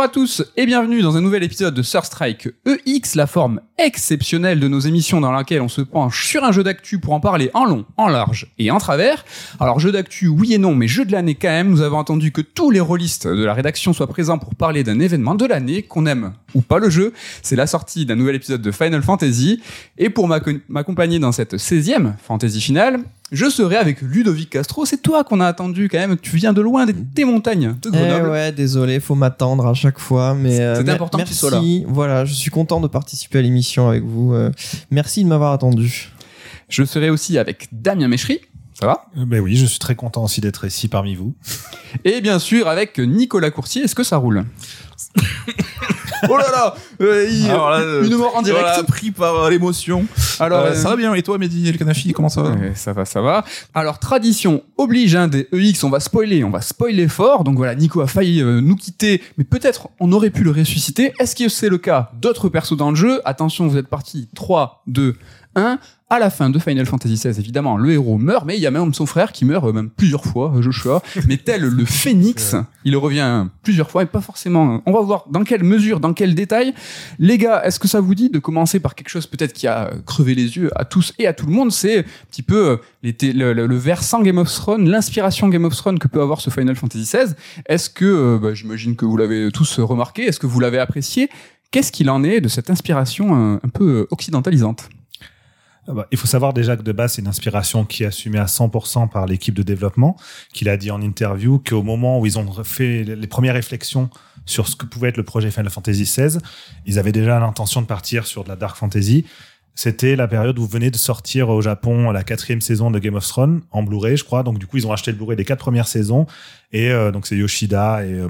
Bonjour à tous et bienvenue dans un nouvel épisode de Surstrike EX, la forme exceptionnelle de nos émissions dans laquelle on se penche sur un jeu d'actu pour en parler en long, en large et en travers. Alors jeu d'actu oui et non, mais jeu de l'année quand même. Nous avons entendu que tous les rôlistes de la rédaction soient présents pour parler d'un événement de l'année, qu'on aime ou pas le jeu. C'est la sortie d'un nouvel épisode de Final Fantasy. Et pour m'accom- m'accompagner dans cette 16e Fantasy finale, je serai avec Ludovic Castro. C'est toi qu'on a attendu quand même. Tu viens de loin des, des montagnes de Eh Grenoble. ouais, désolé, faut m'attendre à chaque fois, mais euh, C'était mer- important que tu sois là. Voilà, je suis content de participer à l'émission avec vous. euh, merci de m'avoir attendu. Je serai aussi avec Damien Méchery. Ça va? Euh, Ben oui, je suis très content aussi d'être ici parmi vous. Et bien sûr avec Nicolas Courtier. Est-ce que ça roule? Oh là là euh, il- Alors là, euh, Une mort en direct. Voilà, pris par euh, l'émotion. Alors, Euh, euh, ça va bien. Et toi, Mehdi El Kanafi, comment ça va ça va, ça va. Alors, tradition oblige, hein, des EX, on va spoiler, on va spoiler fort. Donc voilà, Nico a failli euh, nous quitter, mais peut-être on aurait pu le ressusciter. Est-ce que c'est le cas d'autres persos dans le jeu? Attention, vous êtes partis 3, 2, 1. À la fin de Final Fantasy XVI, évidemment, le héros meurt, mais il y a même son frère qui meurt euh, même plusieurs fois, euh, Joshua. mais tel le phénix, il revient plusieurs fois et pas forcément. On va voir dans quelle mesure, dans quel détail. Les gars, est-ce que ça vous dit de commencer par quelque chose peut-être qui a euh, crevé les yeux à tous et à tout le monde? C'est un petit peu euh, les le, le- le versant Game of Thrones, l'inspiration Game of Thrones que peut avoir ce Final Fantasy XVI. Est-ce que, euh, bah, j'imagine que vous l'avez tous remarqué, est-ce que vous l'avez apprécié? Qu'est-ce qu'il en est de cette inspiration euh, un peu euh, occidentalisante? Il faut savoir déjà que de base, c'est une inspiration qui est assumée à 100% par l'équipe de développement, qu'il a dit en interview qu'au moment où ils ont fait les premières réflexions sur ce que pouvait être le projet Final Fantasy XVI, ils avaient déjà l'intention de partir sur de la Dark Fantasy. C'était la période où venait de sortir au Japon la quatrième saison de Game of Thrones en Blu-ray, je crois. Donc du coup, ils ont acheté le Blu-ray des quatre premières saisons. Et euh, donc c'est Yoshida et euh,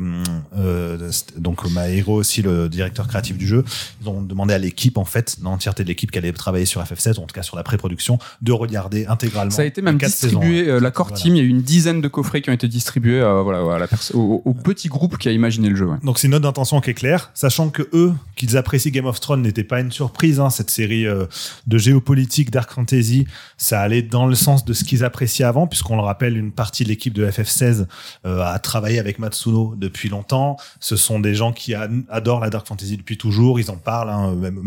euh, donc Maero aussi le directeur créatif du jeu. Ils ont demandé à l'équipe en fait, l'entièreté de l'équipe qui allait travailler sur FF7, ou en tout cas sur la pré-production, de regarder intégralement. Ça a été même distribué, saisons. euh, la core Voilà. team, il y a eu une dizaine de coffrets qui ont été distribués euh, voilà, à la au, au petit groupe qui a imaginé le jeu. ouais. Donc c'est une note d'intention qui est claire, sachant que eux, qu'ils apprécient Game of Thrones, n'était pas une surprise. Hein, cette série euh, de géopolitique, dark fantasy, ça allait dans le sens de ce qu'ils appréciaient avant, puisqu'on le rappelle, une partie de l'équipe de FF16 euh, a travaillé avec Matsuno depuis longtemps. Ce sont des gens qui adorent la dark fantasy depuis toujours. Ils en parlent. Hein, même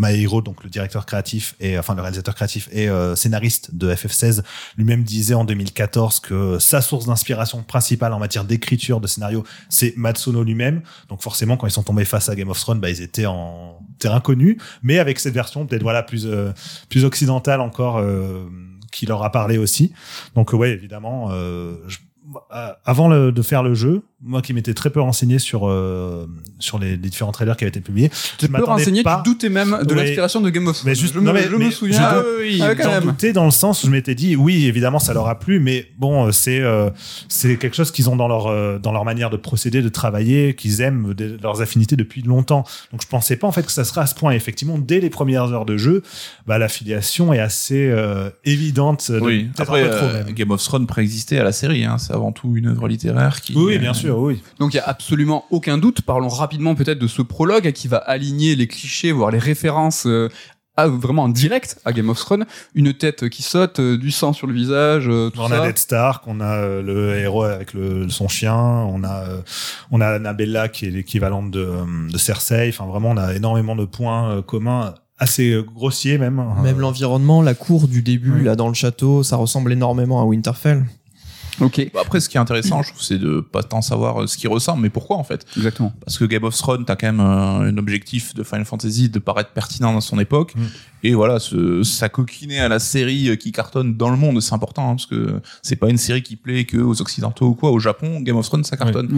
donc le directeur créatif et enfin le réalisateur créatif et euh, scénariste de FF16, lui-même disait en 2014 que sa source d'inspiration principale en matière d'écriture de scénario, c'est Matsuno lui-même. Donc forcément, quand ils sont tombés face à Game of Thrones, bah, ils étaient en terrain connu, mais avec cette version peut-être voilà plus euh, plus occidentale encore euh, qui leur a parlé aussi. Donc euh, ouais, évidemment. Euh, je- euh, avant le- de faire le jeu, moi qui m'étais très peu renseigné sur euh, sur les, les différents trailers qui avaient été publiés, Tu m'attendais renseigner, pas. tu doutais même de Oui. l'inspiration de Game of Thrones. Mais juste- je me, non, mais- je me mais souviens. je ah oui, ah, quand J'en doutais dans le sens où je m'étais dit oui évidemment ça leur a plu mais bon euh, c'est euh, c'est quelque chose qu'ils ont dans leur euh, dans leur manière de procéder de travailler qu'ils aiment de- leurs affinités depuis longtemps donc je pensais pas en fait que ça serait à ce point Et effectivement dès les premières heures de jeu bah l'affiliation est assez euh, évidente de- Oui. peut-être Après, peu euh. Game of Thrones préexistait à la série. Hein. C'est avant tout une œuvre littéraire qui. oui euh, bien sûr oui Donc il y a absolument aucun doute. Parlons rapidement peut-être de ce prologue qui va aligner les clichés, voire les références. euh, vraiment en direct à Game of Thrones, une tête qui saute, euh, du sang sur le visage, euh, tout on ça. a Ned Stark, on a euh, le héros avec le, son chien, on a euh, on a Annabella qui est l'équivalent de, de Cersei. Enfin vraiment, on a énormément de points euh, communs, assez grossiers même. Même Euh, l'environnement, la cour du début, Oui. là dans le château, ça ressemble énormément à Winterfell. Ok, Bah, Après, ce qui est intéressant, je trouve, c'est de pas tant savoir euh, ce qui ressemble, mais pourquoi en fait? exactement. Parce que Game of Thrones, t'as quand même euh, un objectif de Final Fantasy de paraître pertinent dans son époque. Mm. Et voilà, ce, ça coquiner à la série euh, qui cartonne dans le monde, c'est important, hein, parce que c'est pas une série qui plaît que aux Occidentaux ou quoi. Au Japon, Game of Thrones, ça cartonne.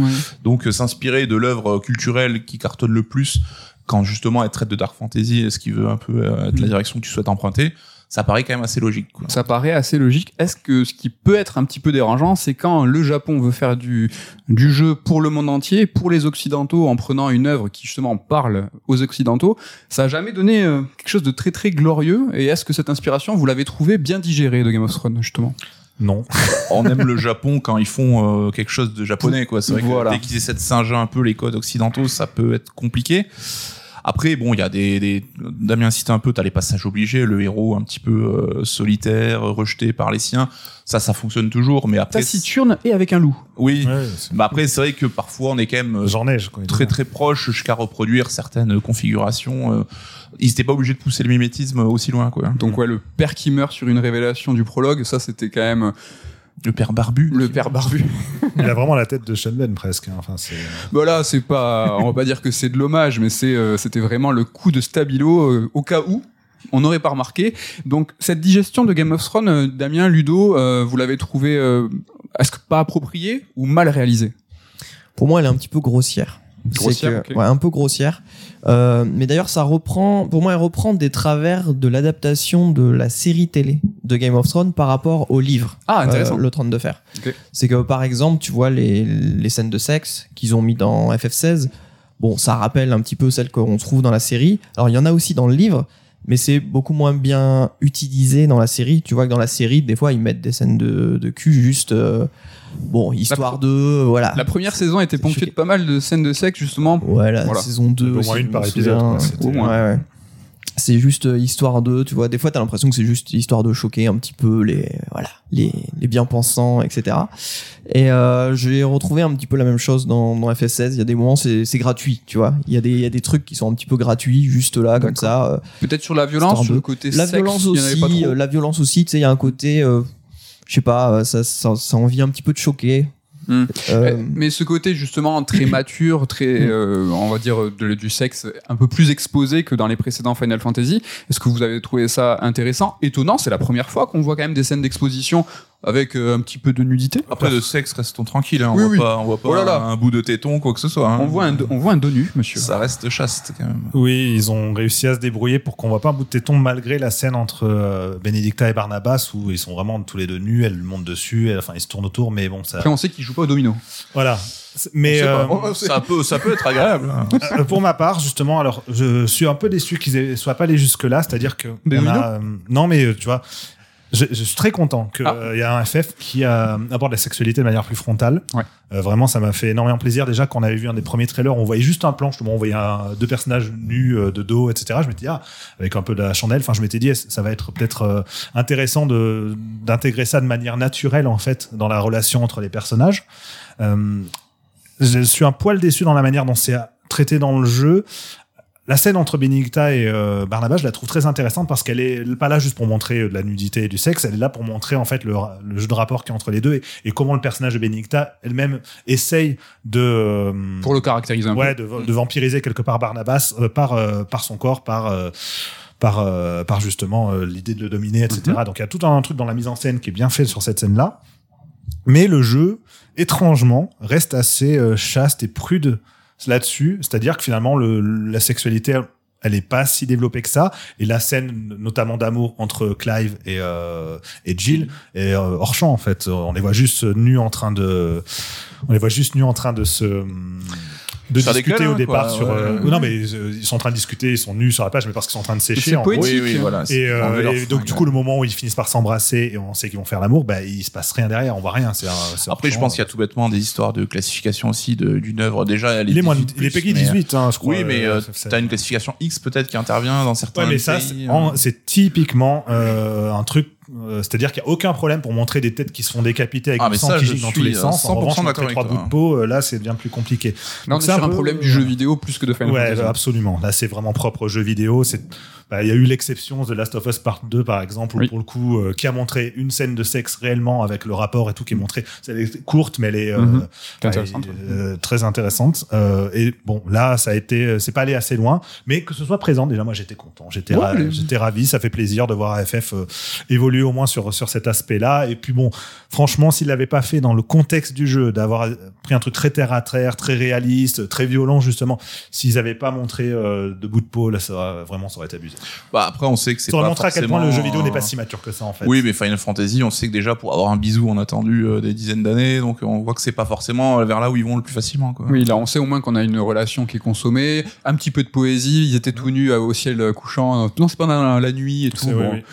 Donc euh, s'inspirer de l'œuvre culturelle qui cartonne le plus quand justement elle traite de dark fantasy, ce qui veut un peu euh, être la Mm. direction que tu souhaites emprunter, ça paraît quand même assez logique. Quoi. Ça paraît assez logique. Est-ce que ce qui peut être un petit peu dérangeant, c'est quand le Japon veut faire du, du jeu pour le monde entier, pour les Occidentaux, en prenant une œuvre qui justement parle aux Occidentaux, ça a jamais donné euh, quelque chose de très très glorieux? Et est-ce que cette inspiration, vous l'avez trouvée bien digérée de Game of Thrones, justement? Non. On aime le Japon quand ils font euh, quelque chose de japonais, quoi. C'est vrai Voilà. que dès qu'ils essaient de singer un peu les codes occidentaux, ça peut être compliqué. Après, bon, il y a des, des Damien cite un peu, t'as les passages obligés, le héros un petit peu euh, solitaire, rejeté par les siens. Ça, ça fonctionne toujours, mais après. Taciturne et avec un loup. Oui. Ouais, Bah après, c'est vrai que parfois on est quand même euh, J'en ai, je connais. très très proche jusqu'à reproduire certaines configurations. euh, ils étaient pas obligés de pousser le mimétisme aussi loin, quoi. Donc ouais, le père qui meurt sur une révélation du prologue, ça c'était quand même Le père barbu. le père barbu. Il a vraiment la tête de Ben presque. hein. Enfin, c'est. voilà, c'est pas, on va pas dire que c'est de l'hommage, mais c'est, euh, c'était vraiment le coup de stabilo euh, au cas où. On n'aurait pas remarqué. Donc cette digestion de Game of Thrones, euh, Damien, Ludo, euh, vous l'avez trouvé, euh, est-ce que pas approprié ou mal réalisé? Pour moi, elle est un petit peu grossière. C'est Grossière, que- ouais, un peu grossière. Euh, mais d'ailleurs, ça reprend, pour moi, elle reprend des travers de l'adaptation de la série télé de Game of Thrones par rapport au livre. Ah, intéressant. euh, le Trône de Fer. C'est que par exemple, tu vois les, les scènes de sexe qu'ils ont mis dans FF16. Bon, ça rappelle un petit peu celles qu'on trouve dans la série. Alors, il y en a aussi dans le livre, mais c'est beaucoup moins bien utilisé dans la série. Tu vois que dans la série, des fois, ils mettent des scènes de, de cul juste, euh, bon, histoire de, euh, voilà. La première saison était ponctuée de pas mal de scènes de sexe justement. Ouais, la Voilà. saison 2. Au moins une par épisode, ouais, ouais. C'est juste euh, histoire de, tu vois, des fois t'as l'impression que c'est juste histoire de choquer un petit peu les, voilà, les, les bien-pensants, etc. Et euh, j'ai retrouvé un petit peu la même chose dans, dans FS16. Il y a des moments, c'est c'est gratuit, tu vois. Il y, a des, il y a des trucs qui sont un petit peu gratuits, juste là, comme ça. euh. Peut-être sur la violence, sur le côté La sexe, violence il y en avait aussi, pas trop. euh, la violence aussi, tu sais, il y a un côté, euh, je sais pas, ça, ça, ça envie un petit peu de choquer. Hmm. Euh, Euh, Mais ce côté justement très mature, très, euh, on va dire, de- du sexe un peu plus exposé que dans les précédents Final Fantasy, est-ce que vous avez trouvé ça intéressant Étonnant, c'est la première fois qu'on voit quand même des scènes d'exposition avec euh, un petit peu de nudité. Après, de sexe, restons tranquilles. Hein. On, Oui, voit oui. pas, on voit pas Oh là là. un bout de téton, quoi que ce soit. hein. On voit un, on voit un dos nu, monsieur. Ça reste chaste, quand même. Oui, ils ont réussi à se débrouiller pour qu'on voit pas un bout de téton malgré la scène entre euh, Benedicta et Barnabas où ils sont vraiment tous les deux nus, elle monte dessus, elle- enfin ils se tournent autour, mais bon ça. Après, on sait qu'il joue pas au domino. Voilà. Mais euh, Ça peut, ça peut être agréable. hein. euh, pour ma part, justement, alors je suis un peu déçu qu'ils aient- soient pas allés jusque là, c'est-à-dire que on a, euh, non mais tu vois. Je, je suis très content qu'il Ah. y a un FF qui euh, aborde la sexualité de manière plus frontale. Ouais. Euh, vraiment, ça m'a fait énormément plaisir. Déjà, quand on avait vu un des premiers trailers, on voyait juste un plan, justement, on voyait un- deux personnages nus euh, de dos, etc. Je m'étais dit, ah, avec un peu de la chandelle, enfin, je m'étais dit, ça va être peut-être euh, intéressant de d'intégrer ça de manière naturelle, en fait, dans la relation entre les personnages. Euh, je suis un poil déçu dans la manière dont c'est traité dans le jeu. La scène entre Benedicta et euh, Barnabas, je la trouve très intéressante parce qu'elle est pas là juste pour montrer euh, de la nudité et du sexe, elle est là pour montrer en fait le, le jeu de rapport qui est entre les deux et, et comment le personnage de Benedicta elle-même essaye de euh, Pour le caractériser un ouais, de, de vampiriser quelque part Barnabas euh, par par son corps, par par par justement l'idée de le dominer, etc. Donc il y a tout un truc dans la mise en scène qui est bien fait sur cette scène-là, mais le jeu étrangement reste assez chaste et prude là-dessus, c'est-à-dire que finalement le, la sexualité elle est pas si développée que ça. Et la scène notamment d'amour entre Clive et euh, et Jill est euh, hors champ en fait. On les voit juste nus en train de on les voit juste nus en train de se de discuter au départ quoi, sur ouais. euh, non mais euh, ils sont en train de discuter ils sont nus sur la plage mais parce qu'ils sont en train de sécher C'est en gros. poétique. Oui, oui, voilà. c'est et, euh, et donc fringue, du ouais. coup le moment où ils finissent par s'embrasser et on sait qu'ils vont faire l'amour bah il se passe rien derrière on voit rien c'est un- c'est Après, je pense qu'il y a tout bêtement des histoires de classification aussi de- d'une œuvre. Déjà, elle est il est moins de- 18+, il est Peggy mais- 18 hein, je crois Oui, mais euh, euh, t'as une classification X peut-être qui intervient dans certains Ouais, mais ça, pays, c'est euh. en- c'est typiquement euh, un truc. Euh, C'est-à-dire qu'il n'y a aucun problème pour montrer des têtes qui se font décapiter avec Ah, mais sang ça, je dans tous les sens. En 100% revanche, montrer d'accord trois avec bouts de peau, euh, là, c'est bien plus compliqué. Là, on Donc est c'est un peu- problème du jeu vidéo plus que de Final Ouais, Fantasy. absolument. Là, c'est vraiment propre au jeu vidéo. C'est, bah, il y a eu l'exception de Last of Us Part 2, par exemple, où Oui. pour le coup, euh, qui a montré une scène de sexe réellement avec le rapport et tout qui est montré. Elle est courte, mais elle est, euh, Mhm. C'est ouais, intéressant. euh, très intéressante. Et bon, là, ça a été, c'est pas allé assez loin, mais que ce soit présent, déjà, moi, j'étais content. J'étais, Ouais, ra- les- j'étais ravi. Ça fait plaisir de voir AFF euh, évoluer au moins sur sur cet aspect-là. Et puis bon, franchement, s'il l'avait pas fait dans le contexte du jeu, d'avoir pris un truc très terre à terre, très réaliste, très violent justement, s'ils avaient pas montré euh, de bout de peau, là, ça aurait- vraiment, ça aurait été abusé. Bah, après, on sait que c'est Ça pas montré à quel point le jeu vidéo n'est pas si mature que ça en fait. Oui, mais Final Fantasy, on sait que déjà pour avoir un bisou, on a attendu euh, des dizaines d'années, donc on voit que c'est pas forcément vers là où ils vont le plus facilement. Quoi. Oui, là, on sait au moins qu'on a une relation qui est consommée, un petit peu de poésie. Ils étaient tout nus euh, au ciel couchant. Non, c'est pas dans la nuit et tout. Oui, Bon. oui.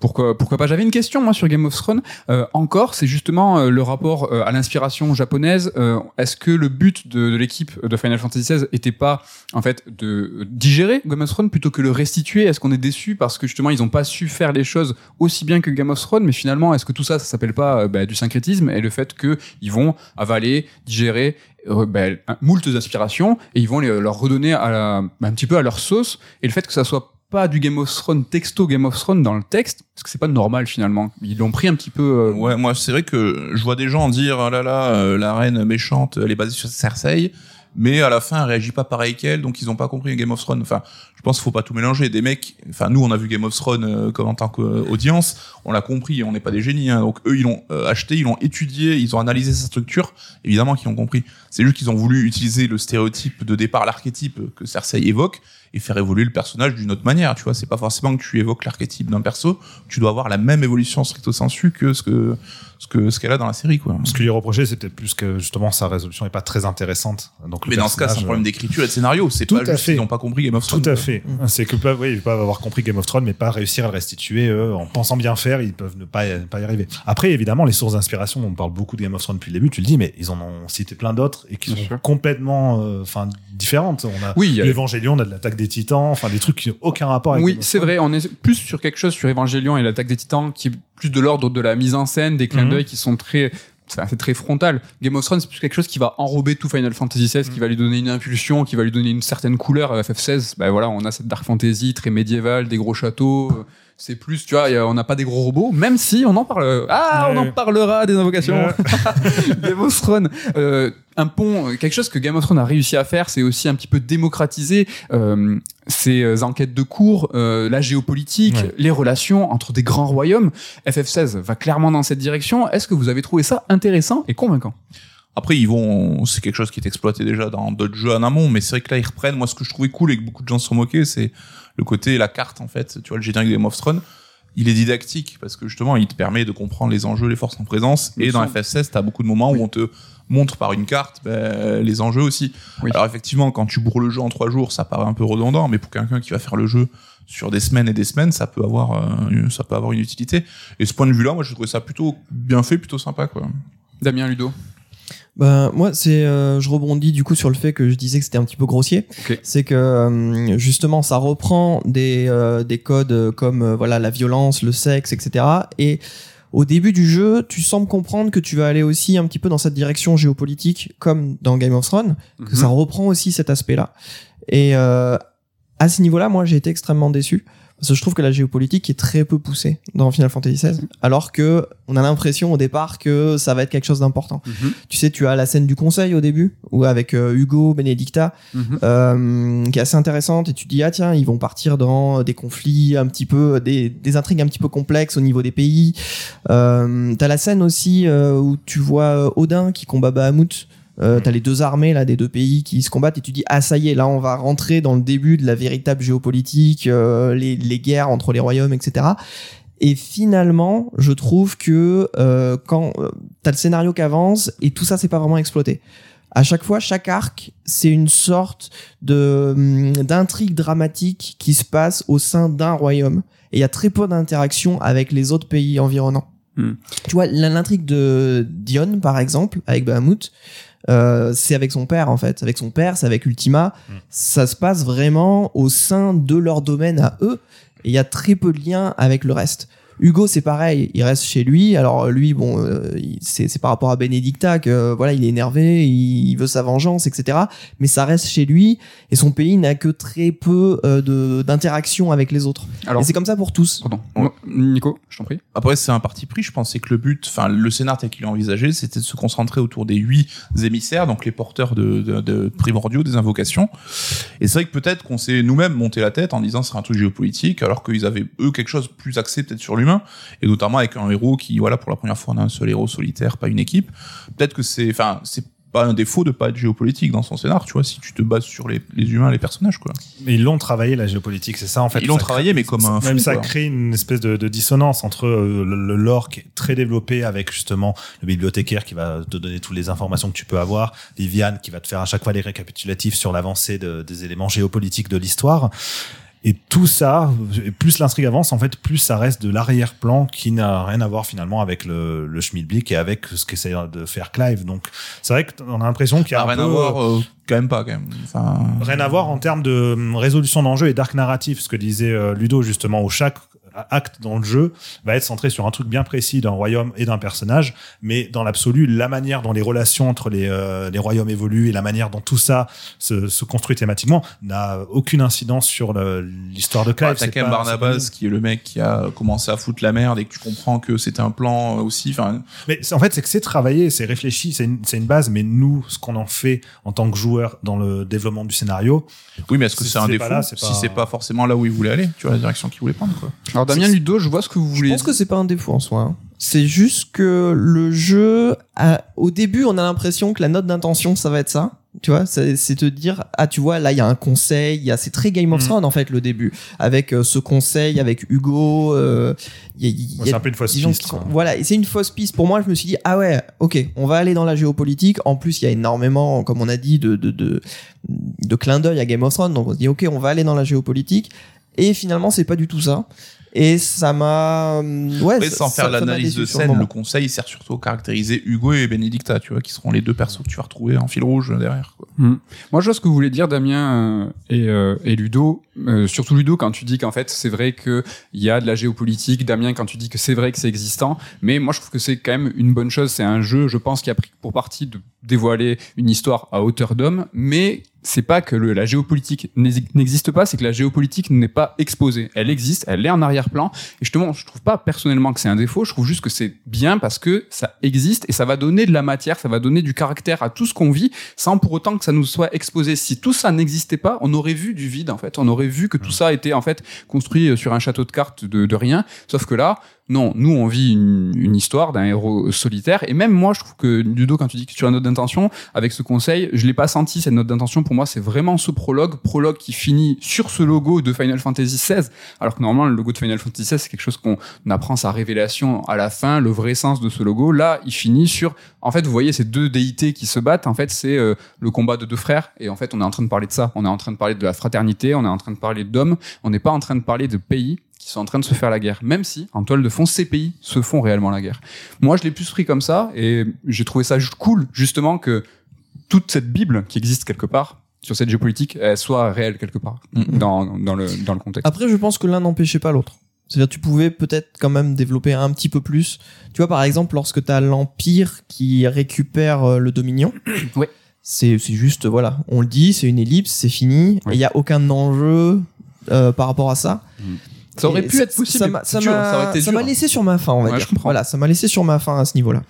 Pourquoi, pourquoi pas? J'avais une question moi sur Game of Thrones. Euh, encore, c'est justement euh, le rapport euh, à l'inspiration japonaise. Euh, Est-ce que le but de, de l'équipe de Final Fantasy XVI était pas en fait de digérer Game of Thrones plutôt que le restituer? Est-ce qu'on est déçu parce que justement ils ont pas su faire les choses aussi bien que Game of Thrones? Mais finalement, est-ce que tout ça, ça s'appelle pas euh, bah, du syncrétisme et le fait que ils vont avaler, digérer ben, un- moultes aspirations et ils vont les- leur redonner à la- un petit peu à leur sauce? Et le fait que ça soit pas du Game of Thrones texto Game of Thrones dans le texte parce que c'est pas normal finalement. Ils l'ont pris un petit peu euh, Ouais, moi c'est vrai que je vois des gens dire oh là là euh, la reine méchante elle est basée sur Cersei mais à la fin elle réagit pas pareil qu'elle donc ils ont pas compris Game of Thrones. Enfin pense qu'il faut pas tout mélanger. Des mecs enfin nous on a vu Game of Thrones euh, comme en tant qu'audience. On l'a compris on n'est pas des génies hein, donc eux ils l'ont euh, acheté ils l'ont étudié ils ont analysé sa structure. Évidemment qu'ils ont compris. C'est juste qu'ils ont voulu utiliser le stéréotype de départ l'archétype que Cersei évoque et faire évoluer le personnage d'une autre manière tu vois. C'est pas forcément que tu évoques l'archétype d'un perso. Tu dois avoir la même évolution stricto sensu que ce que ce que ce qu'elle a dans la série quoi. Ce que lui reprochait, c'était plus que justement sa résolution est pas très intéressante. Donc, mais dans ce cas c'est un problème d'écriture et de scénario. C'est Tout pas juste qu'ils n'ont pas compris Game of Tout Thrones à fait. C'est que peuvent, oui, ils peuvent avoir compris Game of Thrones, mais pas réussir à le restituer eux, en pensant bien faire. Ils peuvent ne pas, pas y arriver. Après, évidemment, les sources d'inspiration, on parle beaucoup de Game of Thrones depuis le début. Tu le dis, mais ils en ont cité plein d'autres et qui Bien sont sûr. complètement, euh, enfin, différentes. On a oui l'Évangélion, on a de l'attaque des Titans, enfin des trucs qui n'ont aucun rapport avec. oui c'est vrai on est plus sur quelque chose sur Evangelion et l'attaque des titans qui est plus de l'ordre de la mise en scène des clins Mhm. d'œil qui sont très c'est très frontal. Game of Thrones, c'est plus quelque chose qui va enrober tout Final Fantasy XVI, qui va lui donner une impulsion, qui va lui donner une certaine couleur. À FF16, ben voilà, on a cette dark fantasy très médiévale, des gros châteaux. euh, C'est plus, tu vois, on n'a pas des gros robots, même si on en parle. Ah, on en parlera des invocations. Game of Thrones. Euh, un pont, euh, quelque chose que Game of Thrones a réussi à faire, c'est aussi un petit peu démocratiser euh, ces euh, enquêtes de cours, euh, la géopolitique, Ouais. les relations entre des grands royaumes. FF16 va clairement dans cette direction. Est-ce que vous avez trouvé ça intéressant et convaincant? Après, ils vont, c'est quelque chose qui est exploité déjà dans d'autres jeux en amont, mais c'est vrai que là, ils reprennent. Moi, ce que je trouvais cool et que beaucoup de gens se sont moqués, c'est le côté, la carte, en fait. Tu vois, le générique de Game of Thrones, il est didactique parce que justement, il te permet de comprendre les enjeux, les forces en présence. Et dans son. FF16, t'as beaucoup de moments où on te montre par une carte ben, les enjeux aussi. Oui. Alors effectivement, quand tu bourres le jeu en trois jours, ça paraît un peu redondant, mais pour quelqu'un qui va faire le jeu sur des semaines et des semaines, ça peut avoir, euh, ça peut avoir une utilité. Et ce point de vue-là, moi, je trouvais ça plutôt bien fait, plutôt sympa, quoi. Damien Ludo Ben, moi, c'est, euh, je rebondis du coup sur le fait que je disais que c'était un petit peu grossier. C'est que euh, justement, ça reprend des, euh, des codes comme euh, voilà la violence, le sexe, etc. Et au début du jeu, tu sembles comprendre que tu vas aller aussi un petit peu dans cette direction géopolitique, comme dans Game of Thrones, que Mhm. ça reprend aussi cet aspect-là. Et euh, à ce niveau-là, moi, j'ai été extrêmement déçu. Parce que je trouve que la géopolitique est très peu poussée dans Final Fantasy XVI, alors que on a l'impression au départ que ça va être quelque chose d'important. Mhm. Tu sais, tu as la scène du conseil au début, ou avec euh, Hugo, Benedicta, Mhm. euh, qui est assez intéressante, et tu te dis, ah tiens, ils vont partir dans des conflits un petit peu, des, des intrigues un petit peu complexes au niveau des pays. Euh, T'as la scène aussi où tu vois Odin qui combat Bahamut. Euh, T'as les deux armées là des deux pays qui se combattent et tu dis ah ça y est là on va rentrer dans le début de la véritable géopolitique euh, les, les guerres entre les royaumes etc et finalement je trouve que euh, quand euh, t'as le scénario qui avance et tout ça c'est pas vraiment exploité. À chaque fois chaque arc c'est une sorte de hum, d'intrigue dramatique qui se passe au sein d'un royaume. Et il y a très peu d'interaction avec les autres pays environnants. Hmm. tu vois l'intrigue de Dion par exemple avec Bahamut euh, c'est avec son père en fait. Avec son père c'est avec Ultima. Mm. ça se passe vraiment au sein de leur domaine à eux. Et il y a très peu de lien avec le reste Hugo c'est pareil il reste chez lui alors lui bon euh, c'est c'est par rapport à Benedicta que euh, voilà il est énervé il, il veut sa vengeance etc mais ça reste chez lui et son pays n'a que très peu euh, de d'interaction avec les autres Alors, et c'est comme ça pour tous pardon. Nico, je t'en prie. Après, c'est un parti pris. Je pensais que le but, enfin, le scénar tel qu'il est envisagé, c'était de se concentrer autour des huit émissaires, donc les porteurs de, de, de primordiaux des invocations. Et c'est vrai que peut-être qu'on s'est nous-mêmes monté la tête en disant c'est un truc géopolitique, alors qu'ils avaient eux quelque chose de plus axé peut-être sur et notamment avec un héros qui, voilà, pour la première fois, on a un seul héros solitaire, pas une équipe. Peut-être que c'est, enfin, c'est pas un défaut de pas être géopolitique dans son scénar, tu vois, si tu te bases sur les, les humains, les personnages, quoi. Mais ils l'ont travaillé la géopolitique, c'est ça en fait. Ils l'ont travaillé, crée- mais comme un Même fou, ça quoi. crée une espèce de, de dissonance entre euh, le, le lore qui est très développé avec justement le bibliothécaire qui va te donner toutes les informations que tu peux avoir, Viviane qui va te faire à chaque fois les récapitulatifs sur l'avancée de- des éléments géopolitiques de l'histoire. Et tout ça, plus l'intrigue avance, en fait, plus ça reste de l'arrière-plan qui n'a rien à voir finalement avec le, le Schmidblick et avec ce qu'essaie de faire Clive. Donc, c'est vrai qu'on a l'impression qu'il y a Ah, un rien peu, à voir, euh, quand même pas, quand même. Rien à voir en termes de hum, résolution d'enjeu et d'arc narratif, ce que disait euh, Ludo justement, où chaque acte dans le jeu va être centré sur un truc bien précis d'un royaume et d'un personnage, mais dans l'absolu, la manière dont les relations entre les, euh, les royaumes évoluent et la manière dont tout ça se, se construit thématiquement n'a aucune incidence sur l'histoire de Clive. Ouais, t'as C'est quand même pas- Barnabas qui est le mec qui a commencé à foutre la merde et que tu comprends que c'était un plan aussi. Enfin, Mais en fait, c'est que c'est travaillé, c'est réfléchi, c'est une, c'est une base, mais nous, ce qu'on en fait en tant que joueur dans le développement du scénario, oui, mais est-ce que c'est un défaut pas là, c'est si pas- c'est pas forcément là où il voulait aller, tu vois la direction qu'il voulait prendre quoi. Alors Damien Ludo, je vois ce que vous Je voulez. pense que c'est pas un défaut en soi. hein. C'est juste que le jeu, a- au début, on a l'impression que la note d'intention, ça va être ça. Tu vois, c'est te dire, ah, tu vois, là, il y a un conseil, il y a, c'est très Game of Mhm. Thrones, en fait, le début. Avec euh, ce conseil, avec Hugo, euh, il y a, il y a c'est un peu une fausse des gens piste. qui sont- quoi. voilà, et c'est une fausse piste. Pour moi, je me suis dit, ah ouais, ok, on va aller dans la géopolitique. En plus, il y a énormément, comme on a dit, de, de, de, de clin d'œil à Game of Thrones. Donc on se dit, ok, on va aller dans la géopolitique. Et finalement, c'est pas du tout ça. Et ça m'a, euh, ouais, Après, sans ça- faire l'analyse de scène, le conseil sert surtout à caractériser Hugo et Benedicta, tu vois, qui seront les deux persos que tu vas retrouver en fil rouge derrière. Quoi. Hmm. Moi, je vois ce que vous voulez dire, Damien euh, et, euh, et Ludo. Euh, surtout Ludo, quand tu dis qu'en fait, c'est vrai qu'il y a de la géopolitique. Damien, quand tu dis que c'est vrai que c'est existant. Mais moi, je trouve que c'est quand même une bonne chose. C'est un jeu, je pense, qui a pris pour partie de dévoiler une histoire à hauteur d'homme. Mais c'est pas que le- la géopolitique n'exi- n'existe pas, c'est que la géopolitique n'est pas exposée. Elle existe, elle est en arrière-plan. Et justement, je trouve pas personnellement que c'est un défaut. Je trouve juste que c'est bien parce que ça existe et ça va donner de la matière, ça va donner du caractère à tout ce qu'on vit sans pour autant que ça nous soit exposé. Si tout ça n'existait pas, on aurait vu du vide en fait. On aurait vu que tout ça était en fait construit euh, sur un château de cartes de, de rien. Sauf que là, non, nous on vit une, une histoire d'un héros solitaire. Et même moi, je trouve que Ludo, quand tu dis que tu as une note d'intention, avec ce conseil, je l'ai pas senti cette note d'intention. Pour moi, c'est vraiment ce prologue, prologue qui finit sur ce logo de Final Fantasy XVI. Alors que normalement, le logo de Final Fantasy XVI, c'est quelque chose qu'on apprend sa révélation à la fin, le vrai sens de ce logo. Là, il finit sur, en fait, vous voyez ces deux déités qui se battent. En fait, c'est euh, le combat de deux frères. Et en fait, on est en train de parler de ça. On est en train de parler de la fraternité. On est en train de parler d'hommes. On n'est pas en train de parler de pays qui sont en train de se faire la guerre. Même si, en toile de fond, ces pays se font réellement la guerre. Moi, je l'ai plus pris comme ça. Et j'ai trouvé ça cool, justement, que toute cette Bible qui existe quelque part sur cette géopolitique, elle soit réelle quelque part Mhm. dans, dans, le, dans le contexte. Après, je pense que l'un n'empêchait pas l'autre. C'est-à-dire, tu pouvais peut-être quand même développer un petit peu plus. Tu vois, par exemple, lorsque tu as l'Empire qui récupère euh, le Dominion. Ouais. C'est c'est juste, voilà, on le dit, c'est une ellipse, c'est fini. Ouais. Il n'y a aucun enjeu euh, par rapport à ça. Ça aurait Et pu être possible. Ça m'a laissé sur ma faim, on va Ouais, dire. je comprends. Voilà, ça m'a laissé sur ma faim à ce niveau-là.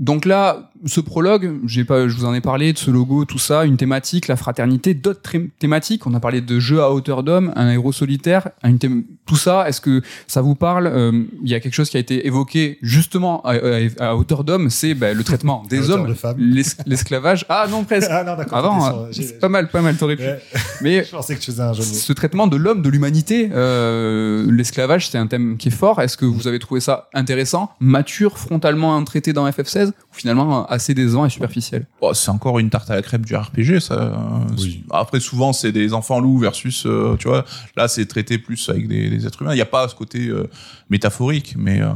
Donc là, ce prologue, j'ai pas, je vous en ai parlé de ce logo, tout ça, une thématique, la fraternité, d'autres thématiques. On a parlé de jeux à hauteur d'homme, un héros solitaire, une tout ça. Est-ce que ça vous parle Euh, Il y a quelque chose qui a été évoqué justement à, à- à hauteur d'homme, c'est ben, le traitement des hommes, de l'esclavage. Ah non presque. Ah non, d'accord. Avant, hein, c'est pas mal, pas mal. T'aurais pu. Ouais, Mais je pensais que tu faisais un jeu ce traitement de l'homme, de l'humanité, euh, l'esclavage, c'est un thème qui est fort. Est-ce que vous avez trouvé ça intéressant, mature, frontalement traité dans FF16, ou finalement assez décevant et superficiel Oh, c'est encore une tarte à la crème du RPG, ça. Oui. Après, souvent, c'est des enfants loups versus, euh, tu vois, là, c'est traité plus avec des, des êtres humains. Il n'y a pas ce côté euh, métaphorique, mais, euh,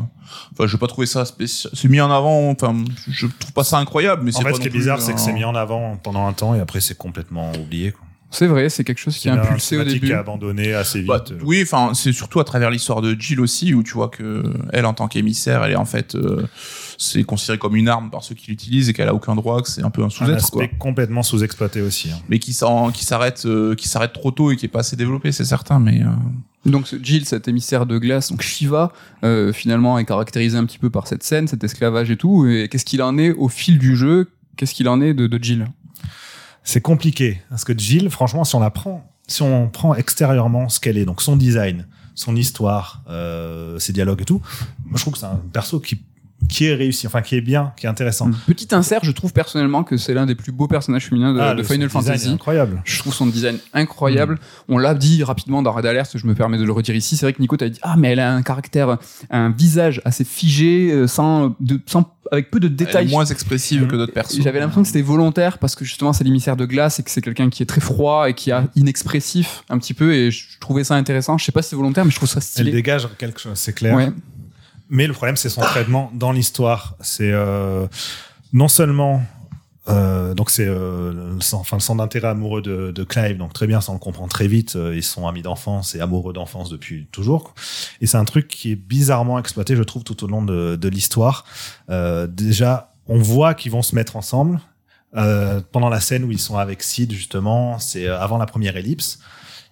enfin, je vais pas trouver ça spécial. C'est mis en avant, enfin, je trouve pas ça incroyable, mais En c'est fait, pas ce qui est bizarre, c'est que c'est mis en avant pendant un temps et après, c'est complètement oublié. quoi. C'est vrai, c'est quelque chose qui une impulsé au début. qui est abandonnée assez vite. Bah, oui, enfin, c'est surtout à travers l'histoire de Jill aussi, où tu vois que elle, en tant qu'émissaire, elle est en fait, euh, c'est considéré comme une arme par ceux qui l'utilisent et qu'elle a aucun droit, que c'est un peu un un sous-être, quoi. aspect complètement sous-exploité aussi. hein. Mais qui s'en- qui s'arrête, euh, qui s'arrête trop tôt et qui est pas assez développé, c'est certain, mais. euh, Donc ce Jill, cet émissaire de glace, donc Shiva, euh, finalement est caractérisé un petit peu par cette scène, cet esclavage et tout. Et qu'est-ce qu'il en est au fil du jeu? Qu'est-ce qu'il en est de, de Jill? C'est compliqué parce que Jill, franchement, si on la prend, si on prend extérieurement ce qu'elle est, donc son design, son histoire, euh, ses dialogues et tout, moi je trouve que c'est un perso qui qui est réussi, enfin qui est bien, qui est intéressant. Petit insert, je trouve personnellement que c'est l'un des plus beaux personnages féminins de, Ah, de Final Fantasy. incroyable. Je trouve son design incroyable. On l'a dit rapidement dans Red Alert, je me permets de le redire ici. C'est vrai que Nico t'a dit ah mais elle a un caractère, un visage assez figé, euh, sans, de, sans avec peu de Elle est détails. moins expressive Mhm. que d'autres persos. J'avais l'impression que c'était volontaire parce que justement c'est l'émissaire de glace et que c'est quelqu'un qui est très froid et qui est inexpressif un petit peu et je trouvais ça intéressant. Je sais pas si c'est volontaire mais je trouve ça Elle stylé. dégage quelque chose, c'est clair. Ouais. Mais le problème, c'est son traitement dans l'histoire. C'est euh, non seulement euh, donc c'est euh, le enfin le centre d'intérêt amoureux de, de Clive, donc très bien, ça on le comprend très vite. euh, Ils sont amis d'enfance et amoureux d'enfance depuis toujours. Et c'est un truc qui est bizarrement exploité, je trouve, tout au long de, de l'histoire. Euh, déjà, on voit qu'ils vont se mettre ensemble. Euh, pendant la scène où ils sont avec Sid, justement, c'est euh, avant la première ellipse.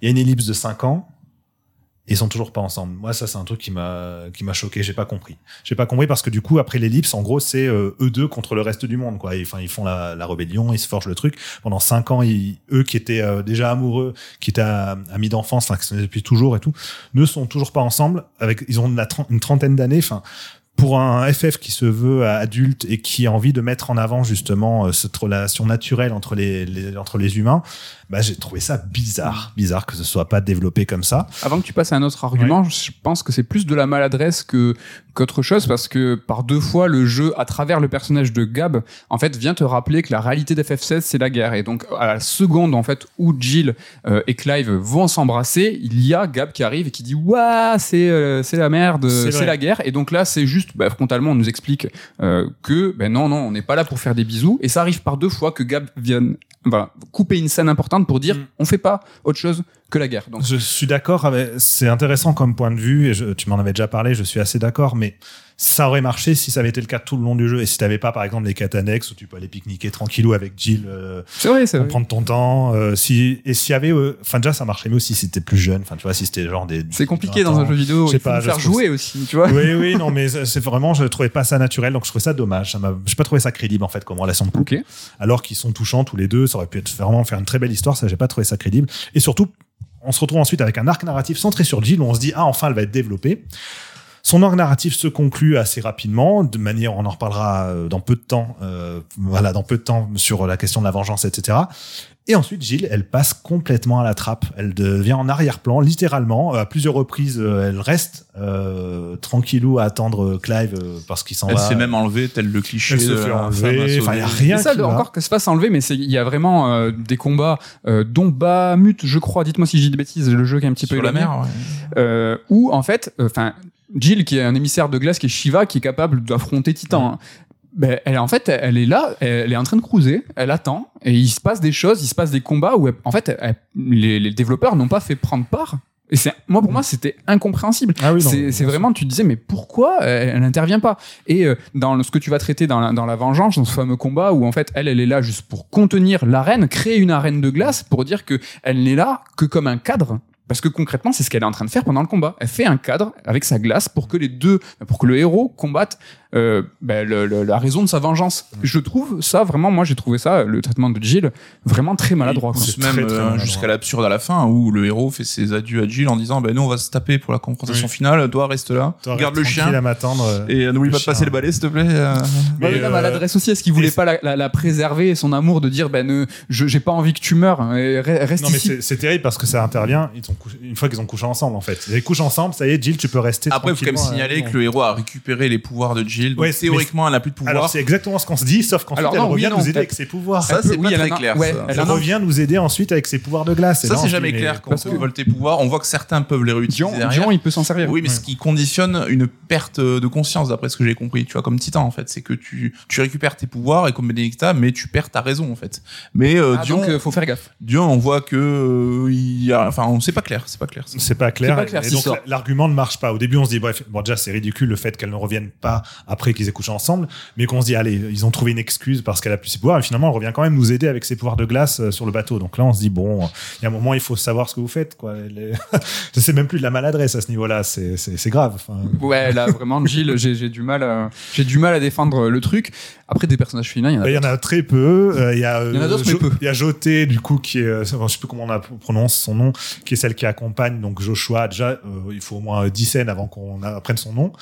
Il y a une ellipse de 5 ans. Ils sont toujours pas ensemble. Moi, ça, c'est un truc qui m'a qui m'a choqué. J'ai pas compris. J'ai pas compris parce que du coup, après l'ellipse, en gros, c'est euh, eux deux contre le reste du monde, quoi. Enfin, ils font la, la rébellion, ils se forgent le truc. Pendant cinq ans, eux qui étaient euh, déjà amoureux, qui étaient euh, amis d'enfance, enfin, qui sont depuis toujours et tout, ne sont toujours pas ensemble. Avec, ils ont une trentaine d'années. Enfin, pour un FF qui se veut adulte et qui a envie de mettre en avant justement cette relation naturelle entre les- entre les humains, bah, j'ai trouvé ça bizarre, bizarre que ce soit pas développé comme ça. Avant que tu passes à un autre argument, je pense que c'est plus de la maladresse que qu'autre chose parce que par deux fois le jeu, à travers le personnage de Gab, en fait, vient te rappeler que la réalité d'FF16 c'est la guerre. Et donc à la seconde en fait où Jill euh, et Clive vont s'embrasser, il y a Gab qui arrive et qui dit waouh c'est euh, c'est la merde, C'est la guerre. Et donc là c'est juste bah, frontalement on nous explique euh, que ben non non on n'est pas là pour faire des bisous. Et ça arrive par deux fois que Gab vienne voilà, couper une scène importante pour dire Mm. on fait pas autre chose que la guerre. Donc Je suis d'accord, avec- c'est intéressant comme point de vue, et je- tu m'en avais déjà parlé, je suis assez d'accord, mais ça aurait marché si ça avait été le cas tout le long du jeu, et si t'avais pas, par exemple, les quêtes annexes où tu peux aller pique-niquer tranquillou avec Jill, euh, vrai, prendre ton temps, euh, si, et s'il y avait, euh, enfin, déjà, ça marcherait mieux si c'était plus jeune, enfin, tu vois, si c'était genre des. C'est compliqué 20 dans un jeu vidéo. Je sais pas, je faire jouer aussi, tu vois. Oui, oui, non, mais c'est vraiment, je trouvais pas ça naturel, donc je trouvais ça dommage. J'ai pas trouvé ça crédible, en fait, comme relation de couple. Alors qu'ils sont touchants tous les deux. Ça aurait pu être vraiment faire une très belle histoire. Ça, j'ai pas trouvé ça crédible. Et surtout, on se retrouve ensuite avec un arc narratif centré sur Jill où on se dit ah enfin elle va être développée. Son arc narratif se conclut assez rapidement, de manière, on en reparlera euh, dans peu de temps, euh, voilà, dans peu de temps sur la question de la vengeance, etc. Et ensuite, Jill, elle passe complètement à la trappe. Elle devient en arrière-plan, littéralement. À plusieurs reprises, euh, elle reste euh, tranquillou à attendre Clive euh, parce qu'il s'en Elle va. s'est même enlevée, tel le cliché Elle se fait la enlever. Enfin, il y a rien ça, qui encore que se fasse enlever, mais c'est- il y a vraiment euh, des combats, euh, dont Bahamut, je crois, dites-moi si je dis des bêtises, le jeu qui est un petit peu sur la éloigné, mer. ouais. euh, où en fait, enfin, Jill, qui est un émissaire de glace, qui est Shiva, qui est capable d'affronter Titan. hein, ben, elle, en fait, elle est là, elle est en train de cruiser, elle attend, et il se passe des choses, il se passe des combats où, elle- en fait, elle- les, les développeurs n'ont pas fait prendre part. Et c'est, moi, pour moi, c'était incompréhensible. Ah oui, c'est, vraiment, tu te disais, mais pourquoi elle, elle n'intervient pas? Et euh, dans le- ce que tu vas traiter dans la, dans la vengeance, dans ce fameux combat où en fait, elle, elle est là juste pour contenir l'arène, créer une arène de glace pour dire que elle n'est là que comme un cadre. Parce que concrètement, c'est ce qu'elle est en train de faire pendant le combat. Elle fait un cadre avec sa glace pour que les deux, pour que le héros combatte euh, ben, le- le- la raison de sa vengeance. Je trouve ça vraiment, moi j'ai trouvé ça, le traitement de Jill, vraiment très maladroit. Même très, très euh, jusqu'à l'absurde à la fin où le héros fait ses adieux à Jill en disant ben nous on va se taper pour la confrontation Oui. finale toi reste là Toi, garde le chien tranquille à m'attendre. euh. et euh, n'oublie pas de passer le balai s'il te plaît euh. Mais, mais la euh, maladresse aussi, est-ce qu'il voulait pas la, la- la préserver et son amour de dire ben ne, je j'ai pas envie que tu meurs, hein, reste Non mais ici. c'est c'est terrible parce que ça intervient ils ont couché- une fois qu'ils ont couché ensemble en fait. Ils couchent ensemble, ça y est, Jill, tu peux rester. après il faut quand même signaler que le héros a récupéré les pouvoirs de Jill donc Ouais, théoriquement elle n'a plus de Alors pouvoir c'est exactement ce qu'on se dit, sauf qu'ensuite Alors elle non, oui, revient non, nous aider avec ses pouvoirs. ça c'est oui, pas très clair ouais, ça. elle revient nous aider ensuite avec ses pouvoirs de glace. Ça c'est se jamais clair quand on que- vole tes pouvoirs on voit que certains peuvent les réutiliser Dion, derrière Dion, il peut s'en servir. Oui, mais ce qui conditionne une perte de conscience, d'après ce que j'ai compris, tu vois, comme Titan, en fait, c'est que tu, tu récupères tes pouvoirs et comme Benedicta, mais tu perds ta raison, en fait. Mais euh, Ah, Dion, donc euh, faut faire gaffe. Dion, on voit que euh, il y a, enfin, on sait pas clair, c'est pas clair. C'est pas clair. C'est pas clair, et cette donc l'argument ne marche pas. Au début, on se dit bref, bon déjà c'est ridicule le fait qu'elle ne revienne pas après qu'ils aient couché ensemble, mais qu'on se dit allez, ils ont trouvé une excuse parce qu'elle a plus ses pouvoirs et finalement elle revient quand même nous aider avec ses pouvoirs de glace euh, sur le bateau. Donc là, on se dit bon, il y a un moment il faut savoir ce que vous faites quoi. Elle est- Je sais même plus de la maladresse à ce niveau-là. C'est c'est c'est grave. Ouais, là vraiment Jill, j'ai du mal, à, j'ai du mal à défendre le truc. Après des personnages féminins, il y en a. Il y en a très peu. Euh, Il y a, euh, Il y en a d'autres, mais peu. Il y a Joté, du coup, qui est, euh, je sais plus comment on a- prononce son nom, qui est celle qui accompagne donc Joshua. Déjà, euh, il faut au moins 10 scènes avant qu'on apprenne son nom.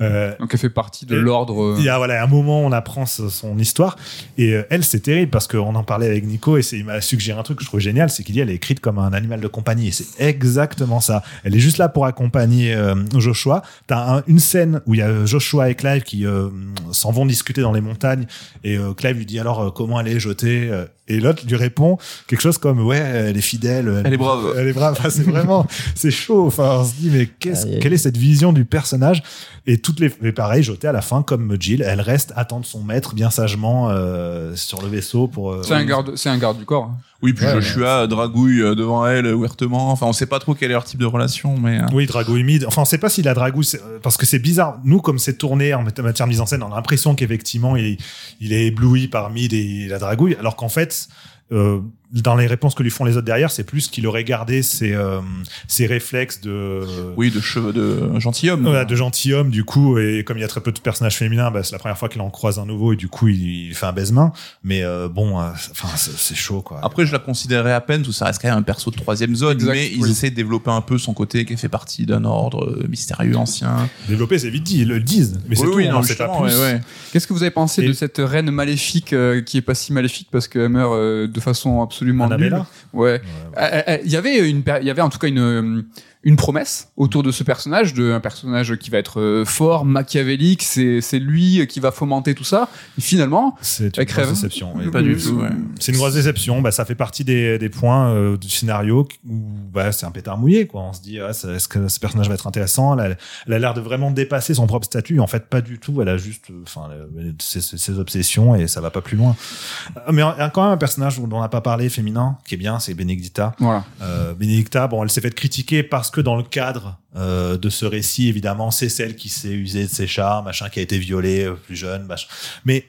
Euh, Donc elle fait partie de de l'ordre. Il y a voilà un moment où on apprend son histoire. Et euh, elle c'est terrible parce qu'on en parlait avec Nico et il m'a suggéré un truc que je trouve génial c'est qu'il dit elle est écrite comme un animal de compagnie. Et c'est exactement ça. Elle est juste là pour accompagner euh, Joshua. T'as un- une scène où il y a Joshua et Clive qui euh, s'en vont discuter dans les montagnes et euh, Clive lui dit alors euh, comment elle est jetée euh, et l'autre lui répond quelque chose comme ouais elle est fidèle Elle est brave. elle est brave Enfin, c'est vraiment c'est chaud enfin on se dit mais qu'est-ce Aïe, aïe. quelle est cette vision du personnage? Et toutes les mais pareil jetée à la fin comme Jill elle reste attendre son maître bien sagement euh, sur le vaisseau pour euh, C'est un garde, c'est un garde du corps. hein. Oui, puis Ouais, Joshua dragouille euh, devant elle ouvertement. Enfin, on sait pas trop quel est leur type de relation, mais. euh, oui, dragouille mid. Enfin, on sait pas s'il a dragouille, euh, parce que c'est bizarre. Nous, comme c'est tourné en matière de mise en scène, on a l'impression qu'effectivement, il, il est ébloui par mid et la dragouille, alors qu'en fait, euh, dans les réponses que lui font les autres derrière, c'est plus qu'il aurait gardé ses, euh, ses réflexes de, Oui, de cheveux de gentilhomme. Voilà, de gentilhomme, du coup, et comme il y a très peu de personnages féminins, bah, c'est la première fois qu'il en croise un nouveau, et du coup, il, il fait un baise-main. Mais euh, bon, euh, enfin, c'est c'est chaud, quoi. Après, je la considérais à peine, parce que ça reste quand même un perso de troisième zone, Exact, mais ils oui. essaient de développer un peu son côté qui fait partie d'un ordre euh, mystérieux ancien. Développer, c'est vite dit, ils le disent, mais c'est oui, tout, oui, on non, sait pas plus. ouais, ouais. Qu'est-ce que vous avez pensé Et- de cette reine maléfique euh, qui est pas si maléfique parce qu'elle meurt euh, de façon absolument nulle Annabella Ouais. Ouais, Euh, euh, Il y avait une, il y avait en tout cas une euh, une promesse autour de ce personnage, de un personnage qui va être euh, fort, machiavélique. C'est c'est lui qui va fomenter tout ça. Et finalement, C'est une grosse déception. oui. Pas du tout, ouais. C'est une grosse déception. Bah, ça fait partie des, des points euh, du scénario où bah, c'est un pétard mouillé. Quoi. On se dit, ah, est-ce que ce personnage va être intéressant? Elle a- elle a l'air de vraiment dépasser son propre statut. En fait, pas du tout. Elle a juste euh, enfin, ses, ses- ses obsessions et ça va pas plus loin. Mais un- quand même un personnage dont on n'a pas parlé, féminin, qui est bien, c'est Benedicta. voilà. Euh, Benedicta, bon, elle s'est fait critiquer parce que dans le cadre euh, de ce récit, évidemment, c'est celle qui s'est usée de ses charmes, machin, qui a été violée euh, plus jeune, machin. Mais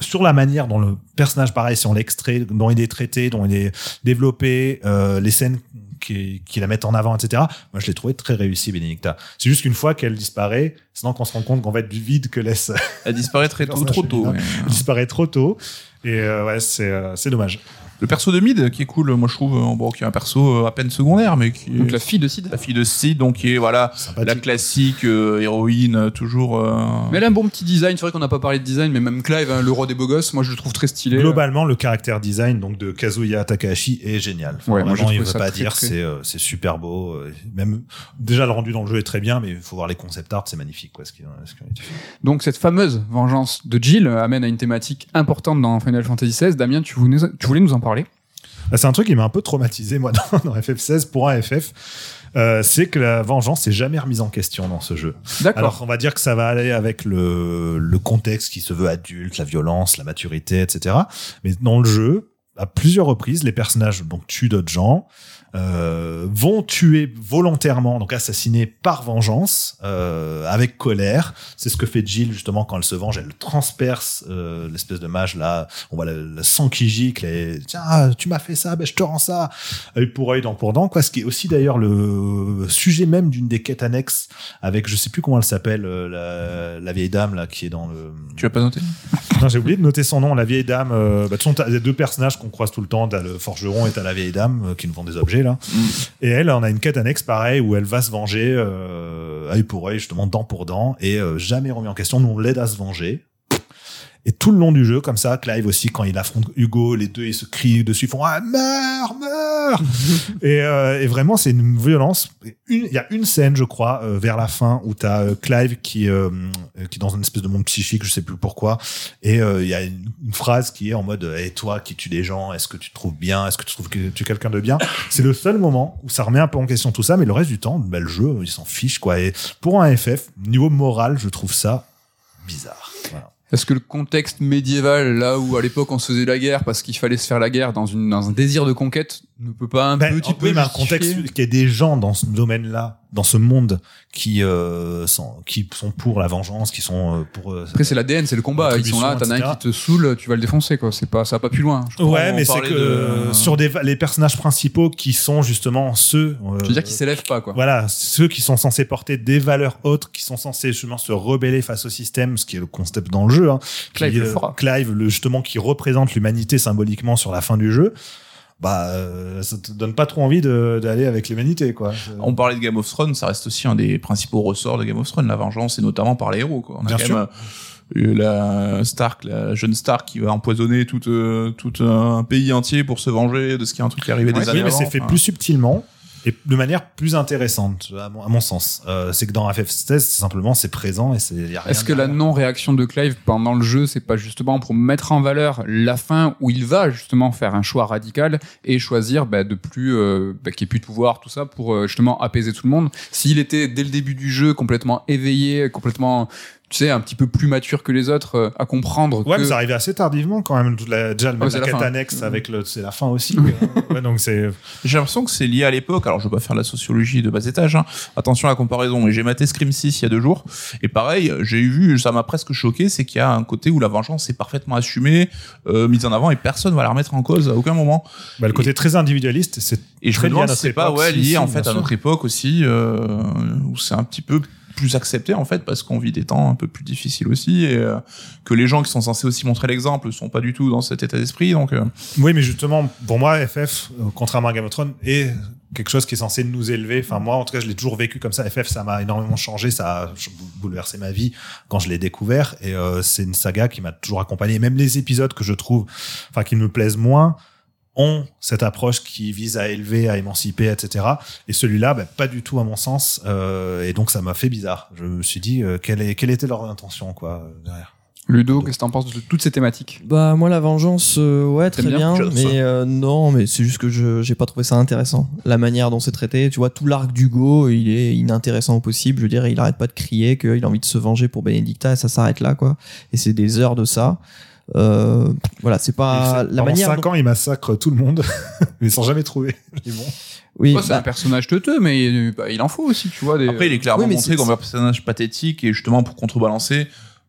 sur la manière dont le personnage, pareil, si on l'extrait, dont il est traité, dont il est développé, euh, les scènes qui, qui la mettent en avant, etc. Moi, je l'ai trouvé très réussi, Benedicta. C'est juste qu'une fois qu'elle disparaît, c'est donc qu'on se rend compte qu'en fait, du vide que laisse, Elle disparaît très tôt, trop tôt. ouais. elle disparaît trop tôt. Et euh, ouais, c'est euh, c'est dommage. Le perso de Mid, qui est cool, moi je trouve, euh, bon, qui est un perso euh, à peine secondaire, mais qui est Donc la fille de Sid. la fille de Sid, donc qui est voilà la classique euh, héroïne, toujours. euh, Mais elle a un bon petit design. C'est vrai qu'on n'a pas parlé de design, mais même Clive, hein, le roi des beaux gosses, moi je le trouve très stylé. Globalement, le caractère design donc de Kazuya Takahashi est génial. Enfin, Ouais, vraiment, il ne veut pas très, dire, très- c'est euh, c'est super beau. euh, Même déjà le rendu dans le jeu est très bien, mais il faut voir les concept art, c'est magnifique quoi, ce qui, ce qui. Donc cette fameuse vengeance de Jill amène à une thématique importante dans Final Fantasy XVI. Damien, tu voulais, tu voulais nous en parler Ah, C'est un truc qui m'a un peu traumatisé moi dans, dans FF16 pour un FF. Euh, c'est que la vengeance n'est jamais remise en question dans ce jeu. Alors on va dire que ça va aller avec le, le contexte qui se veut adulte, la violence, la maturité, etc. Mais dans le jeu, à plusieurs reprises, les personnages donc tuent d'autres gens, euh, vont tuer volontairement, donc assassiner par vengeance, euh, avec colère. C'est ce que fait Jill justement quand elle se venge. Elle transperce euh, l'espèce de mage là. On voit le, le sang qui gicle et tiens, tu m'as fait ça, ben je te rends ça. Œil pour œil, dent pour dent. Quoi, ce qui est aussi d'ailleurs le sujet même d'une des quêtes annexes avec je sais plus comment elle s'appelle la, la vieille dame là qui est dans le Tu as pas noté non, j'ai oublié de noter son nom, la vieille dame. Bah, de toute façon, les deux personnages qu'on croise tout le temps. T'as le forgeron et t'as la vieille dame qui nous vendent des objets là. Et elle, on a une quête annexe pareil où elle va se venger, euh, œil pour œil, justement, dent pour dent, et euh, jamais remis en question. Nous, on l'aide à se venger. Et tout le long du jeu, comme ça, Clive aussi, quand il affronte Hugo, les deux, ils se crient dessus, ils font ah, meurs, meurs. et, euh, et vraiment, c'est une violence. Il y a une scène, je crois, euh, vers la fin, où t'as euh, Clive qui, qui est dans une espèce de monde psychique, je sais plus pourquoi, et il y a une, une phrase qui est en mode Et toi qui tues des gens, est-ce que tu te trouves bien? Est-ce que tu trouves que tu es quelqu'un de bien? C'est le seul moment où ça remet un peu en question tout ça, mais le reste du temps, bah, le jeu, il s'en fiche. quoi. Et pour un FF, niveau moral, je trouve ça bizarre. Voilà. Est-ce que le contexte médiéval, là où à l'époque on faisait la guerre parce qu'il fallait se faire la guerre dans, une, dans un désir de conquête, ne peut pas un Ben, petit oui, peu mais un contexte qu'il y ait des gens dans ce domaine-là, dans ce monde, qui, euh, sont, qui sont pour la vengeance, qui sont euh, pour. euh, Après c'est l'ADN, c'est le combat. Ils sont là, t'en as un qui te saoule, tu vas le défoncer quoi. C'est pas, ça va pas plus loin. Je. Ouais, mais c'est que de- euh, sur des, les personnages principaux qui sont justement ceux. euh, Je veux dire qu'ils s'élèvent pas quoi. Voilà, ceux qui sont censés porter des valeurs hautes, qui sont censés justement se rebeller face au système, ce qui est le concept dans le jeu. Hein, Clive qui, le euh, fera. Clive, le, justement, qui représente l'humanité symboliquement sur la fin du jeu. Bah euh, ça te donne pas trop envie d'aller avec l'humanité quoi. On parlait de Game of Thrones, ça reste aussi un des principaux ressorts de Game of Thrones, la vengeance, et notamment par les héros. Quoi. On a Bien quand sûr. même euh, la Stark, la jeune Stark qui va empoisonner tout, euh, tout un pays entier pour se venger de ce qui est un truc qui est arrivé des Oui, années mais c'est fait plus subtilement et de manière plus intéressante à mon, à mon sens. Euh, c'est que dans FF16 c'est simplement c'est présent et c'est Est-ce que la non-réaction de Clive pendant le jeu, c'est pas justement pour mettre en valeur la fin où il va justement faire un choix radical et choisir bah, de plus, euh, bah, qu'il ait plus de pouvoir, tout ça, pour euh, justement apaiser tout le monde? S'il était dès le début du jeu complètement éveillé, complètement, tu sais, un petit peu plus mature que les autres, euh, à comprendre Ouais, que... mais ça arrivait assez tardivement quand même. La, déjà, même Ouais, c'est la la quête fin. annexe avec le, c'est la fin aussi. ouais, donc c'est. J'ai l'impression que c'est lié à l'époque. Alors, je vais pas faire la sociologie de bas étage. Hein. Attention à la comparaison. Mais j'ai maté Scream 6 il y a deux jours. Et pareil, j'ai vu, ça m'a presque choqué, c'est qu'il y a un côté où la vengeance est parfaitement assumée, euh, mise en avant, et personne va la remettre en cause à aucun moment. Bah, le côté très individualiste, c'est Et je me demande si c'est pas ouais, lié si, en fait à notre époque aussi, euh, où c'est un petit peu plus accepté en fait parce qu'on vit des temps un peu plus difficiles aussi et euh, que les gens qui sont censés aussi montrer l'exemple sont pas du tout dans cet état d'esprit donc euh, Oui, mais justement, pour moi, FF, euh, contrairement à Game of Thrones, est quelque chose qui est censé nous élever. Enfin, moi, en tout cas, je l'ai toujours vécu comme ça. FF, ça m'a énormément changé, ça a bouleversé ma vie quand je l'ai découvert. Et c'est une saga qui m'a toujours accompagné. Même les épisodes que je trouve, enfin, qui me plaisent moins, ont cette approche qui vise à élever, à émanciper, etc. Et celui-là, bah, pas du tout à mon sens. Euh, et donc, ça m'a fait bizarre. Je me suis dit, euh, quelle, est, quelle était leur intention, quoi, euh, derrière. Ludo, qu'est-ce que t'en penses de toutes ces thématiques? Bah moi la vengeance, euh, ouais très bien, mais euh, non, mais c'est juste que je j'ai pas trouvé ça intéressant. La manière dont c'est traité, tu vois, tout l'arc d'Hugo, il est inintéressant au possible. Je veux dire, il arrête pas de crier qu'il a envie de se venger pour Benedicta et ça s'arrête là quoi. Et c'est des heures de ça. Euh, voilà, c'est pas la pendant manière. cinq dont- ans, il massacre tout le monde, mais sans jamais trouver. Bon. Oui, C'est bah, un personnage teuteux, mais bah, il en faut aussi, tu vois. Des... après il est clairement oui, montré comme un personnage pathétique et justement pour contrebalancer euh,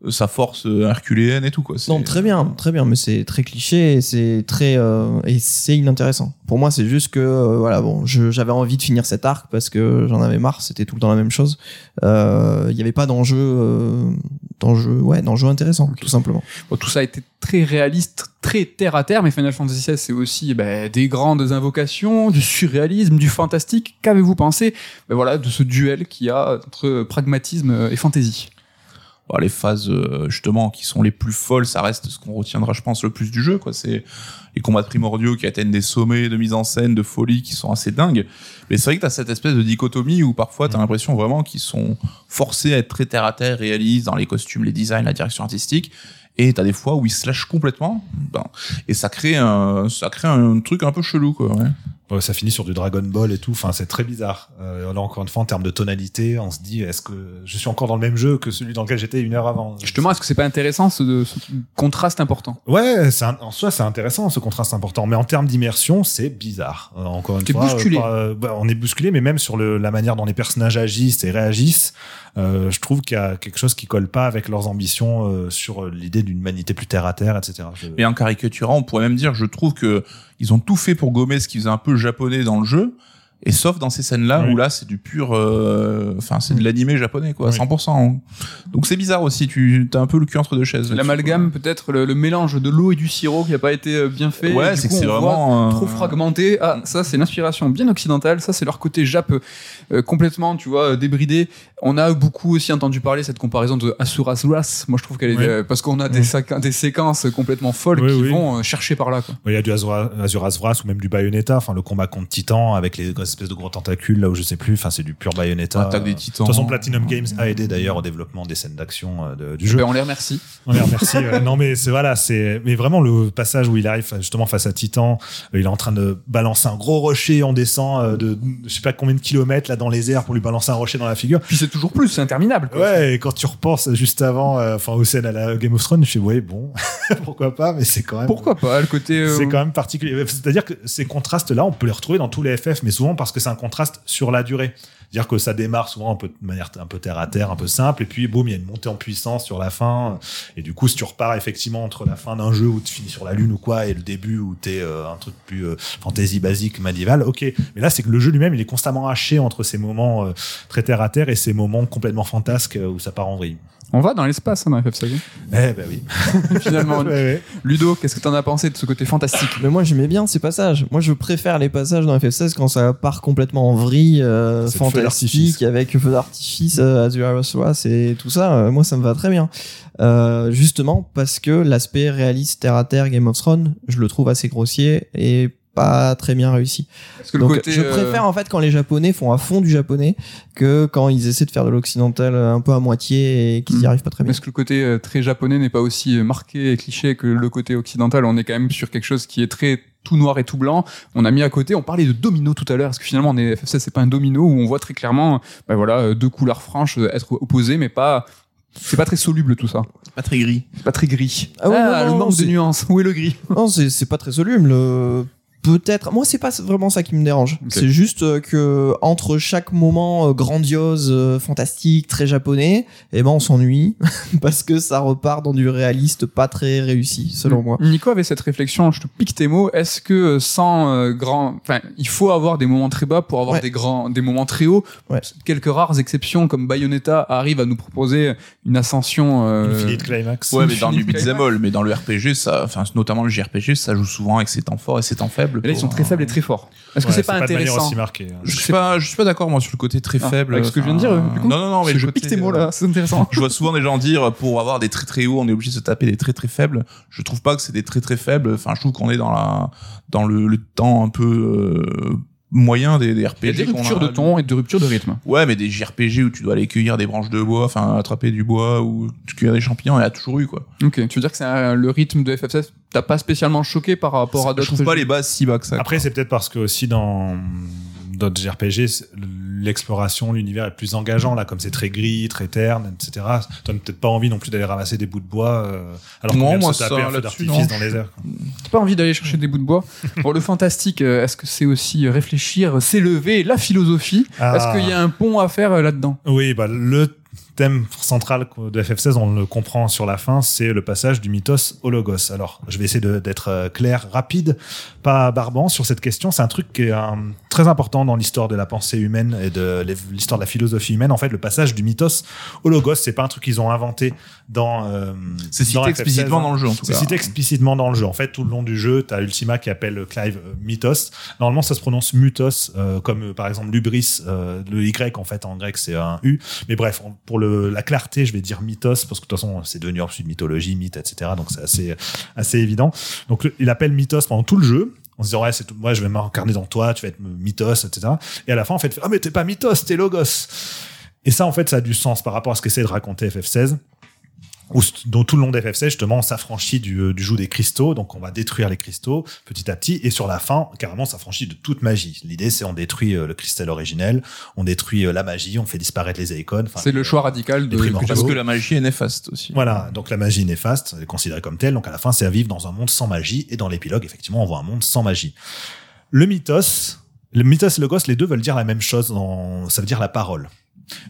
sa force euh, herculéenne et tout quoi Non, très bien, très bien, mais c'est très cliché et c'est très euh, et c'est inintéressant. Pour moi, c'est juste que euh, voilà, bon, j'avais envie de finir cet arc parce que j'en avais marre, c'était tout le temps la même chose. Euh, Il n'y avait pas d'enjeu, euh, d'enjeu, ouais, d'enjeu intéressant, tout simplement. Bon, tout ça a été très réaliste, très terre à terre, mais Final Fantasy XVI, c'est aussi bah, des grandes invocations, du surréalisme, du fantastique. Qu'avez-vous pensé bah, voilà, de ce duel qu'il y a entre pragmatisme et fantaisie? Bah, les phases euh, justement qui sont les plus folles ça reste ce qu'on retiendra je pense le plus du jeu quoi. C'est les combats primordiaux qui atteignent des sommets de mise en scène de folie qui sont assez dingues. Mais c'est vrai que t'as cette espèce de dichotomie où parfois t'as l'impression vraiment qu'ils sont forcés à être très terre à terre réalistes dans les costumes les designs la direction artistique. Et t'as des fois où ils se lâchent complètement. Ben, et ça crée un ça crée un truc un peu chelou quoi ouais. Ouais, ça finit sur du Dragon Ball et tout. Enfin, c'est très bizarre. Euh, là, encore une fois, en termes de tonalité, on se dit, est-ce que je suis encore dans le même jeu que celui dans lequel j'étais une heure avant? Justement, est-ce que c'est pas intéressant ce, ce contraste important? Ouais, c'est un- en soi, c'est intéressant ce contraste important. Mais en termes d'immersion, c'est bizarre. Euh, encore une T'es fois, bousculé. euh, euh, bah, on est bousculé, mais même sur le, la manière dont les personnages agissent et réagissent, euh, je trouve qu'il y a quelque chose qui colle pas avec leurs ambitions euh, sur l'idée d'une humanité plus terre à terre, etc. Je- Et en caricaturant, on pourrait même dire, je trouve que ils ont tout fait pour gommer ce qui faisait un peu japonais dans le jeu. Et sauf dans ces scènes-là Oui. où là c'est du pur, euh, enfin c'est de l'animé japonais quoi, Oui. 100%. Donc c'est bizarre aussi, tu as un peu le cul entre deux chaises. L'amalgame, peut-être le, le mélange de l'eau et du sirop qui a pas été euh, bien fait. Ouais, c'est que c'est vraiment euh, trop fragmenté. Ah, ça, c'est l'inspiration bien occidentale. Ça, c'est leur côté Jap euh, complètement, tu vois, débridé. On a beaucoup aussi entendu parler cette comparaison de Asura's Wrath. Moi, je trouve qu'elle est Oui. euh, parce qu'on a des, Oui. sac- des séquences complètement folles Oui, qui oui. vont euh, chercher par là. Quoi. Il y a du Azura- Azura's Wrath ou même du Bayonetta, enfin le combat contre Titan avec les espèces de gros tentacules là où je sais plus, enfin c'est du pur Bayonetta. Attaque des Titans. De toute façon, Platinum Games a aidé d'ailleurs au développement des scènes d'action euh, de- du jeu. Ben, on les remercie. On les remercie. ouais. Non, mais c'est voilà, c'est mais vraiment le passage où il arrive justement face à Titan, euh, il est en train de balancer un gros rocher, on descend euh, de je sais pas combien de kilomètres là dans les airs pour lui balancer un rocher dans la figure. Puis c'est toujours plus, c'est interminable. Quoi. Ouais, et quand tu repenses juste avant, euh, enfin aux scènes à la Game of Thrones, je fais ouais bon, pourquoi pas, mais c'est quand même Pourquoi pas le côté. euh, c'est quand même particulier. C'est-à-dire que ces contrastes-là, on peut les retrouver dans tous les FF, mais souvent parce que c'est un contraste sur la durée. C'est-à-dire que ça démarre souvent un peu de manière un peu terre à terre, un peu simple, et puis boum, il y a une montée en puissance sur la fin. Et du coup, si tu repars effectivement entre la fin d'un jeu où tu finis sur la lune ou quoi, et le début où t'es euh, un truc plus euh, fantasy basique, médiéval, ok. Mais là, c'est que le jeu lui-même, il est constamment haché entre ces moments euh, très terre à terre et ces moments complètement fantasques euh, où ça part en vrille. On va dans l'espace hein, dans FF16. Eh ben oui. Finalement, Ouais, ouais. Ludo, qu'est-ce que t'en as pensé de ce côté fantastique? Mais moi j'aimais bien ces passages. Moi je préfère les passages dans FF16 quand ça part complètement en vrille, euh, fantastique, avec feu d'artifice, euh, Azure Wrath et tout ça. euh, moi ça me va très bien. Euh, justement parce que l'aspect réaliste terre à terre Game of Thrones, je le trouve assez grossier et pas très bien réussi. Parce que Donc le côté, je euh, préfère en fait quand les japonais font à fond du japonais que quand ils essaient de faire de l'occidental un peu à moitié et qu'ils Mm. y arrivent pas très bien. Est-ce que le côté euh, très japonais n'est pas aussi euh, marqué et cliché que le côté occidental? On est quand même sur quelque chose qui est très tout noir et tout blanc. On a mis à côté, on parlait de domino tout à l'heure. Est-ce que finalement, on est, FF16, c'est pas un domino où on voit très clairement, ben voilà, euh, deux couleurs franches euh, être opposées, mais pas, c'est pas très soluble tout ça. Pas très gris. C'est pas très gris. Ah ouais, non, le manque de nuances. Où est le gris? Non, c'est c'est pas très soluble. Peut-être. Moi, c'est pas vraiment ça qui me dérange. C'est juste euh, que entre chaque moment euh, grandiose, euh, fantastique, très japonais, eh ben on s'ennuie parce que ça repart dans du réaliste pas très réussi, selon moi. Nico avait cette réflexion, je te pique tes mots. Est-ce que sans euh, grand, enfin, il faut avoir des moments très bas pour avoir Ouais. des grands, des moments très hauts? Ouais. Quelques rares exceptions comme Bayonetta arrivent à nous proposer une ascension. euh, Infinite Climax. Ouais, mais dans du beat'em all, mais dans le RPG, ça, enfin, notamment le JRPG, ça joue souvent avec ses temps forts et ses temps faibles. Et là, ils sont très euh, faibles et très forts. Est-ce que Ouais, c'est pas intéressant aussi marquée. Je suis pas, je suis pas d'accord moi sur le côté très Ah, faible. avec ce que je viens de dire, du coup Non, non, non, mais je côté, pique tes mots euh, là, c'est intéressant. Je vois souvent des gens dire pour avoir des très très hauts, on est obligé de se taper des très très faibles. Je trouve pas que c'est des très très faibles. Enfin, je trouve qu'on est dans la dans le, le temps un peu euh, moyen des, des RPG. Il y a des ruptures de ton et de ruptures de rythme. Ouais, mais des JRPG où tu dois aller cueillir des branches de bois, enfin attraper du bois ou cueillir des champignons, il y a toujours eu quoi. Ok, tu veux dire que c'est un- le rythme de FF16 t'as pas spécialement choqué par rapport à Je d'autres trouve pas les bases si bas que ça. Après, c'est peut-être parce que aussi dans d'autres JRPG, l'exploration, l'univers est plus engageant là, comme c'est très gris, très terne, etc. T'as peut-être pas envie non plus d'aller ramasser des bouts de bois, euh, alors qu'on Non, vient de moi, se taper ça, un feu d'artifice dans les airs. T'as pas envie d'aller chercher des bouts de bois? Pour le fantastique, euh, est-ce que c'est aussi réfléchir, s'élever, la philosophie? Ah. Est-ce qu'il y a un pont à faire euh, là-dedans? Oui, bah, le thème central de FF16, on le comprend sur la fin, c'est le passage du mythos au logos. Alors, je vais essayer d'être euh, clair, rapide, pas barbant sur cette question. C'est un truc qui est euh, très important dans l'histoire de la pensée humaine et de l'histoire de la philosophie humaine. En fait, le passage du mythos au logos, c'est pas un truc qu'ils ont inventé dans. euh, C'est cité FF16, explicitement hein. dans le jeu en tout C'est cité explicitement dans le jeu. En fait, tout le long du jeu, tu as Ultima qui appelle Clive euh, Mythos. Normalement, ça se prononce Mutos, euh, comme euh, par exemple Lubris, euh, le Y en fait en grec c'est un U. Mais bref, on- pour le, la clarté, je vais dire Mythos parce que de toute façon, c'est devenu ensuite mythologie, mythe, etc. Donc c'est assez, assez évident. Donc il appelle Mythos pendant tout le jeu. En se disant, ouais, c'est moi, je vais m'incarner dans toi, tu vas être Mythos, etc. Et à la fin, en fait, ah, mais t'es pas Mythos, t'es Logos. Et ça, en fait, ça a du sens par rapport à ce qu'essaie de raconter FF16 où, dont tout le long d'FF16, justement, on s'affranchit du, euh, du joug des cristaux, donc on va détruire les cristaux petit à petit, et sur la fin, carrément, on s'affranchit de toute magie. L'idée, c'est on détruit euh, le cristal originel, on détruit euh, la magie, on fait disparaître les icônes. C'est le choix radical de. Parce que la magie est néfaste aussi. Voilà, donc la magie est néfaste, elle est considérée comme telle, donc à la fin, c'est à vivre dans un monde sans magie, et dans l'épilogue, effectivement, on voit un monde sans magie. Le mythos, le mythos et le logos, les deux veulent dire la même chose, ça veut dire la parole.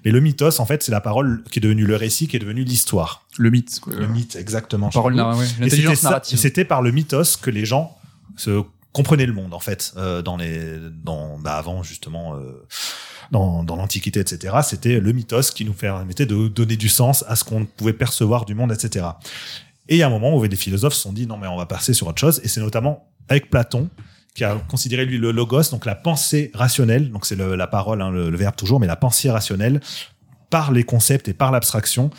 Mais le mythos, en fait, c'est la parole qui est devenue le récit, qui est devenue l'histoire. Le mythe. quoi. Le mythe, exactement. Parole ouais, l'intelligence ça- narrative. C'était par le mythos que les gens se comprenaient le monde, en fait, euh, dans les, dans, bah, avant, justement, euh, dans, dans l'Antiquité, etc. C'était le mythos qui nous permettait de donner du sens à ce qu'on pouvait percevoir du monde, etc. Et il y a un moment où des philosophes se sont dit, non, mais on va passer sur autre chose. Et c'est notamment avec Platon, qui a considéré lui le logos, donc la pensée rationnelle, donc c'est la parole, hein, le, verbe toujours, mais la pensée rationnelle, par les concepts et par l'abstraction,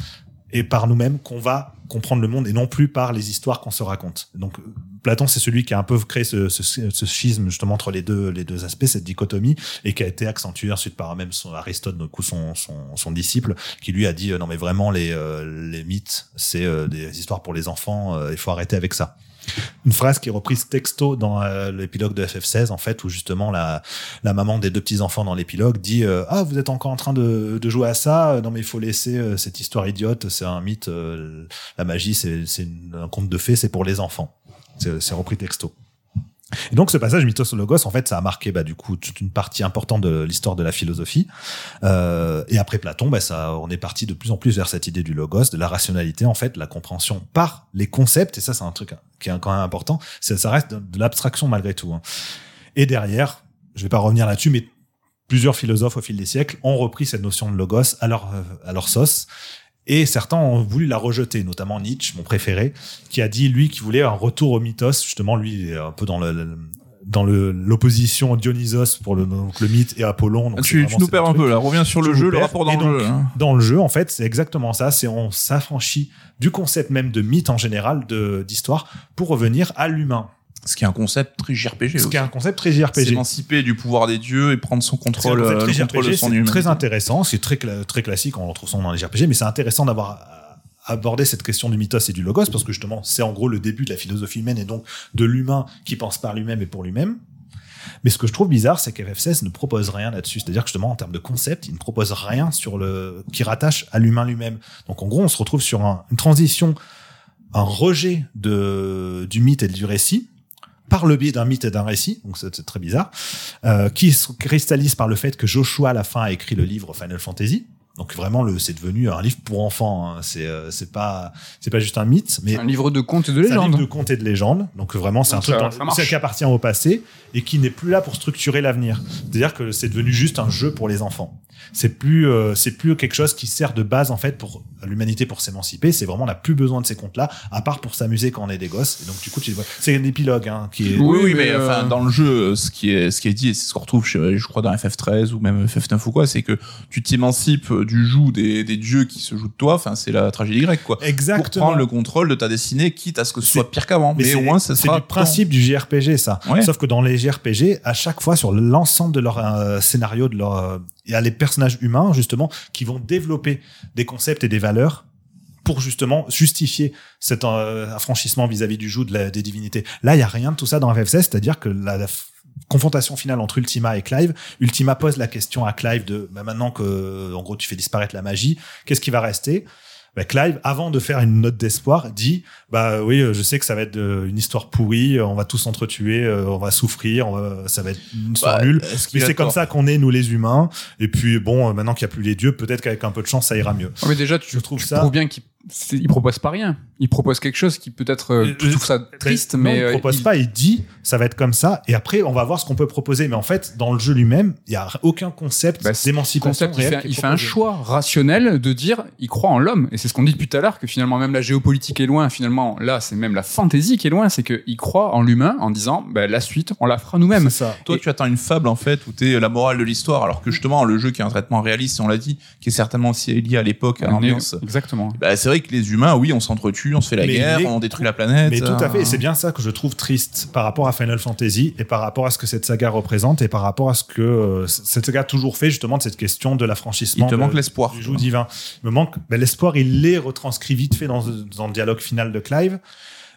et par nous-mêmes qu'on va comprendre le monde et non plus par les histoires qu'on se raconte. Donc Platon, c'est celui qui a un peu créé ce, schisme justement entre les deux, les deux aspects, cette dichotomie, et qui a été accentué ensuite par même son Aristote, du coup son, son, disciple, qui lui a dit euh, non mais vraiment les, euh, les mythes, c'est euh, des histoires pour les enfants, il faut arrêter avec ça. Une phrase qui est reprise texto dans euh, l'épilogue de FF16 en fait où justement la, la maman des deux petits enfants dans l'épilogue dit euh, ah vous êtes encore en train de, de jouer à ça? Non mais il faut laisser euh, cette histoire idiote c'est un mythe euh, la magie c'est un conte de fées c'est pour les enfants c'est repris texto Et donc ce passage mythos logos, en fait, ça a marqué bah, du coup toute une partie importante de l'histoire de la philosophie. Euh, et après Platon, bah, ça, on est parti de plus en plus vers cette idée du logos, de la rationalité, en fait, la compréhension par les concepts. Et ça, c'est un truc qui est quand même important. Ça, reste de, l'abstraction malgré tout. Hein. Et derrière, je vais pas revenir là-dessus, mais plusieurs philosophes au fil des siècles ont repris cette notion de logos à leur, à leur sauce. Et certains ont voulu la rejeter, notamment Nietzsche, mon préféré, qui a dit, lui, qu'il voulait un retour au mythos. Justement, lui, un peu dans le, dans l'opposition Dionysos pour le, donc le mythe et Apollon. Donc c'est tu, nous perds un peu là, reviens sur le jeu, le rapport dans Et le donc, jeu. hein. Dans le jeu, en fait, c'est exactement ça. C'est on s'affranchit du concept même de mythe en général, de d'histoire, pour revenir à l'humain. Ce qui est un concept très JRPG. Ce aussi. qui est un concept très JRPG. S'émanciper du pouvoir des dieux et prendre son C'est contrôle, euh, le contrôle de JRPG, son c'est humanité. très intéressant, c'est très, cla- très classique, on retrouve ça dans les JRPG, mais c'est intéressant d'avoir abordé cette question du mythos et du logos, parce que justement, c'est en gros le début de la philosophie humaine et donc de l'humain qui pense par lui-même et pour lui-même. Mais ce que je trouve bizarre, c'est qu'FF16 ne propose rien là-dessus. C'est-à-dire que justement, en termes de concept, il ne propose rien sur le, qui rattache à l'humain lui-même. Donc en gros, on se retrouve sur un- une transition, un rejet de, du mythe et du récit, par le biais d'un mythe et d'un récit, donc c'est très bizarre, euh, qui se cristallise par le fait que Joshua à la fin a écrit le livre Final Fantasy. Donc vraiment, le, c'est devenu un livre pour enfants. hein. C'est, euh, c'est pas, c'est pas juste un mythe, mais Un livre de contes et de c'est un légendes. livre de contes et de légendes. Donc vraiment, c'est un truc ça- ça qui appartient au passé et qui n'est plus là pour structurer l'avenir. C'est-à-dire que c'est devenu juste un jeu pour les enfants. C'est plus, euh, c'est plus quelque chose qui sert de base en fait pour l'humanité pour s'émanciper. C'est vraiment on n'a plus besoin de ces contes-là, à part pour s'amuser quand on est des gosses. Et donc du coup, tu vois, c'est un épilogue hein, qui est. Oui, Oui, mais, mais, euh, enfin, dans le jeu, ce qui est, ce qui est dit, et c'est ce qu'on retrouve, chez- je crois, dans FF13 ou même FF9 ou quoi, c'est que tu t'émancipes du joug des, des dieux qui se jouent de toi. Enfin, c'est la tragédie grecque, quoi. Pour Exactement. prendre le contrôle de ta destinée, quitte à ce que ce C'est- soit pire qu'avant. Mais, c'est- au moins, ça c'est sera. du principe du JRPG, ça. Ouais. Sauf que dans les JRPG, à chaque fois, sur l'ensemble de leur euh, scénario, de leur, euh, il y a les personnages humains, justement, qui vont développer des concepts et des valeurs pour justement justifier cet euh, affranchissement vis-à-vis du joug des divinités. Là, il y a rien de tout ça dans FF16, c'est-à-dire que la, confrontation finale entre Ultima et Clive, Ultima pose la question à Clive de bah, maintenant que en gros tu fais disparaître la magie, qu'est-ce qui va rester? Bah, Clive, avant de faire une note d'espoir, dit bah oui, euh, je sais que ça va être euh, une histoire pourrie, euh, on va tous s'entretuer, on va souffrir, on va- ça va être une histoire Bah, nulle. Mais a c'est comme ça qu'on est nous les humains. Et puis bon, maintenant qu'il n'y a plus les dieux, peut-être qu'avec un peu de chance, ça ira mieux. Mais déjà, tu, Je trouve tu ça- prouves bien qu'il il propose pas rien. Il propose quelque chose qui peut-être euh, tu trouves ça triste, non, mais il euh, propose il- pas, il dit ça va être comme ça. Et après, on va voir ce qu'on peut proposer. Mais en fait, dans le jeu lui-même, il y a aucun concept Bah, d'émancipation concept, il fait, il fait un choix rationnel de dire il croit en l'homme et c'est ce qu'on dit depuis tout à l'heure que finalement même la géopolitique est loin finalement là c'est même la fantaisie qui est loin c'est qu'il croit en l'humain en disant bah, la suite on la fera nous-mêmes ça. Toi, Et- tu attends une fable en fait où t'es la morale de l'histoire, alors que justement le jeu qui est un traitement réaliste, on l'a dit, qui est certainement aussi lié à l'époque, à l'ambiance. exactement Bah, c'est vrai que les humains, oui, on s'entretue, on se fait la Mais guerre, les- on détruit la planète. Mais tout à euh, fait, et c'est bien ça que je trouve triste par rapport à Final Fantasy et par rapport à ce que cette saga représente et par rapport à ce que euh, cette saga a toujours fait justement de cette question de l'affranchissement. Il te de- manque l'espoir. du joug divin. Il me manque ben, l'espoir, il l'est retranscrit vite fait dans, dans le dialogue final de Clive.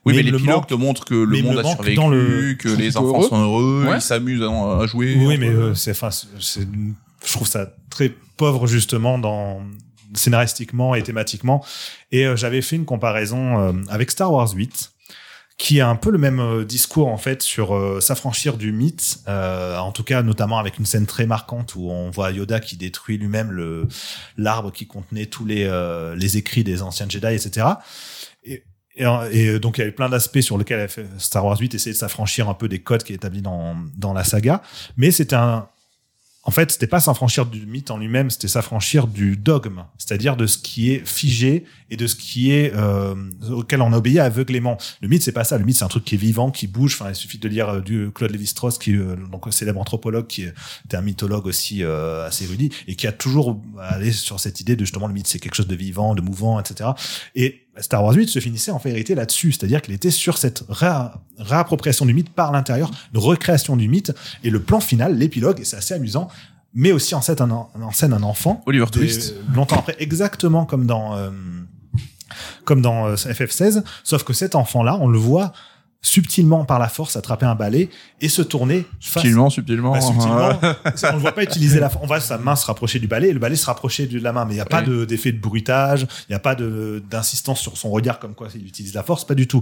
Oui, mais, me l'épilogue manque- te montre que le mais monde a survécu, dans le- que les enfants heureux. sont heureux, Ouais. ils s'amusent à, jouer. Oui, mais euh, c'est, enfin, je trouve ça très pauvre justement dans scénaristiquement et thématiquement. Et euh, j'avais fait une comparaison euh, avec Star Wars 8 qui a un peu le même discours en fait sur euh, s'affranchir du mythe, euh, en tout cas notamment avec une scène très marquante où on voit Yoda qui détruit lui-même le l'arbre qui contenait tous les euh, les écrits des anciens Jedi, etc. Et, et, et donc il y avait plein d'aspects sur lesquels Star Wars 8 essayait de s'affranchir un peu des codes qui est établis dans dans la saga, mais c'était un en fait, c'était pas s'affranchir du mythe en lui-même, c'était s'affranchir du dogme, c'est-à-dire de ce qui est figé et de ce qui est euh, auquel on obéit aveuglément. Le mythe, c'est pas ça. Le mythe, c'est un truc qui est vivant, qui bouge. Enfin, il suffit de lire euh, du Claude Lévi-Strauss, qui euh, donc célèbre anthropologue, qui était un mythologue aussi euh, assez érudit et qui a toujours allé sur cette idée de justement le mythe, c'est quelque chose de vivant, de mouvant, etc. Et Star Wars 8 se finissait en vérité là-dessus, c'est-à-dire qu'il était sur cette réa- réappropriation du mythe par l'intérieur, une recréation du mythe, et le plan final, l'épilogue, et c'est assez amusant, met aussi en scène un, en- scène un enfant, Oliver Twist. longtemps après, exactement comme dans euh, comme dans euh, FF16, sauf que cet enfant-là, on le voit subtilement par la force attraper un balai et se tourner face Subtilement, subtilement. bah, subtilement, on ne voit pas utiliser la on voit sa main se rapprocher du balai et le balai se rapprocher de la main. Mais il n'y a pas de- d'effet de bruitage il n'y a pas d'insistance sur son regard comme quoi il utilise la force pas du tout.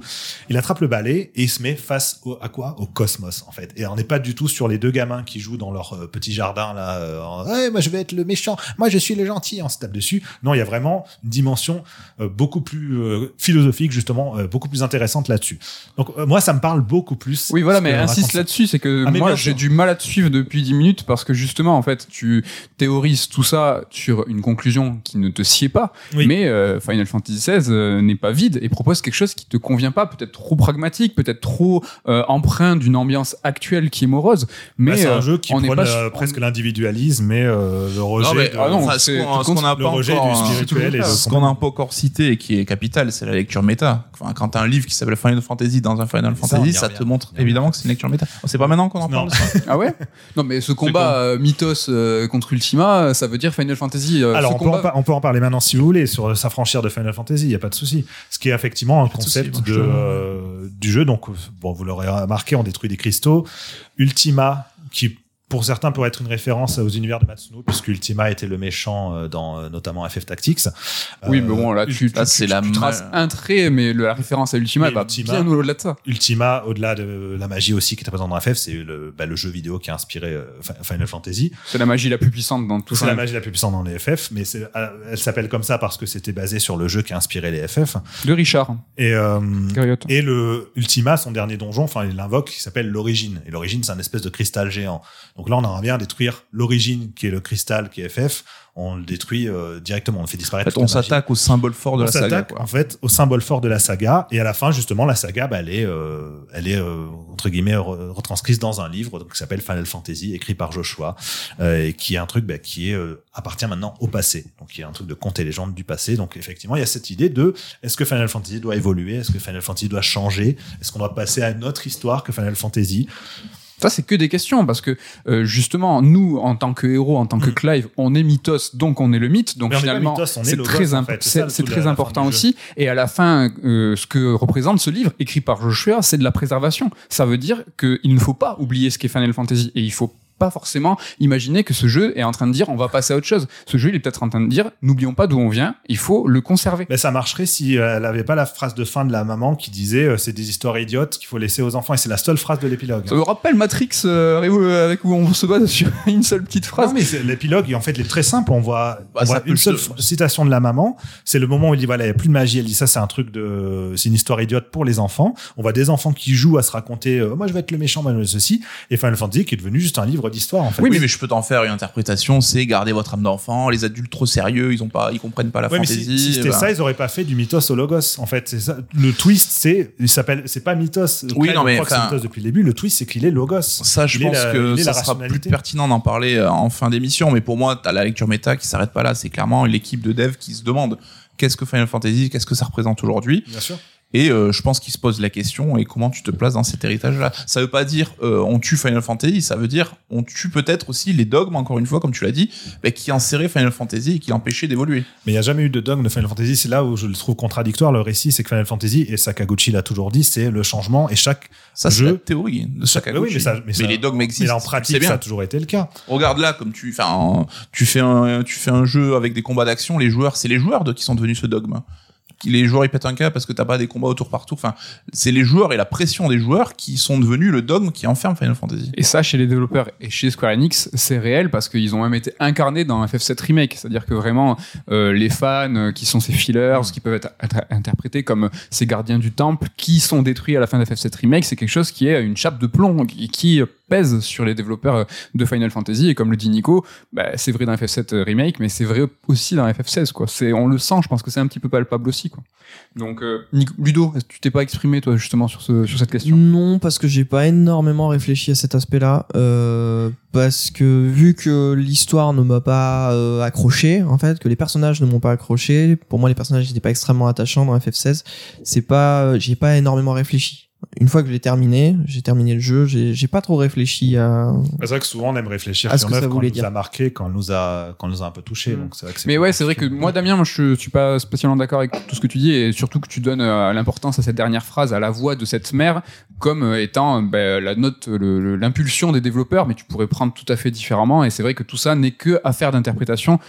Il attrape le balai et il se met face au, à quoi? Au cosmos en fait. Et on n'est pas du tout sur les deux gamins qui jouent dans leur euh, petit jardin là euh, en, Ouais, moi je vais être le méchant. Moi je suis le gentil on se tape dessus. Non il y a vraiment une dimension euh, beaucoup plus euh, philosophique justement euh, beaucoup plus intéressante là-dessus. Donc moi ça me parle beaucoup plus Oui, voilà, mais insiste là-dessus, c'est que Ah, mais moi j'ai du mal à te suivre depuis 10 minutes parce que justement, en fait, tu théorises tout ça sur une conclusion qui ne te sied pas, Oui. mais euh, Final Fantasy XVI euh, n'est pas vide et propose quelque chose qui te convient pas, peut-être trop pragmatique, peut-être trop euh, empreint d'une ambiance actuelle qui est morose, mais Bah, c'est euh, un jeu qui on n'est prône pas euh, presque l'individualisme et euh, le rejet Non, mais, de- ah non, enfin, ce c'est- qu'on tout ce qu'on n'a pas rejet encore, du spirituel et de ce qu'on n'a pas encore cité et qui est capital, c'est la lecture méta. Enfin, quand t'as un livre qui s'appelle Final Fantasy dans un Final Ça, on Fantasy, ça te montre évidemment que c'est une lecture méta. Oh, C'est pas maintenant qu'on en Non. parle. ça Ah ouais Non, mais ce combat euh, Mythos euh, contre Ultima, ça veut dire Final Fantasy. euh, Alors, on peut, en, combat... par- on peut en parler maintenant si vous voulez, sur euh, s'affranchir de Final Fantasy, il n'y a pas de souci. Ce qui est effectivement un concept de, euh, du jeu. Donc, euh, bon, vous l'aurez remarqué, on détruit des cristaux. Ultima, qui pour certains pourrait être une référence aux univers de Matsuno, puisque Ultima était le méchant euh, dans euh, notamment FF Tactics. Oui, Euh, mais bon, là, tu, là, tu- c'est tu- la tu traces un trait, mais la référence à Ultima, Oui, va Ultima. bien au-delà de ça. Ultima, au-delà de la magie aussi qui était présente dans FF, c'est le, bah, le jeu vidéo qui a inspiré Fi- Final Fantasy. C'est la magie la plus puissante dans tout C'est ça. la magie la plus puissante dans les FF, mais c'est- elle s'appelle comme ça parce que c'était basé sur le jeu qui a inspiré les FF. De Richard Et, euh, et le Ultima, son dernier donjon, enfin il l'invoque, qui s'appelle l'origine. Et l'origine, c'est un espèce de cristal géant. Donc là, on en revient à détruire l'origine, qui est le cristal, qui est FF. On le détruit euh, directement, on le fait En disparaître. fait, on s'attaque au symbole fort de On la saga. quoi. en fait au symbole fort de la saga et à la fin justement la saga bah, elle est euh, elle est euh, entre guillemets re- retranscrite dans un livre donc, qui s'appelle Final Fantasy écrit par Joshua et qui est un truc bah, qui est appartient maintenant au passé donc qui est un truc de contes et légendes du passé donc effectivement il y a cette idée de est-ce que Final Fantasy doit évoluer? Est-ce que Final Fantasy doit changer? Est-ce qu'on doit passer à une autre histoire que Final Fantasy? Ça, c'est que des questions, parce que euh, justement, nous, en tant que héros, en tant que Clive, on est mythos, donc on est le mythe. Donc Mm. Finalement, c'est très, en fait. Ça, c'est important aussi. Et à la fin, euh, ce que représente ce livre, écrit par Joshua, c'est de la préservation. Ça veut dire qu'il ne faut pas oublier ce qu'est Final Fantasy, et il faut pas forcément imaginer que ce jeu est en train de dire on va passer à autre chose. Ce jeu, il est peut-être en train de dire n'oublions pas d'où on vient, il faut le conserver. Mais ça marcherait si euh, elle avait pas la phrase de fin de la maman qui disait euh, c'est des histoires idiotes qu'il faut laisser aux enfants et c'est la seule phrase de l'épilogue. Ça me rappelle Matrix euh, avec où on se base sur une seule petite phrase. Non, mais c'est- l'épilogue, en fait, il est très simple. On voit, Bah, on voit une se- seule citation de la maman. C'est le moment où il dit voilà, il n'y a plus de magie. Elle dit ça, c'est un truc de, c'est une histoire idiote pour les enfants. On voit des enfants qui jouent à se raconter, euh, moi je vais être le méchant, moi je vais être ceci. Et Final Fantasy qui est devenu juste un livre d'histoire, en fait. Oui, mais, je peux t'en faire une interprétation, c'est garder votre âme d'enfant. Les adultes trop sérieux, ils ont pas, ils comprennent pas la Ouais, mais si, fantaisie. si c'était bah. ça, ils auraient pas fait du mythos au logos. En fait, c'est ça. Le twist, c'est, il s'appelle, c'est pas mythos. Oui, non, mais on croit que mythos depuis le début. Le twist, c'est qu'il est logos. Ça, je Il pense la- que ça la sera plus pertinent d'en parler euh, en fin d'émission. Mais pour moi, t'as la lecture méta qui s'arrête pas là. C'est clairement l'équipe de dev qui se demande qu'est-ce que Final Fantasy, qu'est-ce que ça représente aujourd'hui. Bien sûr. Et euh, je pense qu'ils se posent la question et comment tu te places dans cet héritage-là? Ça veut pas dire euh, on tue Final Fantasy, ça veut dire on tue peut-être aussi les dogmes, encore une fois, comme tu l'as dit, bah, qui enserraient Final Fantasy et qui l'empêchaient d'évoluer. Mais il n'y a jamais eu de dogme de Final Fantasy. C'est là où je le trouve contradictoire. Le récit, c'est que Final Fantasy, et Sakaguchi l'a toujours dit, c'est le changement et chaque Ça, c'est Je- la théorie de Sakaguchi. Oui, mais ça- mais ça- les dogmes existent. Mais en pratique, bien. ça a toujours été le cas. Regarde là, comme tu, tu fais un, tu fais un jeu avec des combats d'action, les joueurs, c'est les joueurs de qui sont devenus ce dogme. Les joueurs ils pètent un câble parce que t'as pas des combats au tour par tour. Enfin, c'est les joueurs et la pression des joueurs qui sont devenus le dogme qui enferme Final Fantasy. Et ça, chez les développeurs et chez Square Enix, c'est réel parce qu'ils ont même été incarnés dans FF7 Remake. C'est-à-dire que vraiment, euh, les fans euh, qui sont ces fillers, qui peuvent être, interprétés comme ces gardiens du temple, qui sont détruits à la fin de FF7 Remake, c'est quelque chose qui est une chape de plomb qui, qui pèse sur les développeurs euh, de Final Fantasy. Et comme le dit Nico, bah, c'est vrai dans FF7 Remake, mais c'est vrai aussi dans FF16. Quoi. On le sent, je pense que c'est un petit peu palpable aussi. Quoi. Donc, euh, Ludo, tu t'es pas exprimé, toi, justement, sur, sur cette question? Non, parce que j'ai pas énormément réfléchi à cet aspect-là. euh, parce que vu que l'histoire ne m'a pas euh, accroché, en fait, que les personnages ne m'ont pas accroché, pour moi les personnages n'étaient pas extrêmement attachants dans FF16, c'est pas, j'ai pas énormément réfléchi. Une fois que je l'ai terminé, j'ai terminé le jeu, j'ai j'ai pas trop réfléchi à. C'est vrai que souvent on aime réfléchir Ah, ce que ça voulait nous dire. a marqué, quand elle nous a, quand elle nous a un peu touché. Mm. Donc c'est vrai que Mais ouais, c'est vrai que moi, Damien, moi, je suis pas spécialement d'accord avec tout ce que tu dis, et surtout que tu donnes euh, l'importance à cette dernière phrase, à la voix de cette mère, comme euh, étant euh, ben, la note, l'impulsion des développeurs, mais tu pourrais prendre tout à fait différemment. Et c'est vrai que tout ça n'est que affaire d'interprétation.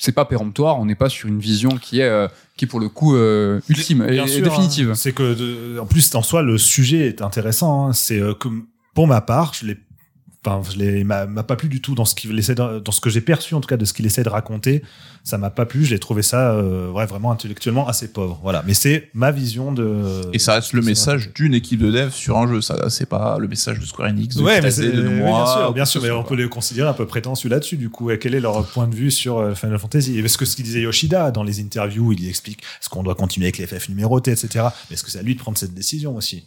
C'est pas péremptoire, on n'est pas sur une vision qui est, euh, qui est pour le coup euh, ultime et, sûr, définitive. hein. C'est que, de- en plus, en soi, le sujet est intéressant. hein. C'est euh, comme pour ma part, je l'ai, enfin, je l'ai, m'a m'a pas plu du tout dans ce qu'il essaie, de- dans ce que j'ai perçu en tout cas de ce qu'il essaie de raconter. Ça m'a pas plu. J'ai trouvé ça, euh, ouais, vraiment intellectuellement assez pauvre. Voilà. Mais c'est ma vision de. Et ça reste le message d'une équipe de dev sur un jeu. Ça, c'est pas le message de Square Enix. De Ouais, mais c'est, de oui, moi, bien sûr, bien sûr, mais ce on peut les considérer un peu prétentieux là-dessus. Du coup, quel est leur point de vue sur euh, Final Fantasy? Et Est-ce que ce qu'il disait Yoshida dans les interviews, il explique est-ce qu'on doit continuer avec les FF numérotés, etc. Mais est-ce que c'est à lui de prendre cette décision aussi?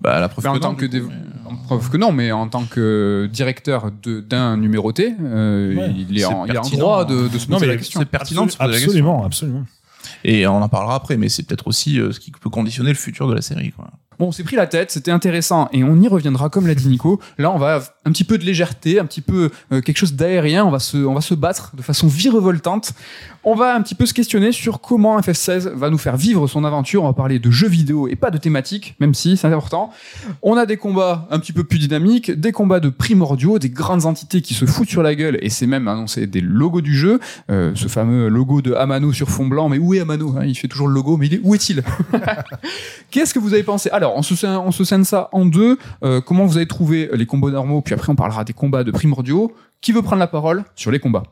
Bah, la preuve Mais en que tant non, que du coup, dév- mais- en preuve que non, mais en tant que directeur de- d'un numéroté, euh, Ouais, il, est en, il a droit de, de se Non, poser mais la question. C'est pertinent de se poser la question. Absolument, absolument. Et on en parlera après, mais c'est peut-être aussi euh, ce qui peut conditionner le futur de la série. Quoi. Bon, on s'est pris la tête, c'était intéressant et on y reviendra comme l'a dit Nico. Là, on va un petit peu de légèreté, un petit peu euh, quelque chose d'aérien, on va se on va se battre de façon virevoltante. On va un petit peu se questionner sur comment FF16 va nous faire vivre son aventure. On va parler de jeux vidéo et pas de thématiques, même si c'est important. On a des combats un petit peu plus dynamiques, des combats de primordiaux, des grandes entités qui se foutent sur la gueule et c'est même annoncé des logos du jeu, Euh, ce fameux logo de Amano sur fond blanc. Mais où est Amano hein? Il fait toujours le logo, mais il est, où est-il? Qu'est-ce que vous avez pensé? Alors, on se, on scène ça en deux. Euh, comment vous avez trouvé les combos normaux? Après, on parlera des combats de primordiaux. Qui veut prendre la parole sur les combats?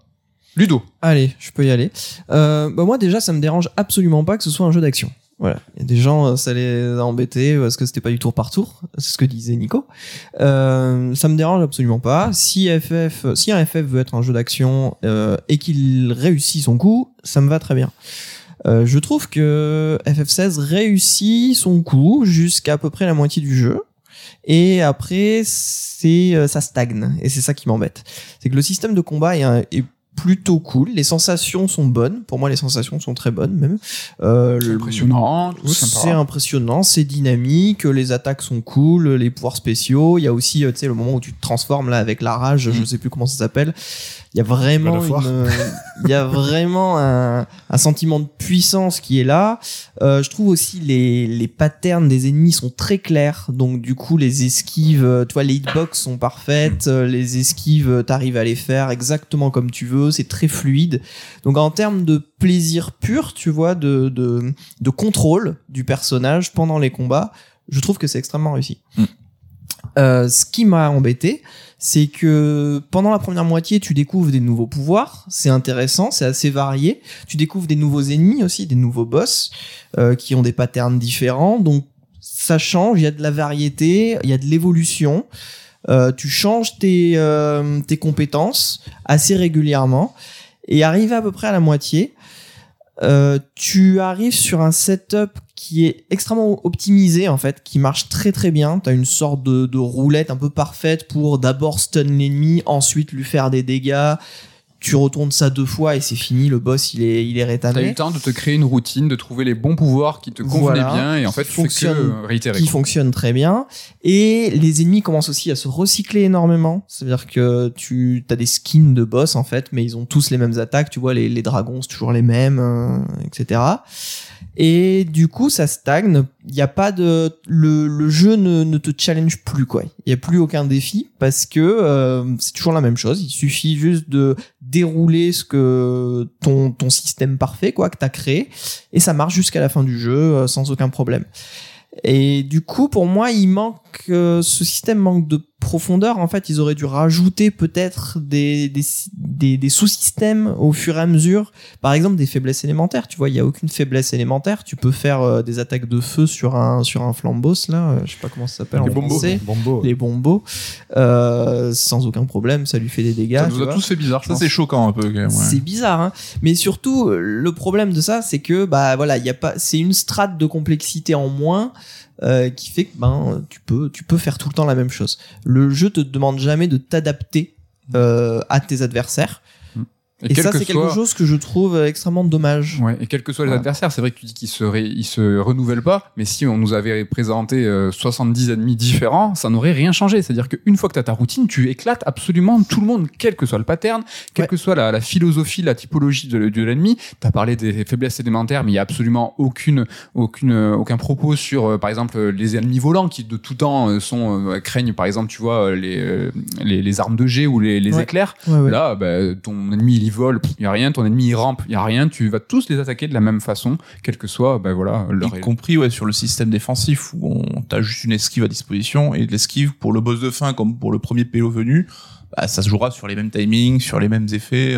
Ludo. Allez, je peux y aller. Euh, bah moi déjà, ça me dérange absolument pas que ce soit un jeu d'action. Voilà, il y a des gens, euh, ça les a embêtés parce que c'était pas du tour par tour, c'est ce que disait Nico. Euh, ça me dérange absolument pas. Si FF, si un FF veut être un jeu d'action et qu'il réussit son coup, ça me va très bien. Je trouve que FF16 réussit son coup jusqu'à à peu près la moitié du jeu. Et après, c'est euh, ça stagne. Et c'est ça qui m'embête. C'est que le système de combat est, un- est plutôt cool. Les sensations sont bonnes. Pour moi, les sensations sont très bonnes même. Euh, le- Impressionnant. c'est impressionnant, c'est dynamique, les attaques sont cool, les pouvoirs spéciaux. Il y a aussi, euh, tu sais, le moment où tu te transformes là avec la rage, Mm. je sais plus comment ça s'appelle. Il y a vraiment, une, euh, il y a vraiment un, un sentiment de puissance qui est là. Euh, je trouve aussi les, les patterns des ennemis sont très clairs, donc du coup les esquives, euh, tu vois, les hitbox sont parfaites, euh, les esquives, euh, t'arrives à les faire exactement comme tu veux, c'est très fluide. Donc en termes de plaisir pur, tu vois, de, de, de contrôle du personnage pendant les combats, je trouve que c'est extrêmement réussi. Mm. Euh, ce qui m'a embêté, c'est que pendant la première moitié, tu découvres des nouveaux pouvoirs, c'est intéressant, c'est assez varié. Tu découvres des nouveaux ennemis aussi, des nouveaux boss euh, qui ont des patterns différents, donc ça change, il y a de la variété, il y a de l'évolution. Euh, tu changes tes, euh, tes compétences assez régulièrement et arrivé à peu près à la moitié, euh, tu arrives sur un setup qui est extrêmement optimisé en fait, qui marche très très bien. T'as une sorte de, de roulette un peu parfaite pour d'abord stun l'ennemi, ensuite lui faire des dégâts. Tu retournes ça deux fois et c'est fini. Le boss il est il est T'as eu rétamé. le temps de te créer une routine, de trouver les bons pouvoirs qui te convenaient Voilà. bien, et en fait, tu fais que fonctionne- réitérer. qui fonctionne très bien et les ennemis commencent aussi à se recycler énormément c'est à dire que tu as des skins de boss en fait mais ils ont tous les mêmes attaques tu vois les, les dragons c'est toujours les mêmes euh, etc et du coup ça stagne. Il y a pas de le, le jeu ne, ne te challenge plus quoi. Il y a plus aucun défi parce que euh, c'est toujours la même chose. Il suffit juste de dérouler ce que ton ton système parfait quoi que t'as créé et ça marche jusqu'à la fin du jeu euh, sans aucun problème. Et du coup, pour moi, il manque euh, ce système manque de profondeur. En fait, ils auraient dû rajouter peut-être des, des, des, des sous-systèmes au fur et à mesure. Par exemple, des faiblesses élémentaires. Tu vois, il y a aucune faiblesse élémentaire. Tu peux faire euh, des attaques de feu sur un sur un flambos là. euh, je sais pas comment ça s'appelle Les en bombos. français. Bombo. Les bombos, euh, sans aucun problème, ça lui fait des dégâts. Ça nous a vois. tous fait bizarre, Ça, c'est choquant un peu. Quand même, ouais. C'est bizarre, hein. Mais surtout, le problème de ça, c'est que bah voilà, il y a pas, c'est une strate de complexité en moins euh, qui fait que ben tu peux, tu peux faire tout le temps la même chose. Le jeu te demande jamais de t'adapter euh, à tes adversaires. Et, ça, c'est quelque chose que je trouve euh, extrêmement dommage. Ouais, et quels que soient les adversaires, c'est vrai que tu dis qu'ils se, ils se renouvellent pas, mais si on nous avait présenté 70 euh, ennemis différents, ça n'aurait rien changé. C'est-à-dire qu'une fois que tu as ta routine, tu éclates absolument tout le monde, quel que soit le pattern, quelle que soit la, la, philosophie, la typologie de, de l'ennemi. Tu as parlé des faiblesses élémentaires, mais il y a absolument aucune, aucune, aucun propos sur, euh, par exemple, les ennemis volants qui de tout temps sont craignent, par exemple, tu vois, les, les, les armes de G ou les, les éclairs. Là, bah, ton ennemi il vole, il y a rien, ton ennemi il rampe, il y a rien, tu vas tous les attaquer de la même façon, quel que soit, ben voilà, leur y compris ouais sur le système défensif où on t'as juste une esquive à disposition et l'esquive pour le boss de fin comme pour le premier PO venu, bah, ça se jouera sur les mêmes timings, sur les mêmes effets.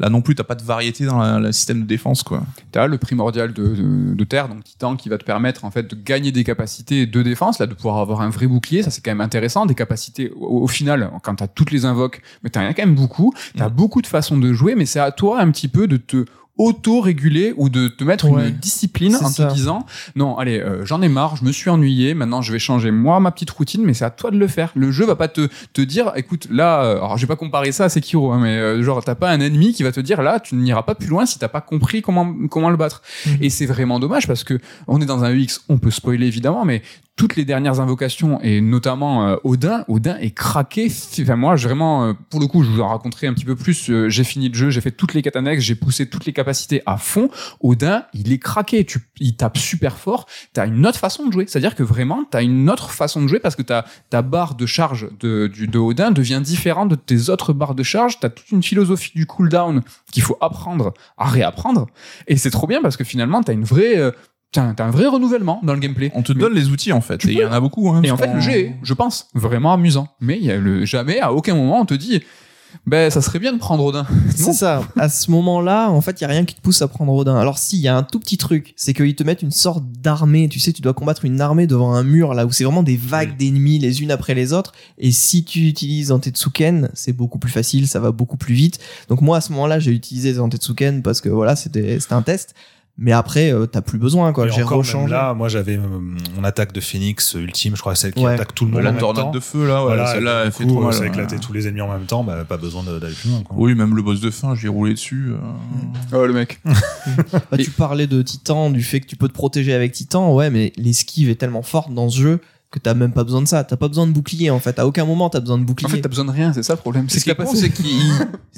Là non plus, t'as pas de variété dans le système de défense, quoi. T'as le primordial de, de, terre, donc Titan, qui va te permettre en fait de gagner des capacités de défense, là, de pouvoir avoir un vrai bouclier. Ça c'est quand même intéressant. Des capacités au, final, quand t'as toutes les invoques, mais t'as quand même beaucoup. T'as mm. beaucoup de façons de jouer, mais c'est à toi un petit peu de te auto-réguler ou de te mettre une discipline en te disant non allez euh, j'en ai marre je me suis ennuyé. Maintenant je vais changer moi ma petite routine mais c'est à toi de le faire. Le jeu va pas te, te dire écoute là euh, alors je vais pas comparer ça à Sekiro hein, mais euh, genre t'as pas un ennemi qui va te dire là tu n'iras pas plus loin si t'as pas compris comment comment le battre. Mhm. et c'est vraiment dommage parce que on est dans un UX on peut spoiler évidemment mais toutes les dernières invocations et notamment euh, Odin, Odin est craqué. Enfin moi, vraiment, euh, pour le coup, je vous en raconterai un petit peu plus. Euh, j'ai fini le jeu, j'ai fait toutes les annexes, j'ai poussé toutes les capacités à fond. Odin, il est craqué. Tu, il tape super fort. T'as une autre façon de jouer. C'est-à-dire que vraiment, t'as une autre façon de jouer parce que ta ta barre de charge de, du, de Odin devient différente de tes autres barres de charge. T'as toute une philosophie du cooldown qu'il faut apprendre à réapprendre. Et c'est trop bien parce que finalement, t'as une vraie T'as un vrai renouvellement dans le gameplay. On te donne les outils en fait, et il y en a beaucoup. Hein, et en fait, le jeu est, je pense, vraiment amusant. Mais il y a le, jamais, à aucun moment, on te dit, ben ça serait bien de prendre Odin. C'est ça. À ce moment-là, en fait, il y a rien qui te pousse à prendre Odin. Alors si, il y a un tout petit truc, c'est qu'ils te mettent une sorte d'armée. Tu sais, tu dois combattre une armée devant un mur là où c'est vraiment des vagues d'ennemis les unes après les autres. Et si tu utilises Antetsuken, c'est beaucoup plus facile, ça va beaucoup plus vite. Donc moi, à ce moment-là, j'ai utilisé Antetsuken parce que voilà, c'était c'était un test mais après euh, t'as plus besoin quoi. J'ai rechangé. là moi j'avais euh, mon attaque de phoenix ultime je crois celle qui attaque tout le monde la tornade de feu là ouais, celle-là elle fait trop mal. ça a éclaté tous les ennemis en même temps bah, pas besoin d'aller plus loin quoi. oui même le boss de fin j'ai roulé dessus euh... oh le mec. Bah, tu parlais de titan du fait que tu peux te protéger avec titan ouais mais l'esquive est tellement forte dans ce jeu que t'as même pas besoin de ça. T'as pas besoin de bouclier en fait. À aucun moment t'as besoin de bouclier. En fait, t'as besoin de rien. C'est ça le problème. C'est ce qui c'est qu'il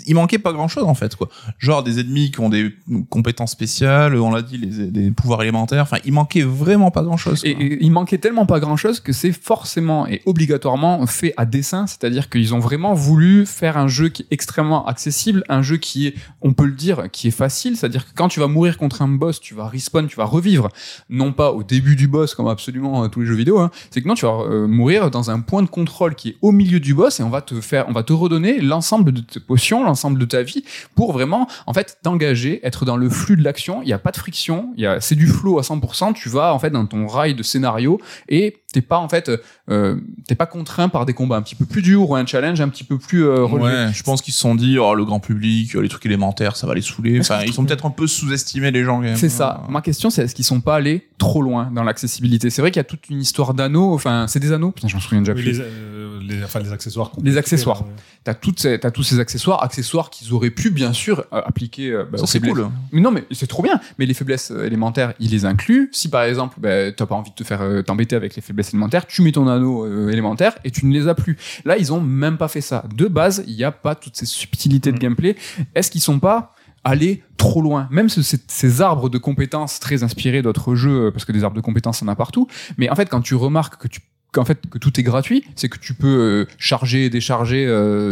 il manquait pas grand chose en fait quoi. Genre des ennemis qui ont des compétences spéciales, on l'a dit, les, des pouvoirs élémentaires. Enfin, il manquait vraiment pas grand chose. Et, il manquait tellement pas grand chose que c'est forcément et obligatoirement fait à dessin. C'est-à-dire qu'ils ont vraiment voulu faire un jeu qui est extrêmement accessible, un jeu qui est, on peut le dire, qui est facile. C'est-à-dire que quand tu vas mourir contre un boss, tu vas respawn, tu vas revivre, non pas au début du boss comme absolument euh, tous les jeux vidéo. Hein, c'est que non, tu vas euh, mourir dans un point de contrôle qui est au milieu du boss et on va te faire, on va te redonner l'ensemble de tes potions, l'ensemble de ta vie pour vraiment, en fait, t'engager, être dans le flux de l'action. Il n'y a pas de friction, il y a, c'est du flow à 100%. Tu vas en fait dans ton rail de scénario et t'es pas en fait euh, t'es pas contraint par des combats. Un petit peu plus durs ou un challenge un petit peu plus euh, ouais je pense qu'ils se sont dit oh le grand public les trucs élémentaires ça va les saouler. Enfin ils sont peut-être un peu sous-estimés les gens c'est ça. Ma question c'est est-ce qu'ils sont pas allés trop loin dans l'accessibilité? C'est vrai qu'il y a toute une histoire d'anneaux enfin c'est des anneaux putain je m'en souviens déjà plus les, euh, les, enfin les accessoires les accessoires t'as toutes ces, t'as tous ces accessoires accessoires qu'ils auraient pu bien sûr euh, appliquer bah, ça c'est cool mais non mais c'est trop bien mais les faiblesses élémentaires ils les incluent si par exemple bah, t'as pas envie de te faire t'embêter avec les faiblesses élémentaire, tu mets ton anneau euh, élémentaire et tu ne les as plus. Là, ils ont même pas fait ça. De base, il n'y a pas toutes ces subtilités de mm. gameplay. Est-ce qu'ils sont pas allés trop loin Même ce, ces, arbres de compétences très inspirés d'autres jeux, euh, parce que des arbres de compétences, on en a partout. Mais en fait, quand tu remarques que tu qu'en fait que tout est gratuit, c'est que tu peux euh, charger et décharger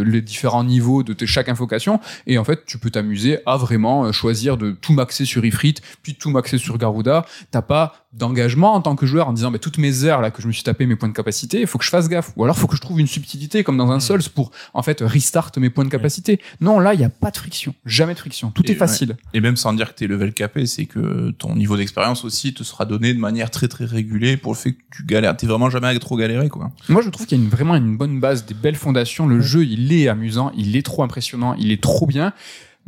les différents niveaux de chaque invocation et en fait tu peux t'amuser à vraiment choisir de tout maxer sur Ifrit puis tout maxer sur Garuda. T'as pas d'engagement en tant que joueur en disant mais toutes mes heures là que je me suis tapé mes points de capacité il faut que je fasse gaffe. Ou alors il faut que je trouve une subtilité comme dans un mm. Souls pour en fait restart mes points de capacité. Non là il y a pas de friction. Jamais de friction. Tout est facile. Et même sans dire que tu es level capé c'est que ton niveau d'expérience aussi te sera donné de manière très très régulée pour le fait que tu galères. T'es vraiment jamais à trop galérer quoi. Moi je trouve qu'il y a une, vraiment une bonne base des belles fondations. Le jeu il est amusant il est trop impressionnant il est trop bien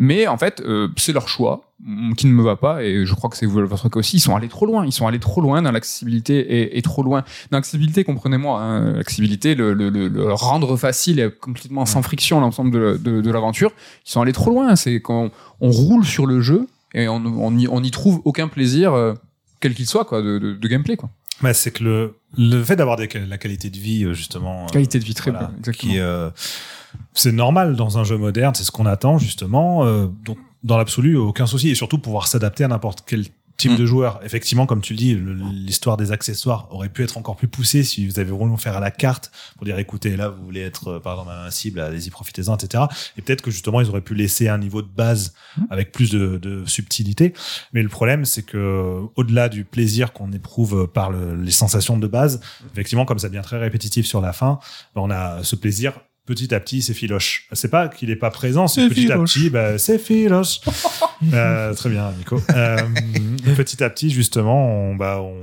Mais en fait, euh, c'est leur choix mm, qui ne me va pas et je crois que c'est votre cas aussi. Ils sont allés trop loin. Ils sont allés trop loin dans l'accessibilité et, et, trop loin. Dans l'accessibilité, comprenez-moi, hein, l'accessibilité, le, le, le, rendre facile et complètement sans friction l'ensemble de, de, de l'aventure. Ils sont allés trop loin. C'est quand on, roule sur le jeu et on, on, y, on y trouve aucun plaisir, euh, quel qu'il soit, quoi, de, de, gameplay, quoi. Ouais, c'est que le, le fait d'avoir la qualité de vie, euh, justement. Qualité de vie très voilà, exactement. Qui, euh, c'est normal dans un jeu moderne, c'est ce qu'on attend, justement. Euh, donc, dans l'absolu, aucun souci. Et surtout, pouvoir s'adapter à n'importe quel type mm. de joueur. Effectivement, comme tu le dis, l'histoire des accessoires aurait pu être encore plus poussée si vous avez voulu faire à la carte pour dire écoutez, là, vous voulez être, par exemple, invincible, allez-y, profitez-en, etc. Et peut-être que justement, ils auraient pu laisser un niveau de base mm. avec plus de, de, subtilité. Mais le problème, c'est que au-delà du plaisir qu'on éprouve par les sensations de base, effectivement, comme ça devient très répétitif sur la fin, ben, on a ce plaisir petit à petit, c'est filoche. C'est pas qu'il est pas présent, c'est petit à petit, bah, c'est filoche. euh, très bien, Nico. Euh, petit à petit, justement, on, bah, on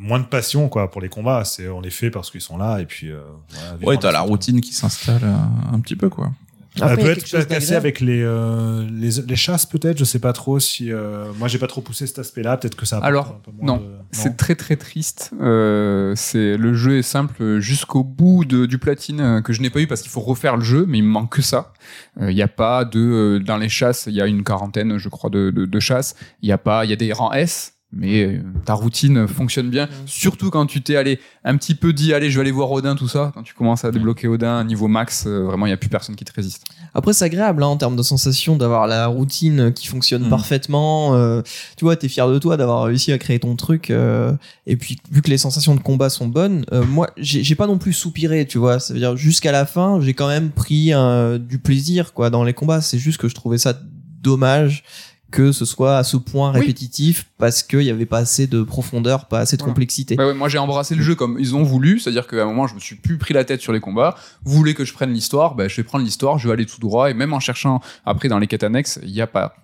moins de passion quoi pour les combats. C'est on les fait parce qu'ils sont là et puis. Euh, voilà, ouais, t'as la routine qui s'installe euh, un petit peu quoi. Elle peut être cassée avec les, euh, les, les chasses peut-être je sais pas trop si euh, moi j'ai pas trop poussé cet aspect là peut-être que ça alors un peu moins non, c'est très très triste. Euh, c'est le jeu est simple jusqu'au bout de, du platine euh, que je n'ai pas eu parce qu'il faut refaire le jeu mais il me manque que ça. Il euh, n'y a pas de euh, dans les chasses il y a une quarantaine je crois de, de, de chasses. Il y a pas il y a des rangs S mais euh, ta routine fonctionne bien, surtout quand tu t'es allé un petit peu dit allez je vais aller voir Odin tout ça, quand tu commences à débloquer Odin niveau max, euh, vraiment il y a plus personne qui te résiste. Après c'est agréable hein, en termes de sensation d'avoir la routine qui fonctionne mm. parfaitement, euh, tu vois t'es fier de toi d'avoir réussi à créer ton truc et puis vu que les sensations de combat sont bonnes, moi j'ai pas non plus soupiré tu vois, ça veut dire jusqu'à la fin j'ai quand même pris du plaisir quoi dans les combats, c'est juste que je trouvais ça dommage que ce soit à ce point répétitif parce qu'il n'y avait pas assez de profondeur, pas assez de complexité. Bah ouais, moi j'ai embrassé le jeu comme ils ont voulu, c'est-à-dire qu'à un moment je me suis plus pris la tête sur les combats. Vous voulez que je prenne l'histoire, bah, je vais prendre l'histoire, je vais aller tout droit et même en cherchant après dans les quêtes annexes, il n'y a pas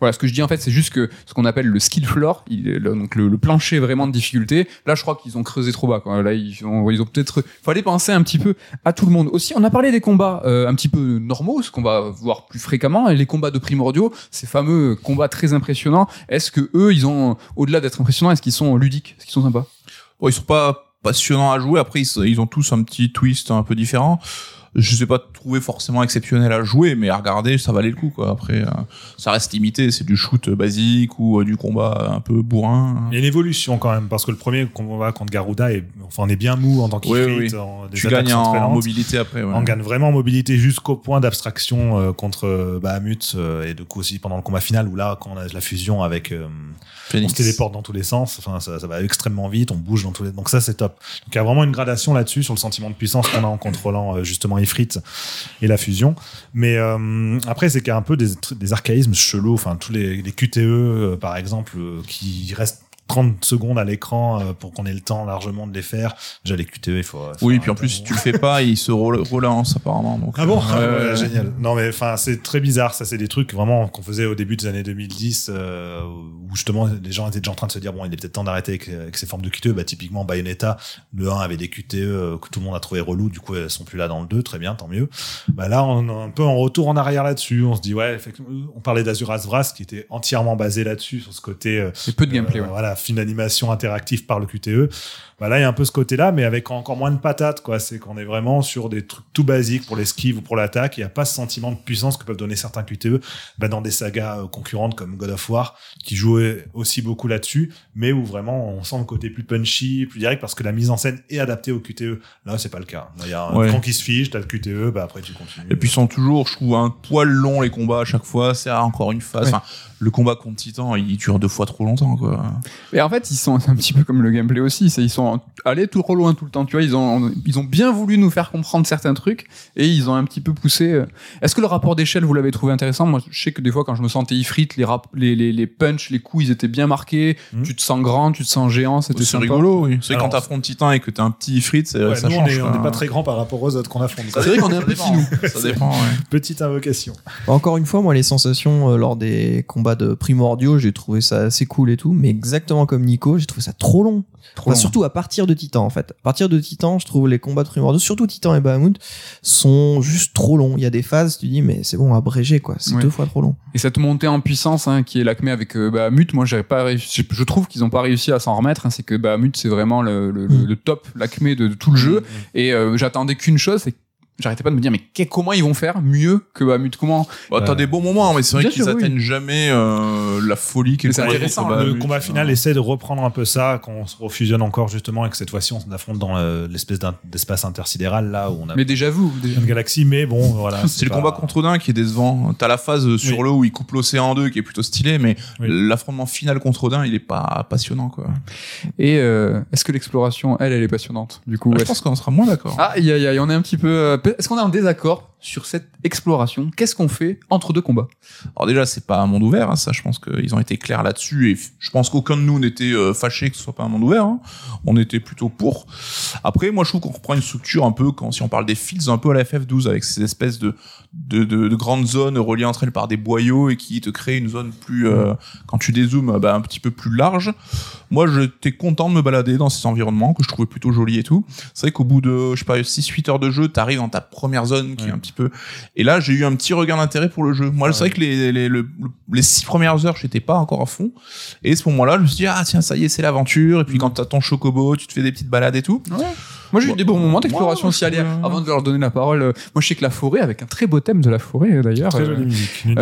voilà, ce que je dis en fait, c'est juste que ce qu'on appelle le skill floor, donc le, plancher vraiment de difficulté. Là, je crois qu'ils ont creusé trop bas. Quoi. Là, ils ont, ils ont peut-être. Fallait penser un petit peu à tout le monde. Aussi, on a parlé des combats euh, un petit peu normaux, ce qu'on va voir plus fréquemment, et les combats de primordiaux, ces fameux combats très impressionnants. Est-ce que eux, ils ont, au-delà d'être impressionnants, est-ce qu'ils sont ludiques, est-ce qu'ils sont sympas? Bon, ils sont pas passionnants à jouer. Après, ils, ils ont tous un petit twist un peu différent je sais pas trouver forcément exceptionnel à jouer, mais à regarder, ça valait le coup, quoi. Après, euh, ça reste limité, c'est du shoot basique ou euh, du combat un peu bourrin. Il y a une évolution quand même, parce que le premier combat contre Garuda est, enfin, on est bien mou en tant qu'Ifrit. Tu gagnes en mobilité après, On gagne vraiment en mobilité jusqu'au point d'abstraction euh, contre bah, et du coup aussi pendant le combat final où là, quand on a la fusion avec, on se téléporte dans tous les sens, enfin, ça, ça, va extrêmement vite, on bouge dans tous les, donc ça c'est top. Donc il y a vraiment une gradation là-dessus sur le sentiment de puissance qu'on a en contrôlant justement frites et la fusion. Mais euh, après, c'est qu'il y a un peu des, archaïsmes chelous, enfin tous les, les QTE euh, par exemple, euh, qui restent 30 secondes à l'écran euh, pour qu'on ait le temps largement de les faire. Déjà les QTE, il faut. Oui, puis en plus, si tu le fais pas, il se relance apparemment. Donc, ah bon euh, Génial. Non mais enfin, c'est très bizarre. Ça, c'est des trucs vraiment qu'on faisait au début des années 2010, euh, où justement les gens étaient déjà en train de se dire bon, il est peut-être temps d'arrêter avec, avec, ces formes de QTE. Bah typiquement Bayonetta, le 1 avait des QTE que tout le monde a trouvé relou. Du coup, elles sont plus là dans le 2. Très bien, tant mieux. Bah là, on est un peu en retour en arrière là-dessus. On se dit ouais, effectivement, on parlait d'Azuras Vras qui était entièrement basé là-dessus sur ce côté. Euh, peu de gameplay. Voilà film d'animation interactif par le QTE. Bah là, il y a un peu ce côté-là, mais avec encore moins de patates, quoi. C'est qu'on est vraiment sur des trucs tout basiques pour l'esquive ou pour l'attaque. Il n'y a pas ce sentiment de puissance que peuvent donner certains QTE bah, dans des sagas euh, concurrentes comme God of War, qui jouaient aussi beaucoup là-dessus, mais où vraiment on sent le côté plus punchy, plus direct, parce que la mise en scène est adaptée au QTE. Là, c'est pas le cas. Il y a un ouais. qui se fiche, t'as le QTE, bah après tu continues. Et puis ils sont toujours, je trouve, un poil long les combats à chaque fois. C'est encore une phase. Enfin, le combat contre Titan, il dure deux fois trop longtemps, quoi. Et en fait, ils sont un petit peu comme le gameplay aussi. Ils sont allés tout trop loin tout le temps. Tu vois, ils ont, ils ont bien voulu nous faire comprendre certains trucs et ils ont un petit peu poussé. Euh. Est-ce que le rapport d'échelle, vous l'avez trouvé intéressant? Moi, je sais que des fois, quand je me sentais ifrit, les, rap les, les, les punchs, les coups, ils étaient bien marqués. Mmh. Tu te sens grand, tu te sens géant. C'était rigolo, oui. C'est quand t'affrontes Titan et que t'es un petit ifrit, ouais, ça change. On n'est pas très grand par rapport aux autres qu'on affronte. C'est vrai qu'on est un petit nous. Ça dépend, Petite invocation. Encore une fois, moi, les sensations euh, lors des combats de primordiaux, j'ai trouvé ça assez cool et tout, mais exactement exactement comme Nico, j'ai trouvé ça trop long. Trop Enfin, long. surtout à partir de Titan en fait. À partir de Titan, je trouve les combats de primordiaux, surtout Titan et Bahamut, sont juste trop longs. Il y a des phases, tu dis mais c'est bon, abrégé quoi. C'est Ouais. deux fois trop long. Et cette montée en puissance hein, qui est l'acmé avec euh, Bahamut, moi j'avais pas réussi, je, trouve qu'ils ont pas réussi à s'en remettre. hein, c'est que Bahamut c'est vraiment le, Mm. le top, l'acmé de, de tout le jeu. Et euh, j'attendais qu'une chose, c'est que j'arrêtais pas de me dire mais comment ils vont faire mieux que Bahamut Comment Bah, t'as Euh, des bons moments, mais c'est vrai qu'ils sûr, oui. atteignent jamais euh, la folie le combat intéressant, le combat hein. final essaie de reprendre un peu ça, qu'on se refusionne encore justement, et que cette fois-ci on affronte dans euh, l'espèce d'espace intersidéral là où on a Mais déjà vous, déjà. une galaxie, mais bon voilà. C'est le pas- combat contre Odin qui est décevant. T'as la phase sur Oui. l'eau où il coupe l'océan en deux qui est plutôt stylé, mais Oui. l'affrontement final contre Odin, il est pas passionnant, quoi. Et euh, est-ce que l'exploration, elle, elle est passionnante Du coup, je est-ce- pense qu'on sera moins d'accord. Ah, aïe, aïe, aïe, on est un petit peu. Est-ce qu'on est en désaccord? Sur cette exploration Qu'est-ce qu'on fait entre deux combats? Alors déjà, c'est pas un monde ouvert, hein, ça, je pense qu'ils ont été clairs là-dessus, et je pense qu'aucun de nous n'était euh, fâché que ce soit pas un monde ouvert. hein. On était plutôt pour. Après, moi, je trouve qu'on reprend une structure un peu, quand si on parle des Fields, un peu à la FF12, avec ces espèces de, de, de, de grandes zones reliées entre elles par des boyaux et qui te créent une zone plus, euh, quand tu dézoomes, bah, un petit peu plus large. Moi, j'étais content de me balader dans ces environnements que je trouvais plutôt jolis et tout. C'est vrai qu'au bout de, je sais pas, 6-8 heures de jeu, t'arrives dans ta première zone qui est un petit peu, et là, j'ai eu un petit regain d'intérêt pour le jeu. Moi, c'est vrai que les, les, le- les six premières heures, j'étais pas encore à fond. Et à ce moment-là, je me suis dit, ah, tiens, ça y est, c'est l'aventure. Et puis, quand t'as ton chocobo, tu te fais des petites balades et tout. Moi, j'ai eu Bon. des bons moments d'exploration aussi. Allez, avant de leur donner la parole, euh, moi, je sais que la forêt, avec un très beau thème de la forêt euh, d'ailleurs. Très euh, jolie musique. Une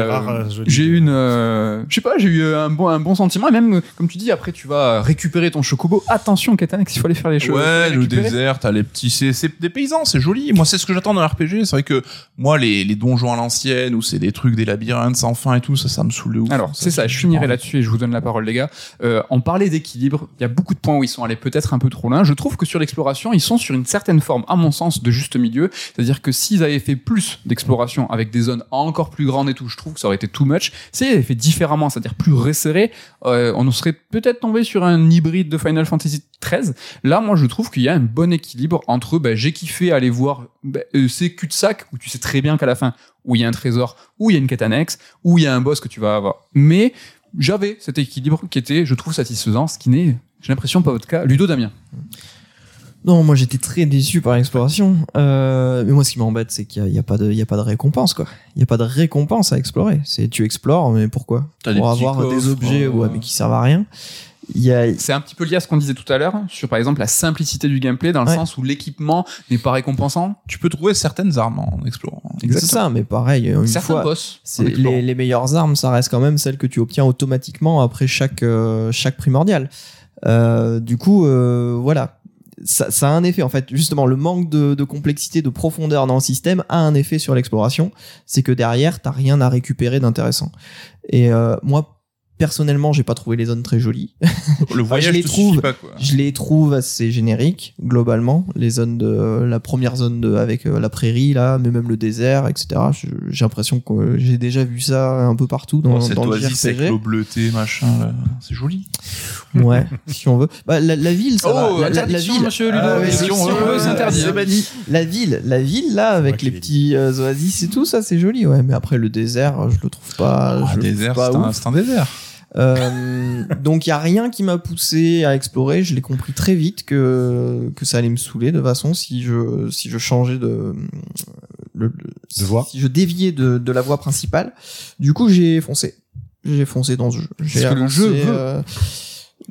j'ai eu une, euh, je sais pas, j'ai eu un bon, un bon sentiment et même, comme tu dis, après tu vas récupérer ton chocobo. Attention, Katanex, il faut aller faire les choses. Ouais, le désert, t'as les petits, c'est, c'est des paysans, c'est joli. Moi, c'est ce que j'attends d'un RPG. C'est vrai que moi, les, les donjons à l'ancienne, où c'est des trucs, des labyrinthes sans fin et tout, ça, ça me saoule de ouf. Alors, c'est ça, je finirai là-dessus et je vous donne la parole, les gars. Euh, on parlait d'équilibre, il y a beaucoup de points où ils sont allés peut-être un peu trop loin. Je trouve que sur l'exploration, ils sont sur une certaine forme, à mon sens, de juste milieu. C'est-à-dire que s'ils avaient fait plus d'exploration avec des zones encore plus grandes et tout, je trouve que ça aurait été too much. S'ils avaient fait différemment, c'est-à-dire plus resserré, euh, on serait peut-être tombé sur un hybride de Final Fantasy XIII. Là, moi, je trouve qu'il y a un bon équilibre entre, bah, j'ai kiffé aller voir bah, euh, ces cul-de-sac où tu sais très bien qu'à la fin, où il y a un trésor, où il y a une quête annexe, où il y a un boss que tu vas avoir. Mais j'avais cet équilibre qui était, je trouve, satisfaisant, ce qui n'est, j'ai l'impression, pas votre cas. Ludo Damien. Non, moi j'étais très déçu par l'exploration. Euh, mais moi, ce qui m'embête, c'est qu'il n'y a, il y a pas de, il y a pas de récompense, quoi. Il n'y a pas de récompense à explorer. C'est tu explores, mais pourquoi? T'as Pour avoir des objets, euh, ouais, mais qui servent à rien. A, C'est un petit peu lié à ce qu'on disait tout à l'heure, sur par exemple la simplicité du gameplay, dans le Ouais. sens où l'équipement n'est pas récompensant. Tu peux trouver certaines armes en explorant. c'est ça, mais pareil, une Certains fois, boss. c'est les, les meilleures armes, ça reste quand même celles que tu obtiens automatiquement après chaque euh, chaque primordial. Euh, du coup, euh, voilà, ça, ça a un effet en fait. Justement, le manque de, de complexité, de profondeur dans le système a un effet sur l'exploration. C'est que derrière, t'as rien à récupérer d'intéressant. Et euh, moi, personnellement, j'ai pas trouvé les zones très jolies. Le voyage les te trouve. pas, quoi. Je les trouve assez génériques globalement. Les zones de la première zone de avec euh, la prairie là, mais même le désert, etc. Je- J'ai l'impression que j'ai déjà vu ça un peu partout dans, Bon, cette dans le oasis avec bleutée, machin, c'est joli. Ouais, si on veut. Bah, la, la ville, ça Oh, va. La, la- la interdiction, ville, monsieur Ludo. Ah ouais, Si si on veut, veut, c'est interdit. La ville, la ville là, avec les petits euh, oasis et tout ça, c'est joli. Ouais, mais après le désert, je le trouve pas. Ah, je le désert, trouve c'est pas un, ouf. c'est un désert. Euh, donc il y a rien qui m'a poussé à explorer. Je l'ai compris très vite que que ça allait me saouler de toute façon si je si je changeais de le, le- De voie. si je déviais de, de la voie principale. Du coup j'ai foncé. J'ai foncé dans ce jeu. J'ai le jeu veut. euh,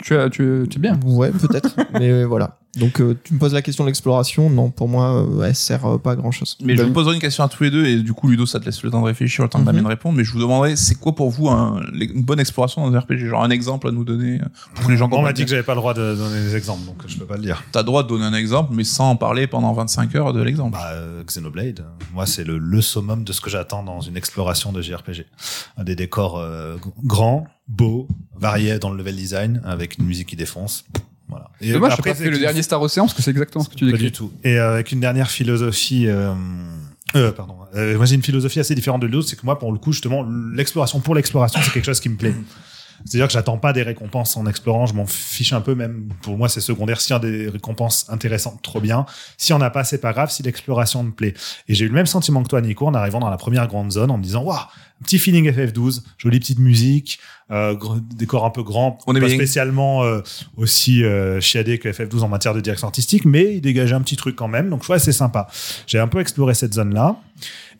Tu, as, tu, tu es bien. Ouais peut-être. mais voilà. Donc euh, tu me poses la question de l'exploration. Non pour moi euh, elle sert euh, pas à grand chose. Mais je vous poserai une question à tous les deux, et du coup, Ludo, ça te laisse le temps de réfléchir, le temps que Mhm. Damien de répondre, mais je vous demanderai, c'est quoi pour vous un- une bonne exploration dans un RPG Genre un exemple à nous donner euh, pour que les gens On m'a dit que j'avais pas le droit de donner des exemples, donc je peux pas le dire. T'as le droit de donner un exemple, mais sans en parler pendant 25 heures de l'exemple. Bah, euh, Xenoblade, euh, moi, c'est le, le summum de ce que j'attends dans une exploration de JRPG. Un des décors euh, g- grands, beaux, variés dans le level design, avec une musique qui défonce. Voilà. Et Dommage, je après, pas fait c'est le dernier Star Ocean parce que c'est exactement ce que tu Pas décris. du tout. Et euh, avec une dernière philosophie. Euh, euh, pardon. Euh, moi, j'ai une philosophie assez différente de l'autre. C'est que moi, pour le coup, justement, l'exploration pour l'exploration, c'est quelque chose qui me plaît. C'est-à-dire que j'attends pas des récompenses en explorant, je m'en fiche un peu, même pour moi c'est secondaire. S'il y a des récompenses intéressantes, trop bien. Si on n'a pas, c'est pas grave, si l'exploration me plaît. Et j'ai eu le même sentiment que toi, Nico, en arrivant dans la première grande zone, en me disant, waouh, petit feeling FF12, jolie petite musique, euh, décor un peu grand, On est pas bien. spécialement euh, aussi euh, chiadé que FF12 en matière de direction artistique, mais il dégageait un petit truc quand même, donc ouais, c'est sympa. J'ai un peu exploré cette zone-là,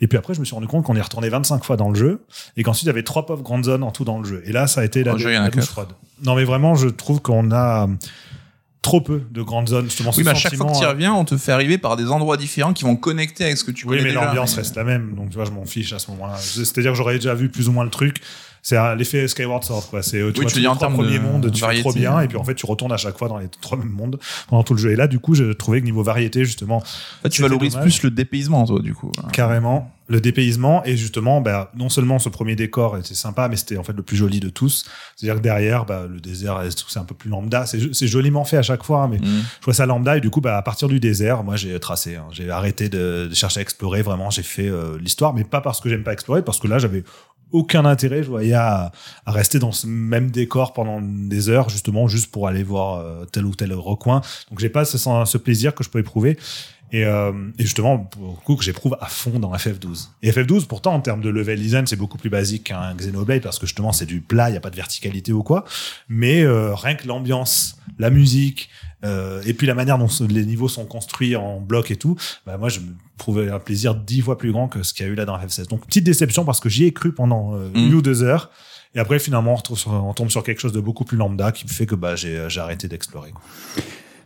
et puis après, je me suis rendu compte qu'on est retourné 25 fois dans le jeu, et qu'ensuite, il y avait trois pauvres grandes zones en tout dans le jeu. Et là, ça a été la, jeu, la douche froide. Non, mais vraiment, je trouve qu'on a trop peu de grandes zones, justement. Oui, mais à chaque fois que tu y sentiment, reviens, on te fait arriver par des endroits différents qui vont connecter avec ce que tu Oui, connais mais déjà. l'ambiance reste la même, donc tu vois, je m'en fiche à ce moment-là. C'est-à-dire que j'aurais déjà vu plus ou moins le truc. C'est l'effet Skyward Sword, quoi. C'est, tu Oui, vois, tu en termes premiers de mondes, tu fais trop bien, et puis en fait, tu retournes à chaque fois dans les trois mêmes mondes pendant tout le jeu. Et là, du coup, j'ai trouvé que niveau variété, justement, En fait, tu valorises plus le dépaysement, toi, du coup. carrément, le dépaysement, et justement, bah, non seulement ce premier décor était sympa, mais c'était en fait le plus joli de tous. C'est-à-dire que derrière, bah, le désert, c'est un peu plus lambda. C'est, joliment fait à chaque fois, hein, mais Mm. je vois ça lambda et du coup bah à partir du désert moi j'ai tracé hein. j'ai arrêté de, de chercher à explorer vraiment j'ai fait euh, l'histoire mais pas parce que j'aime pas explorer parce que là j'avais aucun intérêt je voyais à, à rester dans ce même décor pendant des heures justement juste pour aller voir euh, tel ou tel recoin donc j'ai pas ce, plaisir que je peux éprouver et, euh, et justement, pour coup, que j'éprouve à fond dans FF12. Et FF12, pourtant, en termes de level design, c'est beaucoup plus basique qu'un Xenoblade parce que justement, c'est du plat, il n'y a pas de verticalité ou quoi. Mais euh, rien que l'ambiance, la musique, euh, et puis la manière dont les niveaux sont construits en blocs et tout, bah moi, je me trouvais un plaisir dix fois plus grand que ce qu'il y a eu là dans FF16. Donc, petite déception parce que j'y ai cru pendant euh, une Mm. ou deux heures. Et après, finalement, on, retrouve sur- on tombe sur quelque chose de beaucoup plus lambda qui me fait que bah, j'ai arrêté d'explorer.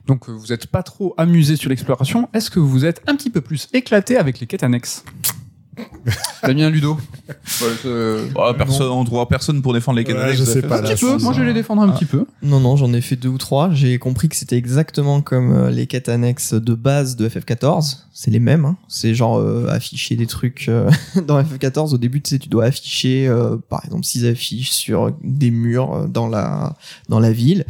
Donc euh, vous n'êtes pas trop amusé sur l'exploration. Est-ce que vous êtes un petit peu plus éclaté avec les quêtes annexes? Damien Ludo Voilà, personne, on trouvera personne pour défendre les Ouais, canadiens. je sais pas, Un petit peu, moi je vais les défendre un Ah. petit peu. Non, non, j'en ai fait deux ou trois. J'ai compris que c'était exactement comme euh, les quêtes annexes de base de FF14. C'est les mêmes. hein. C'est genre euh, afficher des trucs euh, dans FF14. Au début, tu sais, tu dois afficher, euh, par exemple, six affiches sur des murs euh, dans la dans la ville.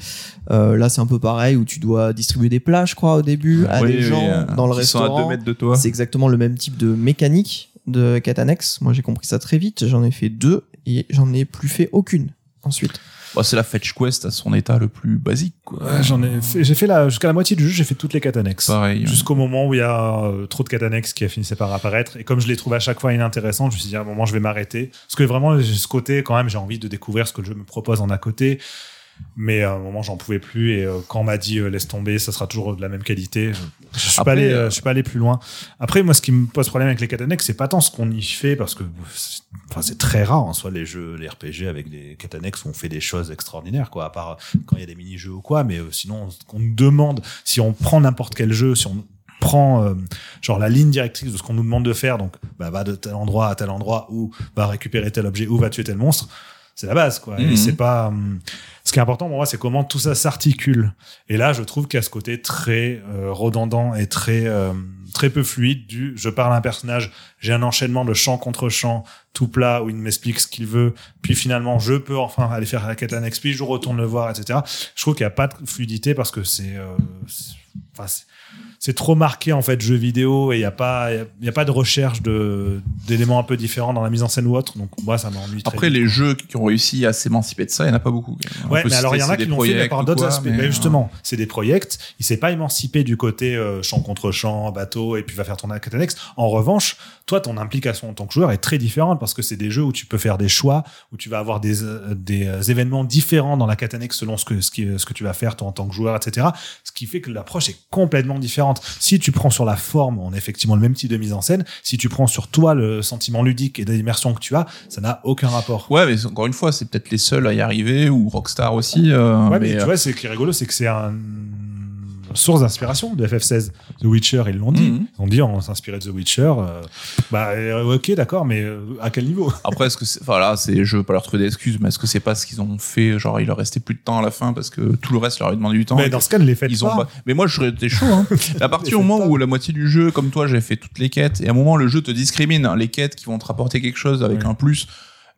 Euh, là, c'est un peu pareil où tu dois distribuer des plats, je crois, au début à Oui, des oui, gens euh, dans le qui sont à restaurant. 2 mètres de toi. C'est exactement le même type de mécanique de quête annexe. Moi, j'ai compris ça très vite. J'en ai fait deux et j'en ai plus fait aucune ensuite. Bah, c'est la fetch quest à son état le plus basique, quoi. Ouais, j'en ai fait, j'ai fait la, jusqu'à la moitié du jeu, j'ai fait toutes les quêtes annexes. Pareil. ouais. Jusqu'au moment où il y a euh, trop de quêtes annexes qui finissaient par apparaître. Et comme je les trouve à chaque fois inintéressantes, je me suis dit à un moment, je vais m'arrêter. Parce que vraiment, j'ai ce côté, quand même, j'ai envie de découvrir ce que le jeu me propose en à côté. Mais à un moment, j'en pouvais plus. Et euh, quand on m'a dit, euh, laisse tomber, ça sera toujours de la même qualité, je suis, Après, pas allé, euh, euh, je suis pas allé plus loin. Après, moi, ce qui me pose problème avec les annexes, c'est pas tant ce qu'on y fait, parce que c'est- enfin, c'est très rare en soi, les jeux, les RPG avec des annexes où on fait des choses extraordinaires, quoi, à part quand il y a des mini-jeux ou quoi. Mais euh, sinon, ce qu'on nous demande, si on prend n'importe quel jeu, si on prend euh, genre la ligne directrice de ce qu'on nous demande de faire, donc bah, va de tel endroit à tel endroit, ou va récupérer tel objet, ou va tuer tel monstre, c'est la base, quoi. Mhm. Et c'est pas. hum, ce qui est important pour moi, c'est comment tout ça s'articule. Et là, je trouve qu'il y a ce côté très euh, redondant et très euh, très peu fluide du je parle à un personnage, j'ai un enchaînement de chant contre chant, tout plat où il m'explique ce qu'il veut, puis finalement je peux enfin aller faire la quête annexe, puis je retourne le voir, etc. Je trouve qu'il n'y a pas de fluidité parce que c'est euh, c'est- enfin, c'est- trop marqué en fait jeu vidéo et il y a pas il y a- il y a, pas de recherche de d'éléments un peu différents dans la mise en scène ou autre donc moi ça m'ennuie Après, les jeux qui ont réussi à s'émanciper de ça, il n'y en a pas beaucoup. On Ouais, mais alors il y en a qui l'ont fait par d'autres aspects. mais, Mais euh, justement, c'est des projets. Il s'est pas émancipé du côté euh, champ contre champ, bateau, et puis va faire ton quête annexe. En revanche, toi, ton implication en tant que joueur est très différente parce que c'est des jeux où tu peux faire des choix, où tu vas avoir des, euh, des euh, événements différents dans la quête annexe selon ce que, ce, qui, ce que tu vas faire toi en tant que joueur, etc. Ce qui fait que l'approche est complètement différente. Si tu prends sur la forme, on a effectivement le même type de mise en scène. Si tu prends sur toi le sentiment ludique et d'immersion que tu as, ça n'a aucun rapport. Ouais, mais encore une fois, c'est peut-être les seuls à y arriver, ou Rockstar aussi. euh, Ouais, mais, mais, tu euh, vois, c'est qui est rigolo, c'est que c'est un source d'inspiration de FF16. The Witcher, ils l'ont dit. Mhm. Ils ont dit, on s'inspirait de The Witcher. euh, bah, euh, ok, d'accord, mais euh, à quel niveau? Après, est-ce que c'est, enfin là, c'est, je veux pas leur trouver d'excuses, mais est-ce que c'est pas ce qu'ils ont fait, genre il leur restait plus de temps à la fin parce que tout le reste leur avait demandé du temps. Mais dans ce cas, ne les faites ils pas. ont pas. Mais moi, je serais été chaud. Hein. à partir du moment pas. où la moitié du jeu, comme toi, j'ai fait toutes les quêtes, et à un moment le jeu te discrimine, hein, les quêtes qui vont te rapporter quelque chose avec un plus.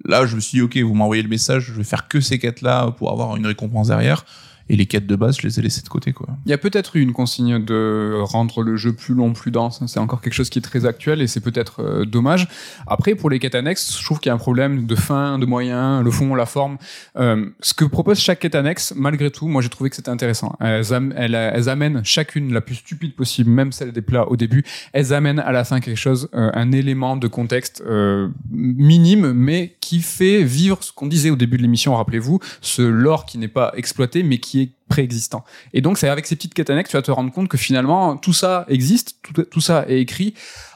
Là, je me suis dit, ok, vous m'envoyez le message, je vais faire que ces quêtes-là pour avoir une récompense derrière. Et les quêtes de base, je les ai laissées de côté, quoi. Il y a peut-être eu une consigne de rendre le jeu plus long, plus dense. C'est encore quelque chose qui est très actuel et c'est peut-être euh, dommage. Après, pour les quêtes annexes, je trouve qu'il y a un problème de fin, de moyens, le fond, la forme. Euh, ce que propose chaque quête annexe, malgré tout, moi j'ai trouvé que c'était intéressant. Elles, am- elles- elles amènent chacune la plus stupide possible, même celle des plats au début. Elles amènent à la fin quelque chose, euh, un élément de contexte minime, mais qui fait vivre ce qu'on disait au début de l'émission, rappelez-vous, ce lore qui n'est pas exploité, mais qui est préexistant. Et donc, c'est avec ces petites quêtes annexes, tu vas te rendre compte que finalement, tout ça existe, tout, tout ça est écrit.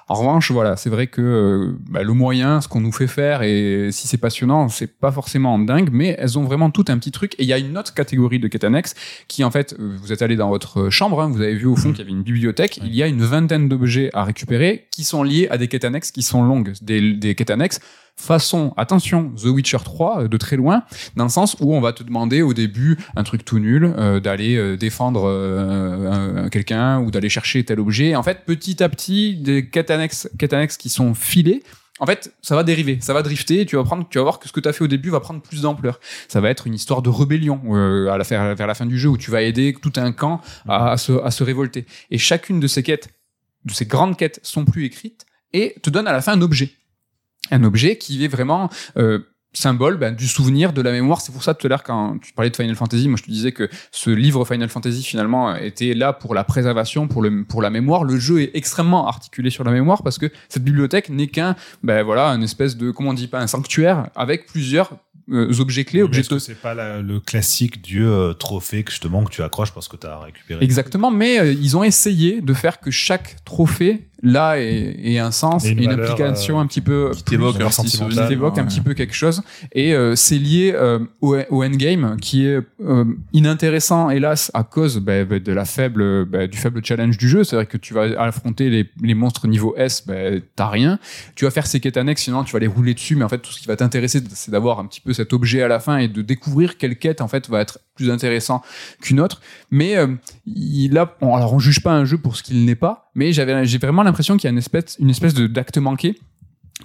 En revanche, voilà, c'est vrai que euh, bah, le moyen, ce qu'on nous fait faire, et si c'est passionnant, c'est pas forcément dingue, mais elles ont vraiment tout un petit truc. Et il y a une autre catégorie de quêtes annexes qui, en fait, euh, vous êtes allé dans votre chambre, hein, vous avez vu au fond qu'il y avait une bibliothèque. Il y a une vingtaine d'objets à récupérer qui sont liés à des quêtes annexes qui sont longues, des, des quêtes annexes façon, attention, The Witcher 3 euh, de très loin, dans le sens où on va te demander au début un truc tout nul, euh, d'aller euh, défendre un- quelqu'un ou d'aller chercher tel objet. En fait, petit à petit, des quêtes annexes, quêtes annexes qui sont filées. En fait, ça va dériver, ça va drifter. et Tu vas prendre, tu vas voir que ce que tu as fait au début va prendre plus d'ampleur. Ça va être une histoire de rébellion à la, vers, vers la fin du jeu où tu vas aider tout un camp à, à se, à se révolter. Et chacune de ces quêtes, de ces grandes quêtes, sont plus écrites et te donne à la fin un objet un objet qui est vraiment euh, symbole ben, du souvenir, de la mémoire. C'est pour ça tout à l'heure quand tu parlais de Final Fantasy, moi je te disais que ce livre Final Fantasy finalement était là pour la préservation, pour le pour la mémoire. Le jeu est extrêmement articulé sur la mémoire parce que cette bibliothèque n'est qu'un ben voilà, une espèce de comment on dit pas un sanctuaire avec plusieurs euh, objets clés, objets que c'est pas la- le classique dieu euh, trophée que justement que tu accroches parce que tu as récupéré Exactement, mais euh, ils ont essayé de faire que chaque trophée là ait, ait un sens, Et une et une valeur, application euh, un petit peu qui t'évoque un sentimental, t'évoque un ouais. petit peu quelque chose. Et euh, c'est lié euh, au, au endgame qui est euh, inintéressant hélas à cause bah, bah, de la faible bah, du faible challenge du jeu. C'est-à-dire que tu vas affronter les, les monstres niveau S, bah, t'as rien. Tu vas faire ces quêtes annexes, sinon tu vas les rouler dessus. Mais en fait, tout ce qui va t'intéresser, c'est d'avoir un petit peu cet objet à la fin et de découvrir quelle quête en fait va être plus intéressant qu'une autre. Mais euh, il a, bon, alors on juge pas un jeu pour ce qu'il n'est pas, mais j'avais, j'ai vraiment l'impression qu'il y a une espèce, une espèce de d'acte manqué.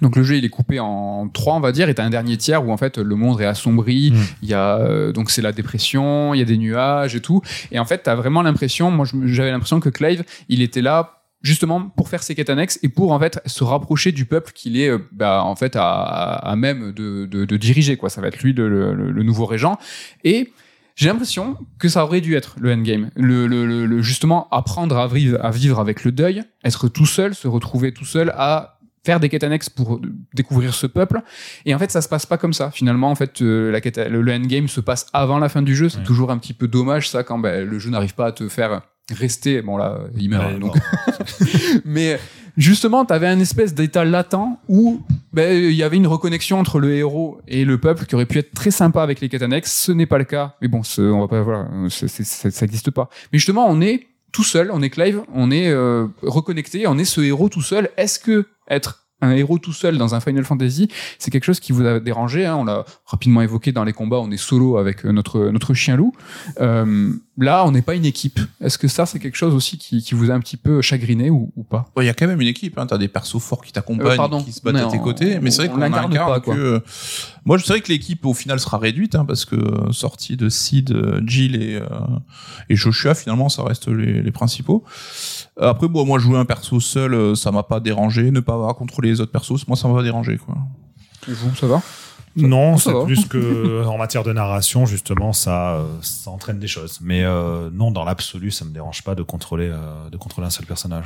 Donc le jeu il est coupé en trois on va dire et t'as un dernier tiers où en fait le monde est assombri, Mm. il y a euh, donc c'est la dépression, il y a des nuages et tout et en fait t'as vraiment l'impression, moi j'avais l'impression que Clive il était là justement pour faire ses quêtes annexes et pour en fait se rapprocher du peuple qu'il est euh, bah, en fait à, à, à même de, de, de diriger quoi, ça va être lui le, le, le nouveau régent et j'ai l'impression que ça aurait dû être le endgame. Le, le, le, justement, apprendre à vivre, à vivre avec le deuil, être tout seul, se retrouver tout seul, à faire des quêtes annexes pour découvrir ce peuple. Et en fait, ça se passe pas comme ça. Finalement, en fait, euh, la quête, le, le endgame se passe avant la fin du jeu. C'est Ouais. toujours un petit peu dommage, ça, quand ben, le jeu n'arrive pas à te faire rester. Bon, là, il meurt. Ouais, donc, mais justement, tu avais un espèce d'état latent où ben, il y avait une reconnexion entre le héros et le peuple qui aurait pu être très sympa avec les quêtes annexes. Ce n'est pas le cas. Mais bon, ce- on va pas, voilà, ça n'existe pas. Mais justement, on est tout seul, on est Clive, on est euh, reconnecté, on est ce héros tout seul. Est-ce que être un héros tout seul dans un Final Fantasy, c'est quelque chose qui vous a dérangé hein? On l'a rapidement évoqué dans les combats. On est solo avec euh, notre notre chien loup. Euh, là, on n'est pas une équipe. Est-ce que ça, c'est quelque chose aussi qui, qui vous a un petit peu chagriné ou, ou pas? Il y a quand même une équipe, hein. t'as des persos forts qui t'accompagnent, Euh, qui se battent à tes côtés, mais c'est vrai on qu'on incarne pas, que... euh, Moi, je sais que l'équipe au final sera réduite, hein, parce que euh, sortie de Sid, Jill et, et Joshua, finalement, ça reste les, les principaux. Après, bon, moi, jouer un perso seul, ça m'a pas dérangé. Ne pas avoir contrôler les autres persos, moi, ça m'a pas dérangé, quoi. Et vous, ça va? Non, c'est plus que en matière de narration, justement, ça, euh, ça entraîne des choses. Mais euh, non, dans l'absolu, ça me dérange pas de contrôler, euh, de contrôler un seul personnage.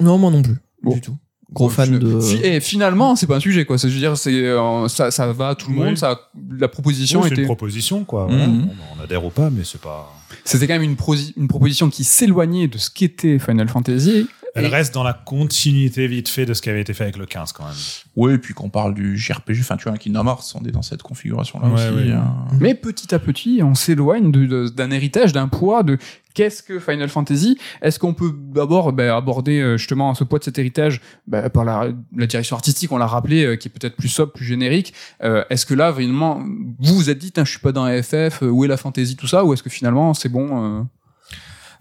Non, moi non plus. Bon. Du tout. Gros fan de. Fi- Et finalement, c'est pas un sujet, quoi. C'est, dire, c'est, euh, ça, ça va à tout le Oui. monde. Ça, la proposition Oui, c'est était, une proposition, quoi. Mhm. Bah, on adhère ou pas, mais c'est pas. c'était quand même une, une proposition qui s'éloignait de ce qu'était Final Fantasy. Elle Et- reste dans la continuité vite fait de ce qui avait été fait avec le 15, quand même. Oui, et puis qu'on parle du JRPG, enfin, tu vois, un Kingdom Hearts, on est dans cette configuration-là Ouais, aussi. ouais. hein. Mais petit à petit, on s'éloigne d'un héritage, d'un poids, de qu'est-ce que Final Fantasy Est-ce qu'on peut d'abord ben, aborder euh, justement ce poids de cet héritage ben, par la, la direction artistique, on l'a rappelé, euh, qui est peut-être plus sobre, plus générique. Euh, est-ce que là, vraiment, vous vous êtes dit, je suis pas dans FF, euh, où est la fantasy, tout ça, ou est-ce que finalement, c'est bon euh,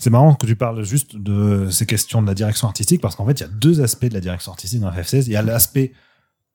C'est marrant que tu parles juste de ces questions de la direction artistique parce qu'en fait, il y a deux aspects de la direction artistique dans FF16. Il y a l'aspect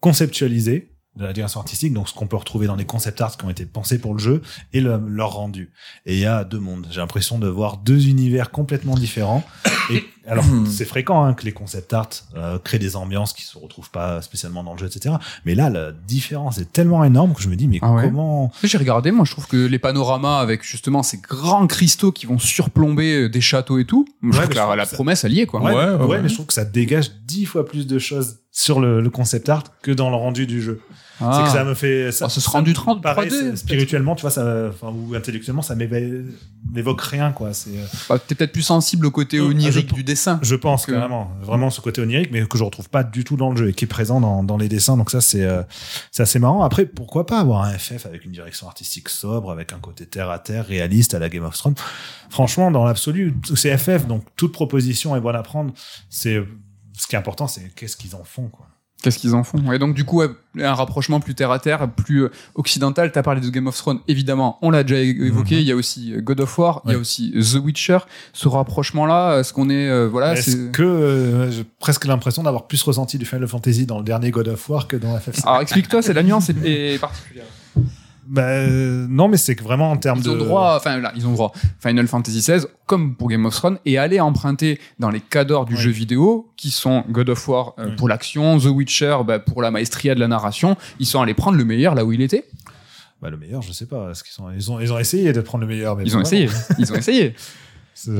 conceptualisé de la direction artistique, donc ce qu'on peut retrouver dans les concept arts qui ont été pensés pour le jeu et le- leur rendu. Et il y a deux mondes. J'ai l'impression de voir deux univers complètement différents. Et alors, c'est fréquent hein, que les concept art euh, créent des ambiances qui se retrouvent pas spécialement dans le jeu, etc. Mais là, la différence est tellement énorme que je me dis, mais Ah ouais comment J'ai regardé, moi je trouve que les panoramas avec justement ces grands cristaux qui vont surplomber euh, des châteaux et tout, je Ouais, trouve que je la, trouve la que ça- promesse elle y est quoi. Ouais, Ouais, mais- ouais, ouais, ouais. mais je trouve que ça dégage dix fois plus de choses sur le, le concept art que dans le rendu du jeu. Ah. C'est que ça me fait. Ça, Ah, ce sera rendu 30 pareil, 3D, c'est- peut-être. spirituellement, tu vois, ça, ou intellectuellement, ça m'évoque rien, quoi. C'est, euh, Bah, T'es peut-être plus sensible au côté je onirique du dessin. je pense Que- carrément, vraiment ce côté onirique, mais que je retrouve pas du tout dans le jeu et qui est présent dans, dans les dessins. Donc ça, c'est, euh, c'est assez marrant. Après, pourquoi pas avoir un FF avec une direction artistique sobre, avec un côté terre à terre, réaliste à la Game of Thrones? Franchement, dans l'absolu, c'est FF, donc toute proposition est bonne à prendre. C'est, ce qui est important, c'est qu'est-ce qu'ils en font, quoi. Qu'est-ce qu'ils en font Et donc du coup, un rapprochement plus terre à terre, plus euh, occidental. T'as parlé de Game of Thrones, évidemment, on l'a déjà évoqué. Mhm. Il y a aussi euh, God of War, il y a aussi The Witcher. Ce rapprochement-là, est-ce qu'on est, euh, voilà, Est-ce c'est. que euh, j'ai presque l'impression d'avoir plus ressenti du Final Fantasy dans le dernier God of War que dans FF7 Alors explique-toi, c'est la nuance est, est particulière. Bah, euh, non, mais c'est que vraiment en termes Ils de. ont droit, enfin là, ils ont droit. Final Fantasy XVI, comme pour Game of Thrones, et aller emprunter dans les cadres du Ouais. jeu vidéo, qui sont God of War euh, Ouais. pour l'action, The Witcher bah, pour la maestria de la narration. Ils sont allés prendre le meilleur là où il était. Bah, le meilleur, je sais pas. Est-ce qu'ils sont... Ils, ont... ils ont essayé de prendre le meilleur. Mais Ils ont essayé. Ils ont essayé.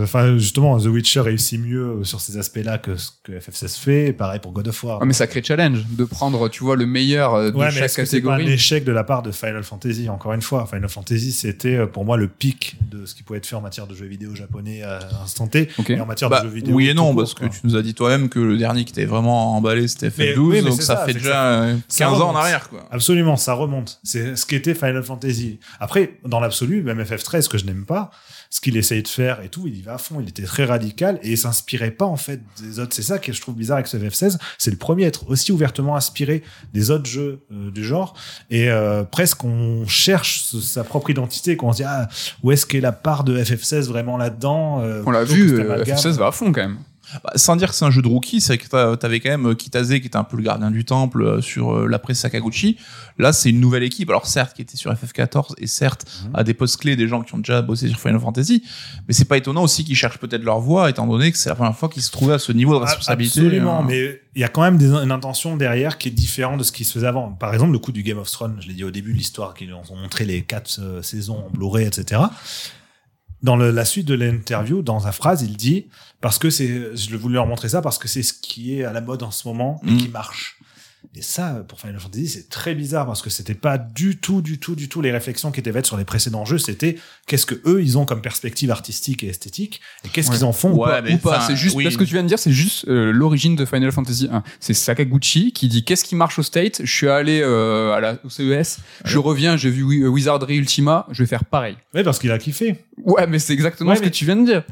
Enfin, justement, The Witcher réussit mieux sur ces aspects-là que ce que FF16 fait. Pareil pour God of War. Ouais, mais sacré challenge de prendre, tu vois, le meilleur euh, de Ouais, chaque que c'est un catégorie. échec de la part de Final Fantasy Encore une fois, Final Fantasy, c'était euh, pour moi le pic de ce qui pouvait être fait en matière de jeux vidéo japonais à instant T. Ok. Et en matière Bah, de jeux vidéo. oui et non, court, parce que tu nous as dit toi-même que le dernier qui t'avait vraiment emballé c'était Mais- FF12, oui, mais donc ça, ça, fait déjà euh, ça 15 ans en arrière. Quoi. Absolument, ça remonte. C'est ce qu'était Final Fantasy. Après, dans l'absolu, même FF13, que je n'aime pas, ce qu'il essayait de faire et tout, il y va à fond. Il était très radical et il s'inspirait pas en fait des autres. C'est ça que je trouve bizarre avec ce FF16. C'est le premier à être aussi ouvertement inspiré des autres jeux euh, du genre. Et euh, presque on cherche ce- sa propre identité, qu'on se dit ah, où est-ce qu'est la part de FF16 vraiment là-dedans euh, On l'a vu, euh, amalgame. FF16 va à fond quand même. Bah, sans dire que c'est un jeu de rookie, c'est que t'avais quand même euh, Kitase qui était un peu le gardien du temple euh, sur euh, l'après Sakaguchi. Là, c'est une nouvelle équipe. Alors certes, qui était sur FF14 et certes Mhm. à des postes clés des gens qui ont déjà bossé sur Final Fantasy, mais c'est pas étonnant aussi qu'ils cherchent peut-être leur voie, étant donné que c'est la première fois qu'ils se trouvaient à ce niveau de Ah, responsabilité. Absolument, euh. mais il y a quand même des- une intention derrière qui est différente de ce qui se faisait avant. Par exemple, le coup du Game of Thrones, je l'ai dit au début, l'histoire qu'ils ont montré les quatre euh, saisons en Blu-ray, etc. Dans le- la suite de l'interview, dans sa phrase, il dit parce que c'est, je voulais leur montrer ça parce que c'est ce qui est à la mode en ce moment et Mm. qui marche. Et ça, pour Final Fantasy, c'est très bizarre parce que c'était pas du tout, du tout, du tout les réflexions qui étaient faites sur les précédents jeux. C'était qu'est-ce que eux ils ont comme perspective artistique et esthétique et qu'est-ce Ouais. qu'ils en font ou Ouais, pas. ou pas, c'est juste oui. parce que tu viens de dire, c'est juste euh, l'origine de Final Fantasy 1. C'est Sakaguchi qui dit qu'est-ce qui marche au State? Je suis allé euh, à la, au CES, je reviens, j'ai vu Wi- Wizardry Ultima, je vais faire pareil. Ouais, parce qu'il a kiffé. Ouais, mais c'est exactement Ouais, ce mais- que tu viens de dire.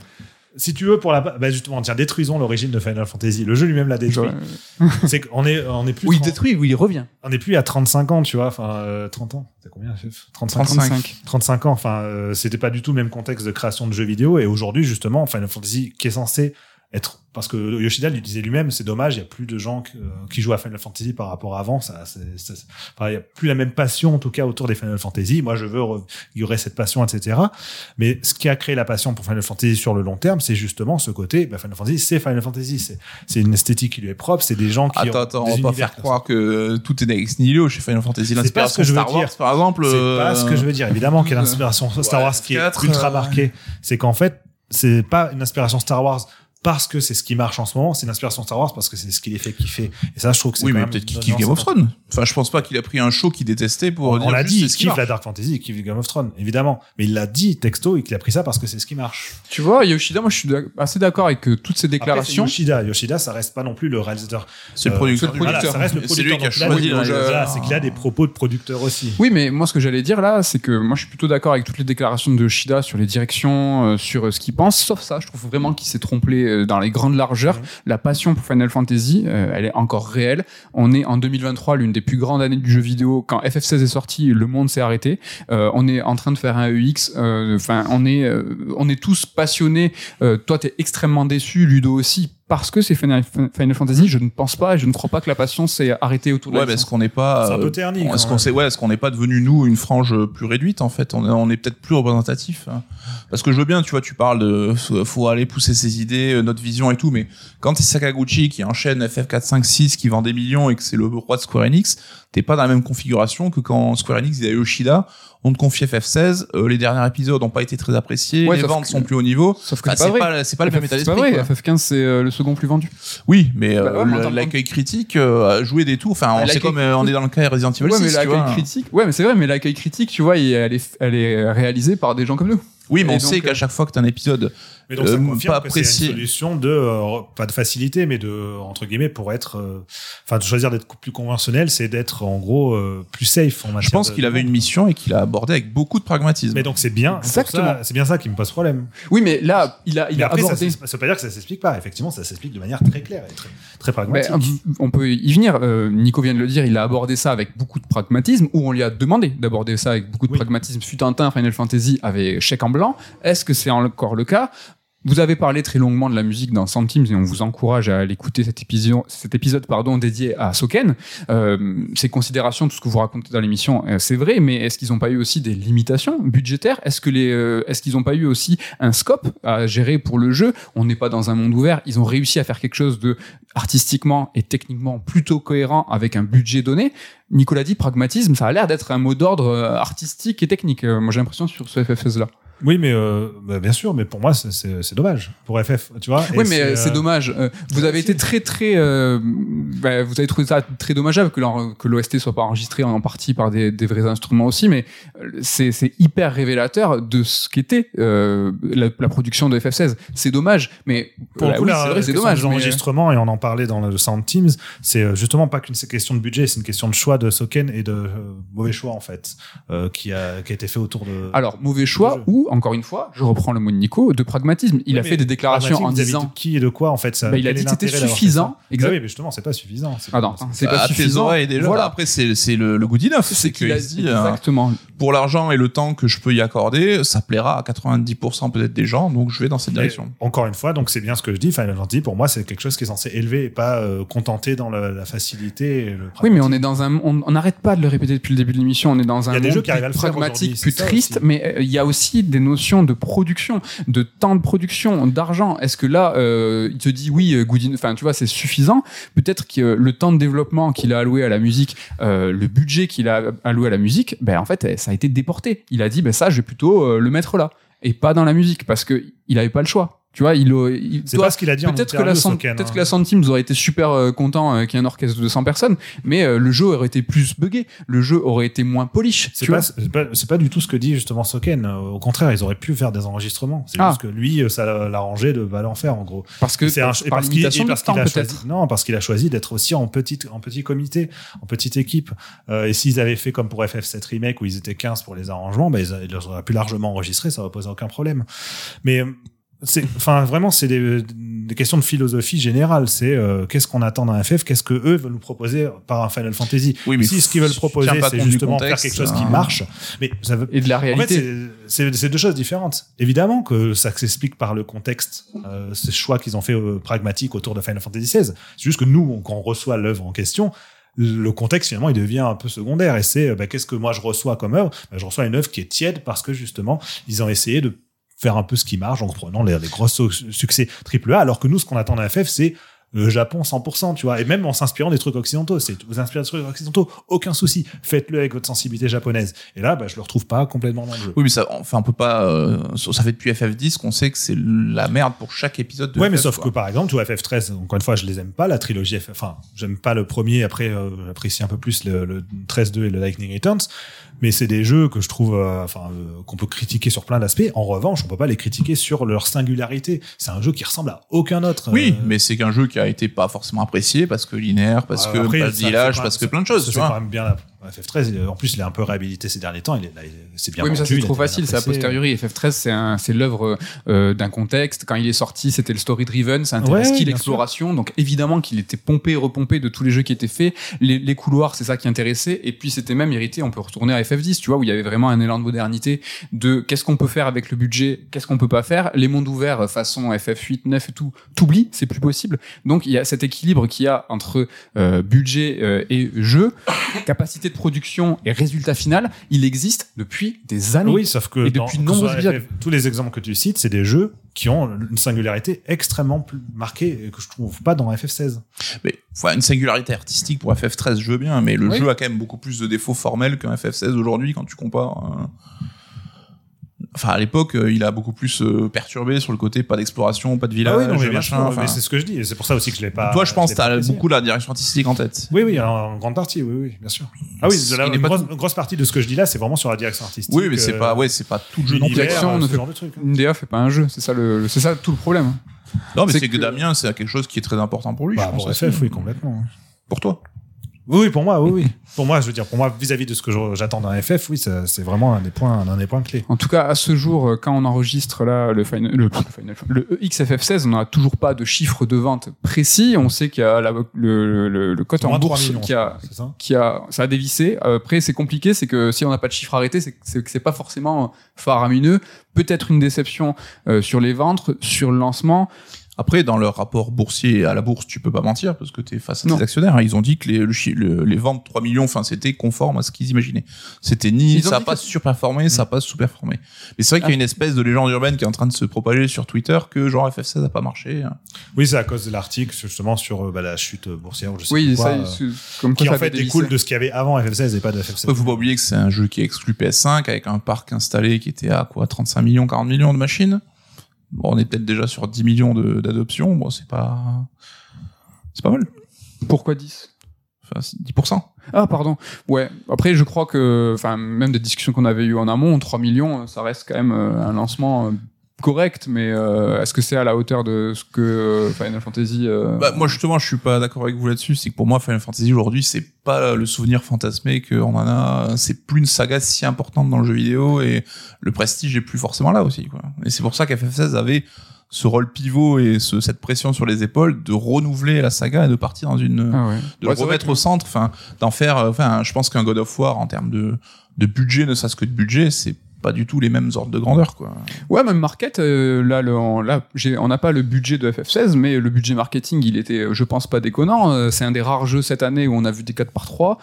Si tu veux, pour la, bah justement, tiens, détruisons l'origine de Final Fantasy. Le jeu lui-même l'a détruit. Genre, C'est qu'on est, on est plus, oui, il 30 détruit, oui, il revient. on est plus à 35 ans, tu vois, enfin, euh, 30 ans. C'est combien, FF 35, 35. 35 ans. Enfin, euh, c'était pas du tout le même contexte de création de jeux vidéo. Et aujourd'hui, justement, Final Fantasy, qui est censé être, parce que Yoshida lui disait lui-même, c'est dommage, il y a plus de gens que- qui jouent à Final Fantasy par rapport à avant. Ça, c'est, c'est- enfin, il y a plus la même passion, en tout cas, autour des Final Fantasy. Moi, je veux, il y aurait cette passion, etc. Mais ce qui a créé la passion pour Final Fantasy sur le long terme, c'est justement ce côté, bah, Final Fantasy, c'est Final Fantasy. C'est, c'est une esthétique qui lui est propre, c'est des gens qui Attends, ont attends, des on va pas faire croire que tout est ex nihilo chez Final Fantasy. C'est pas ce L'inspiration que je veux Star Wars, dire. par exemple. C'est euh, pas ce que je veux dire. Évidemment qu'il y a l'inspiration Star Ouais, Wars qui est ultra euh, marquée. C'est qu'en fait, c'est pas une inspiration Star Wars parce que c'est ce qui marche en ce moment, c'est une inspiration Star Wars parce que c'est ce qui les fait kiffer. Et ça, je trouve que c'est Oui, quand mais peut-être qu'il kiffe Game of Thrones. Enfin, je pense pas qu'il a pris un show qu'il détestait pour On, dire on l'a dit, il kiffe marche. la Dark Fantasy, il kiffe Game of Thrones, évidemment. Mais il l'a dit texto et qu'il a pris ça parce que c'est ce qui marche. Tu vois, Yoshida, moi je suis assez d'accord avec euh, toutes ces Après, déclarations. Yoshida, Yoshida, ça reste pas non plus le réalisateur. C'est le Euh, producteur. c'est le producteur. Voilà, ça reste le C'est lui qui a choisi voilà, c'est qu'il a des propos de producteur aussi. Oui, mais moi, ce que j'allais dire là, c'est que moi, je suis plutôt d'accord avec toutes les déclarations de Yoshida sur les directions, euh, sur euh, ce qu'il pense. Sauf ça, je trouve vraiment qu'il s'est trompé euh, dans les grandes largeurs. La passion pour Final Fantasy, euh, elle est encore réelle. On est en 2023, l'une des plus grandes années du jeu vidéo. Quand FF16 est sorti, le monde s'est arrêté. Euh, on est en train de faire un EX. Enfin, on est, on est tous passionnés. Toi, t'es extrêmement déçu, Ludo aussi parce que c'est Final, Final Fantasy. Je ne pense pas et je ne crois pas que la passion s'est arrêtée autour de Ouais, la mais est-ce qu'on n'est pas. C'est un peu euh, terni. Est-ce qu'on s'est- ouais, est-ce qu'on n'est pas devenu nous une frange plus réduite en fait? On est, on est peut-être plus représentatif. hein. Parce que je veux bien, tu vois, tu parles de faut faut aller pousser ses idées, euh, notre vision et tout, mais quand c'est Sakaguchi qui enchaîne FF4, 5, 6, qui vend des millions et que c'est le roi de Square Enix, t'es pas dans la même configuration que quand Square Enix il y a Yoshida, on te confie FF16, euh, les derniers épisodes n'ont pas été très appréciés, Ouais, les ventes que- sont plus haut niveau. Sauf que Bah, c'est c'est pas pas, c'est pas le même état C'est pas d'esprit. vrai. quoi. FF15 c'est euh, le second plus vendu. Oui, mais euh, Bah ouais, attends, l'accueil critique euh, a joué des tours. Enfin, Ah, on comme euh, on est dans le cas Resident Evil Ouais, 6, mais tu l'accueil critique. Ouais, mais c'est vrai, mais l'accueil critique, tu vois, elle est, elle est réalisée par des gens comme nous. Oui, mais Et on donc, sait qu'à euh, chaque fois que t'as un épisode Mais donc ça Euh, confirme pas que c'est une solution de euh, pas de facilité, mais de entre guillemets pour être, euh, enfin de choisir d'être plus conventionnel, c'est d'être en gros euh, plus safe en matière. Je pense de- qu'il avait une mission et qu'il a abordé avec beaucoup de pragmatisme. Mais donc c'est bien. ça- Exactement. C'est bien ça qui me pose problème. Oui, mais là, il a, il Mais a après, ça, abordé. s'ex- ça veut pas dire que ça s'explique pas. Effectivement, ça s'explique de manière très claire et très, pragmatique. on peut y venir. Euh, Nico vient de le dire, il a abordé ça avec beaucoup de pragmatisme, ou on lui a demandé d'aborder ça avec beaucoup de Oui. pragmatisme. Fut un temps, Final Fantasy avait chèque en blanc. Est-ce que c'est encore le cas? Vous avez parlé très longuement de la musique dans Centimes et on vous encourage à aller écouter cet épisode, pardon, dédié à Soken. Euh, ces considérations, tout ce que vous racontez dans l'émission, euh, c'est vrai, mais est-ce qu'ils n'ont pas eu aussi des limitations budgétaires? Est-ce que euh, est-ce qu'ils n'ont pas eu aussi un scope à gérer pour le jeu? On n'est pas dans un monde ouvert. Ils ont réussi à faire quelque chose de artistiquement et techniquement plutôt cohérent avec un budget donné. Nicolas dit pragmatisme, ça a l'air d'être un mot d'ordre euh, artistique et technique. Moi, j'ai l'impression sur ce FFS là. Oui, mais euh, bah, bien sûr, mais pour moi, c'est- dommage pour FF, tu vois. Oui, mais c'est euh, dommage. Euh, vous ouais, avez été très, très. euh, bah, vous avez trouvé ça très dommageable que l'OST soit pas enregistré en partie par des, des vrais instruments aussi, mais c'est hyper révélateur de ce qu'était la, la production de FF16. C'est dommage, mais Pour le euh, coup, oui, c'est vrai, c'est dommage. mais- enregistrements, et on en parlait dans le Sound Teams, c'est justement pas qu'une question de budget, c'est une question de choix de Soken et de mauvais choix, en fait, qui, a, qui a été fait autour de. Alors, mauvais choix, jeu. Encore une fois, je reprends le mot de Nico, de pragmatisme. Il a fait des déclarations en disant. de qui et de quoi, en fait ça, Bah, il a dit que c'était suffisant. ça? Exact. Ah oui, mais justement, c'est pas suffisant. c'est Ah pas- non, c'est pas à tes suffisant. oreilles déjà. Voilà. Après, c'est c'est le, le good enough. C'est qu'il a dit euh, exactement. Pour l'argent et le temps que je peux y accorder, ça plaira à 90% peut-être des gens, donc je vais dans cette Mais direction. encore une fois, donc c'est bien ce que je dis. Final Fantasy, pour moi, c'est quelque chose qui est censé élever et pas euh, contenter dans le- la facilité. Et le Oui, mais on est dans un, on n'arrête pas de le répéter depuis le début de l'émission. On est dans un Il y a des monde jeux qui arrivent à plus le faire pragmatique, plus triste, aussi. mais euh, il y a aussi des notions de production, de temps de production, d'argent. Est-ce que là, euh, il te dit oui, euh, enfin, tu vois, c'est suffisant. Peut-être que euh, le temps de développement qu'il a alloué à la musique, euh, le budget qu'il a alloué à la musique, ben en fait, eh, ça a été déporté. Il a dit, ben ça, je vais plutôt euh, le mettre là et pas dans la musique parce que il avait pas le choix. Tu vois, il, il C'est pas ce qu'il a dit en Peut-être que, la Soken, peut-être hein. que la Sound aurait été super euh, content euh, qu'il y ait un orchestre de 200 personnes, mais euh, le jeu aurait été plus buggé, le jeu aurait été moins polish. C'est pas, pas, pas du tout ce que dit justement Soken. Au contraire, ils auraient pu faire des enregistrements. C'est Ah. juste que lui, euh, ça l'arrangeait de pas l'en faire en gros. Parce que un- par parce qu'il a choisi, non, parce qu'il a choisi d'être aussi en petite, en petit comité, en petite équipe. Euh, et s'ils avaient fait comme pour FF7 remake où ils étaient 15 pour les arrangements, bah, ils, ils auraient pu largement enregistrer, ça aurait posé aucun problème. Mais c'est, enfin, vraiment, c'est des, des questions de philosophie générale. C'est euh, qu'est-ce qu'on attend d'un FF, qu'est-ce que eux veulent nous proposer par un Final Fantasy? Oui, mais si ce qu'ils veulent proposer, c'est justement faire quelque chose qui hein. marche, mais ça veut Et de la en fait, réalité. c'est- deux choses différentes. Évidemment que ça s'explique par le contexte, euh, ces choix qu'ils ont fait euh, pragmatiques autour de Final Fantasy XVI. C'est juste que nous, on- quand on reçoit l'œuvre en question, le contexte finalement il devient un peu secondaire et c'est euh, bah, qu'est-ce que moi je reçois comme œuvre? Bah, je reçois une œuvre qui est tiède parce que justement ils ont essayé de faire un peu ce qui marche en prenant les, gros su- succès AAA alors que nous ce qu'on attend d'un FF c'est le Japon 100%, tu vois, et même en s'inspirant des trucs occidentaux. C'est vous inspirez des trucs occidentaux, aucun souci. Faites-le avec votre sensibilité japonaise. Et là, bah, je le retrouve pas complètement dans le jeu. Oui, mais ça, enfin, on peut pas. euh, ça fait depuis FF10 qu'on sait que c'est la merde pour chaque épisode de Ouais, mais sauf quoi. que par exemple, tu vois, FF13, encore une fois, je les aime pas, la trilogie FF. Enfin, j'aime pas le premier, après, euh, j'apprécie un peu plus le, le 13-2 et le Lightning Returns. Mais c'est des jeux que je trouve, euh, enfin, euh, qu'on peut critiquer sur plein d'aspects. En revanche, on peut pas les critiquer sur leur singularité. C'est un jeu qui ressemble à aucun autre. Oui, Euh, mais c'est qu'un jeu qui a été pas forcément apprécié parce que linéaire, parce euh, que après, pas de village, parce que plein de choses, vois. quand même bien FF13, il- en plus, il est un peu réhabilité ces derniers temps. Il est, là, il- c'est bien oui, mais ça c'est trop facile, c'est a posteriori. FF13, c'est un- c'est l'œuvre euh, d'un contexte. Quand il est sorti, c'était le story driven, ça intéresse Ouais, qui l'exploration? Donc évidemment qu'il était pompé et repompé de tous les jeux qui étaient faits. Les, les couloirs, c'est ça qui intéressait. Et puis c'était même hérité. On peut retourner à FF10, tu vois, où il y avait vraiment un élan de modernité de qu'est-ce qu'on peut faire avec le budget, qu'est-ce qu'on peut pas faire. Les mondes ouverts façon FF8, 9 et tout, t'oublies, c'est plus possible. Donc il y a cet équilibre qu'il y a entre euh, budget euh, et jeu, capacité de production et résultat final. Il existe depuis des années. Oui, sauf que Et depuis soit tous les exemples que tu cites, c'est des jeux qui ont une singularité extrêmement plus marquée et que je trouve pas dans FF16. Mais enfin, une singularité artistique pour FF13, je veux bien, mais le Oui. jeu a quand même beaucoup plus de défauts formels qu'un FF16 aujourd'hui quand tu compares. euh. Enfin, à l'époque, euh, il a beaucoup plus euh, perturbé sur le côté pas d'exploration, pas de village, Ah oui, non, mais bien machin. sûr, enfin. mais c'est ce que je dis. et C'est pour ça aussi que je l'ai pas. Toi, je pense que t'as apprécié. beaucoup la direction artistique en tête. Oui, oui, en, grande partie, oui, oui, bien sûr. Ah oui, de la, une, pas grosse, une grosse partie de ce que je dis là, c'est vraiment sur la direction artistique. Oui, mais c'est euh, pas, ouais, c'est pas tout le jeu non euh, ne fait- genre de truc. hein. Une DA fait pas un jeu, c'est ça le, c'est ça tout le problème. Non, mais c'est que, que- Damien, c'est quelque chose qui est très important pour lui. Bah, je pense pour aussi. FF, oui, complètement. Pour toi. Oui, oui, pour moi, oui, oui. Pour moi, je veux dire, pour moi, vis-à-vis de ce que j'attends d'un FF, oui, c'est vraiment un des points, un des points clés. En tout cas, à ce jour, euh, quand on enregistre là le final, le, le final- le XFF16, on n'a toujours pas de chiffre de vente précis. On sait qu'il y a la- le, le, le cote en Moins 3 bourse millions, qui a, ça qui a, ça a dévissé. Après, c'est compliqué, c'est que si on n'a pas de chiffre arrêté, c'est que c'est que c'est pas forcément faramineux. Peut-être une déception euh, sur les ventes, sur le lancement. Après, dans leur rapport boursier à la bourse, tu peux pas mentir parce que tu es face à Non. tes actionnaires. hein. Ils ont dit que les, le les ventes 3 millions, enfin, c'était conforme à ce qu'ils imaginaient. C'était ni, ça a pas que- surperformé, ça a pas sous-performé. Mais c'est vrai qu'il y a une espèce de légende urbaine qui est en train de se propager sur Twitter que genre FF16 a pas marché. hein. Oui, c'est à cause de l'article, justement, sur euh, bah, la chute boursière, ou je sais Oui, quoi, ça, euh, c'est- comme quoi qui ça en fait découle de ce qu'il y avait avant FF16 et pas de FF7. Après, faut pas oublier que c'est un jeu qui est exclu PS5 avec un parc installé qui était à quoi 35 millions, 40 millions de machines. Bon, on est peut-être déjà sur 10 millions d'adoptions. Bon, c'est pas, c'est pas mal. Pourquoi 10 Enfin, c'est 10%. Ah, pardon. Ouais. Après, je crois que, enfin, même des discussions qu'on avait eues en amont, 3 millions, ça reste quand même euh, un lancement euh, correct, mais euh, est-ce que c'est à la hauteur de ce que euh, Final Fantasy euh, Bah, moi, justement, je suis pas d'accord avec vous là-dessus. C'est que pour moi, Final Fantasy aujourd'hui, c'est pas le souvenir fantasmé qu'on en a. C'est plus une saga si importante dans le jeu vidéo et le prestige est plus forcément là aussi, quoi. Et c'est pour ça qu'FF16 avait ce rôle pivot et ce, cette pression sur les épaules de renouveler la saga et de partir dans une, Ah ouais. de Ouais, le remettre que- au centre, enfin, d'en faire, enfin, je pense qu'un God of War en termes de, de budget, ne serait-ce que de budget, c'est pas du tout les mêmes ordres de grandeur, quoi. Ouais, même Market, euh, là, le, on- n'a pas le budget de FF16, mais le budget marketing, il était, euh, je pense, pas déconnant. Euh, C'est un des rares jeux cette année où on a vu des 4 par 3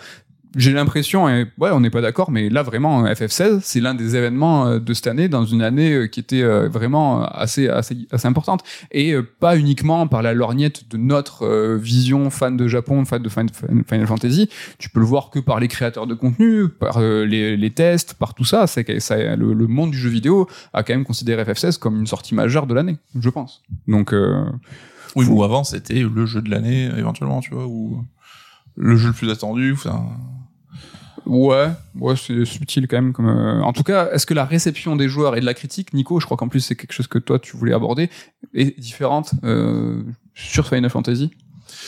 J'ai l'impression, et ouais, on n'est pas d'accord, mais là, vraiment, FF16, c'est l'un des événements euh, de cette année, dans une année euh, qui était euh, vraiment assez, assez, assez importante. Et pas uniquement par la lorgnette de notre vision fan de Japon, fan de Fin- Fin- Final Fantasy. Tu peux le voir que par les créateurs de contenu, par les, les tests, par tout ça. C'est que ça, le, le monde du jeu vidéo a quand même considéré FF16 comme une sortie majeure de l'année, je pense. Donc, euh, Oui, ou avant, c'était le jeu de l'année, éventuellement, tu vois, ou le jeu le plus attendu, enfin. Ouais, ouais, c'est subtil quand même. Comme, euh, En tout cas, est-ce que la réception des joueurs et de la critique, Nico, je crois qu'en plus c'est quelque chose que toi tu voulais aborder, est différente euh, sur Final Fantasy?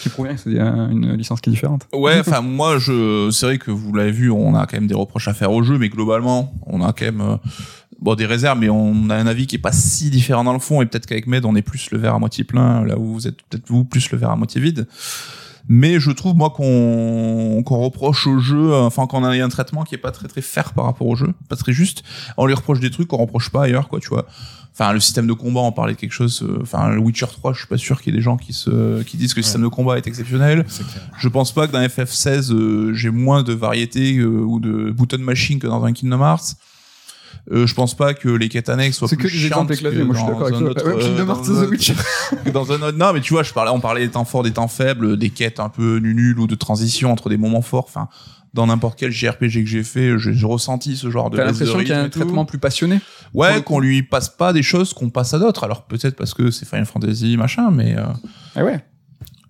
Qui provient que c'est un- une licence qui est différente. Ouais, enfin, moi, je, c'est vrai que vous l'avez vu, on a quand même des reproches à faire au jeu, mais globalement, on a quand même, euh, bon, des réserves, mais on a un avis qui est pas si différent dans le fond, et peut-être qu'avec Med, on est plus le verre à moitié plein, là où vous êtes peut-être vous plus le verre à moitié vide. Mais je trouve, moi, qu'on, qu'on reproche au jeu, euh, enfin, qu'on a un traitement qui est pas très très fair par rapport au jeu, pas très juste. On lui reproche des trucs qu'on reproche pas ailleurs, quoi, tu vois. Enfin, le système de combat, on parlait de quelque chose, euh, enfin, le Witcher 3, je suis pas sûr qu'il y ait des gens qui se, qui disent que le système de combat est exceptionnel. Clair. Je pense pas que dans FF16 euh, j'ai moins de variété euh, ou de button machine que dans un Kingdom Hearts. Euh, je pense pas que les quêtes annexes soient C'est plus que des chiantes exemples éclatés, que moi je suis dans d'accord avec un toi. autre, Ouais, Kingdom euh, dans The un- Witcher. que dans un autre. Non, mais tu vois, je parlais, on parlait des temps forts, des temps faibles, des quêtes un peu nuls ou de transition entre des moments forts. Enfin, dans n'importe quel JRPG que j'ai fait, j'ai ressenti ce genre de. T'as de l'impression qu'il y a un traitement plus passionné Ouais, qu'on lui passe pas des choses qu'on passe à d'autres. Alors peut-être parce que c'est Final Fantasy machin, mais. euh, Ah ouais.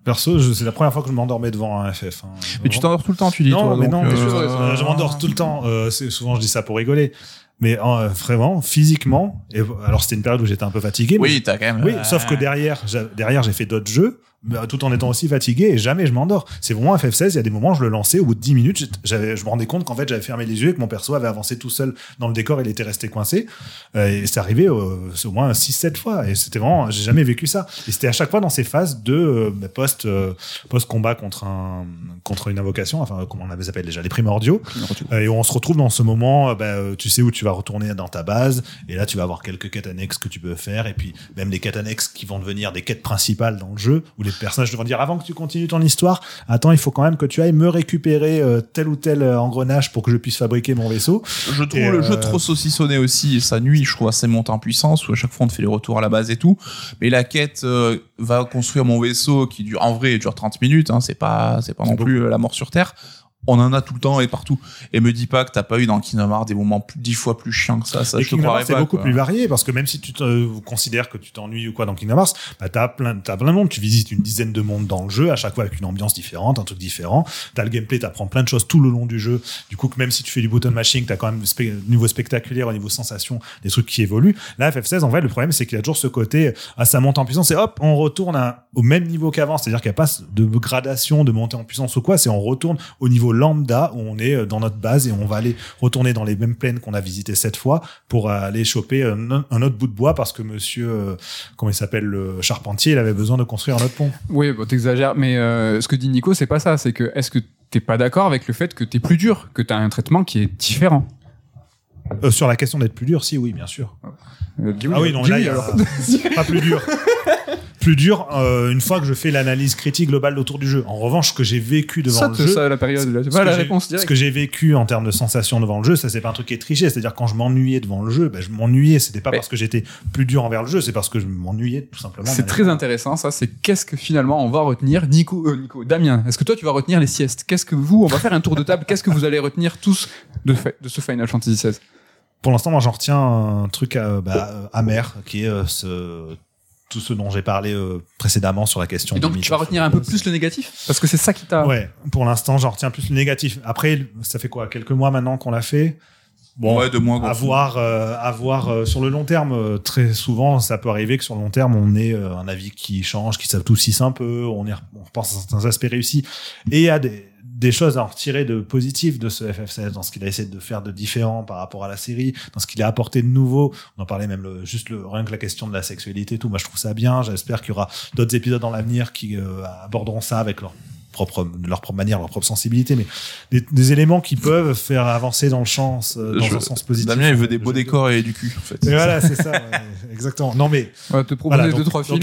Perso, c'est la première fois que je m'endormais devant un FF. hein. Mais tu t'endors tout le temps, tu dis. Non, toi, mais donc, non, mais euh, je, je m'endors tout le temps. Euh, souvent, je dis ça pour rigoler. Mais euh, vraiment, physiquement, et alors c'était une période où j'étais un peu fatigué. mais Oui, t'as quand même. Oui, euh, sauf que derrière, derrière, j'ai fait d'autres jeux. Bah, tout en étant aussi fatigué et jamais je m'endors. C'est vraiment FF16, il y a des moments je le lançais au bout de 10 minutes, j'avais je me rendais compte qu'en fait j'avais fermé les yeux et que mon perso avait avancé tout seul dans le décor, il était resté coincé euh, et c'est arrivé au moins 6 7 fois et c'était vraiment j'ai jamais vécu ça. Et c'était à chaque fois dans ces phases de euh, bah, post euh, post combat contre un contre une invocation, enfin comment on avait appelle déjà les primordiaux, et on se retrouve dans ce moment bah, tu sais où tu vas retourner dans ta base et là tu vas avoir quelques quêtes annexes que tu peux faire et puis même des quêtes annexes qui vont devenir des quêtes principales dans le jeu les personnages devront dire avant que tu continues ton histoire, attends, il faut quand même que tu ailles me récupérer euh, tel ou tel euh, engrenage pour que je puisse fabriquer mon vaisseau. Je trouve le jeu euh, trop saucissonné aussi et ça nuit, je trouve, à ses montées en puissance où à chaque fois on te fait les retours à la base et tout. Mais la quête va construire mon vaisseau qui dure, en vrai, dure 30 minutes, hein, c'est pas, c'est pas non plus la mort sur Terre on en a tout le temps et partout. Et me dis pas que t'as pas eu dans Kingdom Hearts des moments dix fois plus chiants que ça. Ça, je te croirais C'est beaucoup plus varié parce que même si tu te, considères que tu t'ennuies ou quoi dans Kingdom Hearts, bah t'as plein, t'as plein de monde. Tu visites une dizaine de mondes dans le jeu, à chaque fois avec une ambiance différente, un truc différent. T'as le gameplay, t'apprends plein de choses tout le long du jeu. Du coup, que même si tu fais du button mashing, t'as quand même au niveau spectaculaire, au niveau sensation, des trucs qui évoluent. Là, FF16, en vrai, le problème, c'est qu'il y a toujours ce côté, ah, ça monte en puissance et hop, on retourne au même niveau qu'avant. C'est-à-dire qu'il n'y a pas de gradation, de montée en puissance ou quoi. C'est on retourne au niveau lambda où on est euh, dans notre base et on va aller retourner dans les mêmes plaines qu'on a visitées cette fois pour aller choper un, autre bout de bois parce que monsieur, euh, comment il s'appelle, le charpentier, il avait besoin de construire un autre pont. Oui, bon, t'exagères, mais euh, ce que dit Nico, c'est pas ça. C'est que est-ce que t'es pas d'accord avec le fait que t'es plus dur, que t'as un traitement qui est différent? Sur la question d'être plus dur, si, oui, bien sûr. ah oui, non, là, il y a pas plus dur. plus dur euh, une fois que je fais l'analyse critique globale autour du jeu. En revanche, ce que j'ai vécu devant le jeu, ça la période, là, la réponse Ce que j'ai vécu en termes de sensations devant le jeu, ça c'est pas un truc qui est triché. C'est-à-dire quand je m'ennuyais devant le jeu, ben, je m'ennuyais. C'était pas parce que j'étais plus dur envers le jeu, c'est parce que je m'ennuyais tout simplement. C'est très intéressant, ça. C'est qu'est-ce que finalement on va retenir, Nico, euh, Nico, Damien. Est-ce que toi tu vas retenir les siestes? Qu'est-ce que vous, on va faire un tour de table. Qu'est-ce que vous allez retenir tous de, de ce Final Fantasy XVI pour l'instant, moi, j'en retiens un truc euh, bah, amer, qui est ce tout ce dont j'ai parlé euh, précédemment sur la question. Et donc tu vas retenir un peu plus le négatif? Parce que c'est ça qui t'a. Ouais, pour l'instant j'en retiens plus le négatif. Après, ça fait quoi? Quelques mois maintenant qu'on l'a fait? Bon, ouais, de mois. À voir, euh, à voir euh, sur le long terme. très souvent, ça peut arriver que sur le long terme, on ait un avis qui change, qui s'adoucisse un peu. On, est, on repense à certains aspects réussis. Et il y a des des choses à en retirer de positif de ce FF16 dans ce qu'il a essayé de faire de différent par rapport à la série, dans ce qu'il a apporté de nouveau. On en parlait même le, juste le, rien que la question de la sexualité et tout. Moi, je trouve ça bien. J'espère qu'il y aura d'autres épisodes dans l'avenir qui euh, aborderont ça avec leur propre, de leur propre manière, leur propre sensibilité, mais des, éléments qui peuvent faire avancer dans le champ, euh, dans un sens positif. Damien, il veut des beaux décors et du cul, en fait. voilà, c'est ça, exactement. Non, mais. Ouais, te proposer deux, trois films.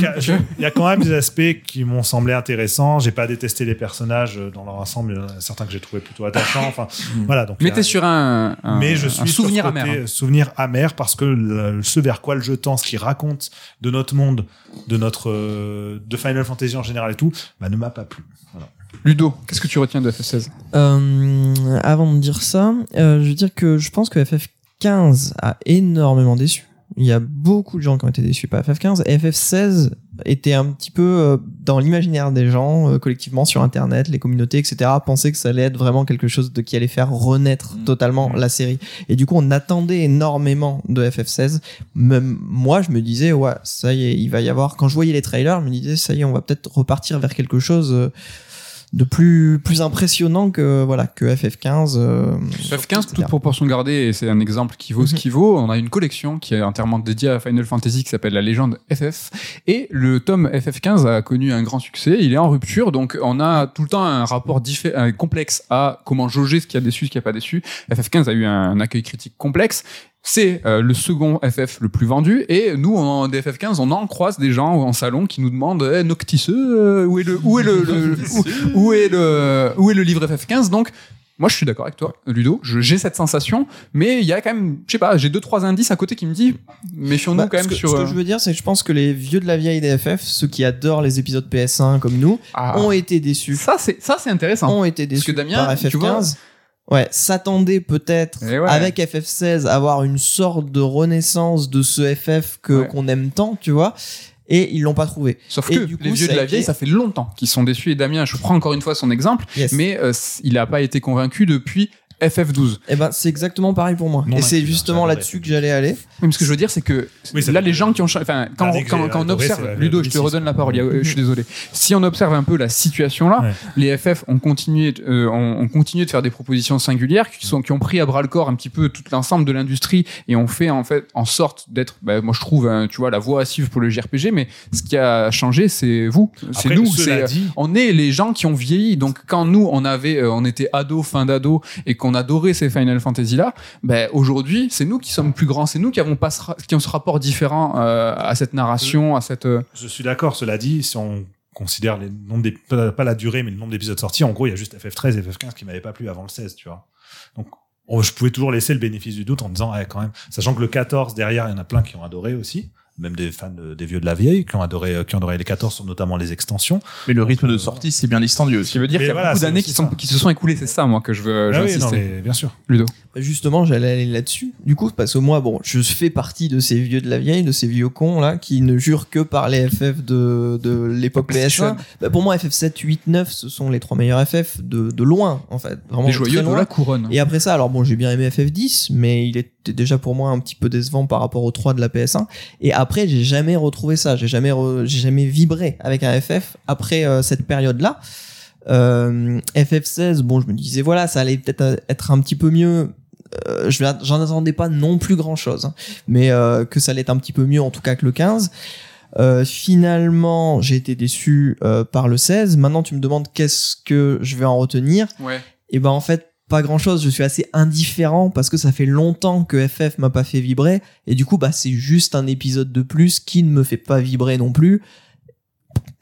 Il y, a quand même des aspects qui m'ont semblé intéressants. J'ai pas détesté les personnages dans leur ensemble. Il y en a certains que j'ai trouvé plutôt attachants. Enfin, mm. voilà. Donc, mais t'es sur un, mais je suis souvenir amer. Hein. Souvenir amer parce que ce vers quoi le jeu tend, ce qu'il raconte de notre monde, de notre, euh, de Final Fantasy en général et tout, bah, ne m'a pas plu. Voilà. Ludo, qu'est-ce que tu retiens de FF16 euh, Avant de dire ça, euh, je veux dire que je pense que FF15 a énormément déçu. Il y a beaucoup de gens qui ont été déçus par FF15. FF16 était un petit peu euh, dans l'imaginaire des gens, collectivement sur Internet, les communautés, etc. Pensaient que ça allait être vraiment quelque chose de qui allait faire renaître mmh. totalement mmh. la série. Et du coup, on attendait énormément de FF16. Même moi, je me disais, ouais, ça y est, il va y avoir. Quand je voyais les trailers, je me disais, ça y est, on va peut-être repartir vers quelque chose de plus plus impressionnant que voilà que FF15 euh, FF15 toute proportion gardée et c'est un exemple qui vaut ce mhm. qui vaut on a une collection qui est entièrement dédiée à Final Fantasy qui s'appelle la légende FF et le tome FF15 a connu un grand succès il est en rupture donc on a tout le temps un rapport complexe à comment jauger ce qui a déçu ce qui a pas déçu FF15 a eu un accueil critique complexe c'est euh, le second FF le plus vendu et nous en DFF15 on en croise des gens en salon qui nous demandent eh, Noctisseux euh, où est le où est le, où, est le où est le livre FF15 donc moi je suis d'accord avec toi Ludo. J'ai cette sensation mais il y a quand même je sais pas j'ai deux trois indices à côté qui me disent méfions-nous bah, quand même sur ce que je veux dire c'est que je pense que les vieux de la vieille DFF ceux qui adorent les épisodes PS1 comme nous ah. ont été déçus. Ça c'est ça c'est intéressant. Ont été déçus Parce que Damien, par FF15 ouais, s'attendait peut-être eh avec FF16 à avoir une sorte de renaissance de ce FF que qu'on aime tant, tu vois. Et ils l'ont pas trouvé. Sauf que les vieux de la vieille, ça fait longtemps qu'ils sont déçus. Et Damien, je prends encore une fois son exemple, mais euh, il n'a pas été convaincu depuis FF12. Eh ben, c'est exactement pareil pour moi. Non et c'est justement là-dessus que j'allais aller. Oui, mais ce que je veux dire, c'est que Oui, là, les gens qui ont, enfin, quand, quand, on observe, Ludo, je te 2006, redonne la parole. euh, je suis désolé. Si on observe un peu la situation là, Ouais. les FF ont continué, euh, ont, ont continué de faire des propositions singulières qui sont, qui ont pris à bras le corps un petit peu tout l'ensemble de l'industrie et ont fait en fait en sorte d'être, bah, moi je trouve, hein, tu vois, la voie à suivre pour le JRPG. Mais ce qui a changé, c'est vous, c'est nous, dit- on est les gens qui ont vieilli. Donc quand nous on avait, euh, on était ado, fin d'ado, et qu'on adorait ces Final Fantasy là, ben aujourd'hui c'est nous qui sommes plus grands, c'est nous qui avons ce, qui ont ce rapport différent euh, à cette narration, à cette. euh, Je suis d'accord, cela dit, si on considère les nombres d'ép- pas la durée, mais le nombre d'épisodes sortis, en gros, il y a juste FF13 et FF15 qui m'avaient pas plu avant le 16, tu vois. Donc, oh, je pouvais toujours laisser le bénéfice du doute en disant, ouais, quand même, sachant que le 14, derrière, il y en a plein qui ont adoré aussi. Même des fans de- des vieux de la vieille qui ont adoré, euh, qui ont adoré les 14, notamment les extensions. Mais le rythme de sortie, c'est bien distendu Ce aussi. qui veut dire qu'il y a voilà, beaucoup d'années qui, se sont écoulées, c'est ça moi que je veux Ah oui, j'insister. non, mais bien sûr. Ludo. Justement, j'allais aller là-dessus. Du coup, parce que moi, bon, je fais partie de ces vieux de la vieille, de ces vieux cons là, qui ne jurent que par les FF de, de l'époque PS1. Bah, pour moi, FF7, 8, 9, ce sont les trois meilleurs FF de, de loin, en fait. Vraiment Les joyeux très de loin. la couronne. Et après ça, alors bon, j'ai bien aimé FF10, mais il était déjà pour moi un petit peu décevant par rapport au 3 de la PS1. Et après, j'ai jamais retrouvé ça. J'ai jamais, re- j'ai jamais vibré avec un FF après euh, cette période-là. Euh, FF16, bon, je me disais voilà, ça allait peut-être être un petit peu mieux. Euh, j'en attendais pas non plus grand chose, mais euh, que ça allait être un petit peu mieux en tout cas que le 15. Euh, finalement, j'ai été déçu par le 16. Maintenant, tu me demandes qu'est-ce que je vais en retenir. Ouais. Et ben en fait pas grand chose. Je suis assez indifférent parce que ça fait longtemps que FF m'a pas fait vibrer et du coup bah c'est juste un épisode de plus qui ne me fait pas vibrer non plus.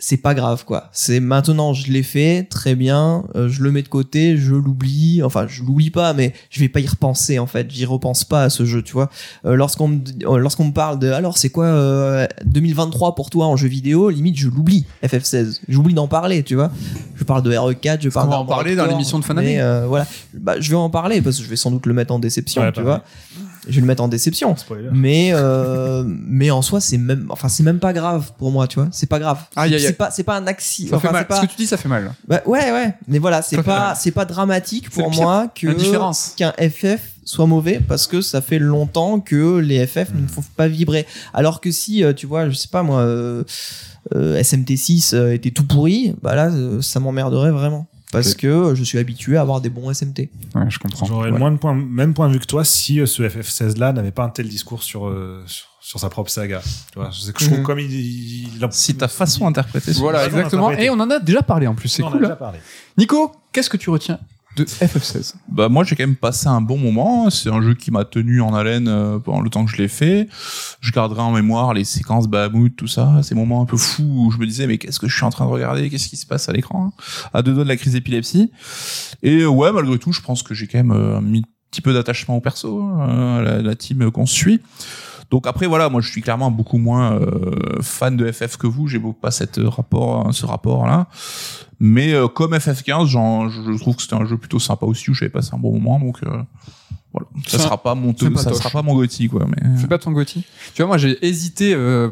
C'est pas grave quoi. C'est maintenant je l'ai fait très bien. euh, je le mets de côté, je l'oublie. Enfin je l'oublie pas mais je vais pas y repenser en fait. J'y repense pas à ce jeu tu vois. Euh, lorsqu'on me euh, lorsqu'on me parle de alors c'est quoi euh, 2023 pour toi en jeu vidéo? Limite je l'oublie FF16. J'oublie d'en parler tu vois. Je parle de RE4, je parle va en parler dans l'émission de fin d'année? euh, voilà, bah, je vais en parler parce que je vais sans doute le mettre en déception, Ouais, tu vois. Je vais le mettre en déception. Spoiler. Mais euh, mais en soi c'est même enfin c'est même pas grave pour moi tu vois c'est pas grave aïe. c'est pas c'est pas un accident Ça enfin, fait mal. c'est Ce pas que tu dis, ça fait mal. Bah, ouais ouais mais voilà c'est pas c'est pas dramatique pour moi que qu'un FF soit mauvais parce que ça fait longtemps que les FF ne font pas vibrer alors que si euh, tu vois je sais pas moi euh, euh, SMT6 euh, était tout pourri bah là ça m'emmerderait vraiment parce que euh, je suis habitué à avoir des bons SMT Ouais, je comprends. J'aurais le Ouais. moins de point, même point de vue que toi si euh, ce FF16 là n'avait pas un tel discours sur, euh, sur, sur sa propre saga. Tu vois, je que trouve Mhm. comme il, il, il- Si ta façon d'interpréter Voilà, exactement. Et on en a déjà parlé en plus, c'est On en a cool. déjà hein. parlé. Nico, qu'est-ce que tu retiens? De FF16 Bah moi j'ai quand même passé un bon moment. C'est un jeu qui m'a tenu en haleine euh, pendant le temps que je l'ai fait. Je garderai en mémoire les séquences Bahamut, tout ça, ces moments un peu fous où je me disais mais qu'est-ce que je suis en train de regarder, qu'est-ce qui se passe à l'écran, hein à deux doigts de la crise d'épilepsie. Et euh, ouais malgré tout je pense que j'ai quand même euh, mis un petit peu d'attachement au perso, hein, à la, team qu'on suit. Donc après voilà, moi je suis clairement beaucoup moins fan de FF que vous. J'ai beaucoup pas rapport, ce rapport là. Mais euh, comme FF15, j'en- je trouve que c'était un jeu plutôt sympa aussi où j'avais passé un bon moment. Donc euh, voilà, ça sera pas mon pas ça sera pas mon Gotti quoi. Mais C'est pas ton Gotti Tu vois, moi j'ai hésité euh,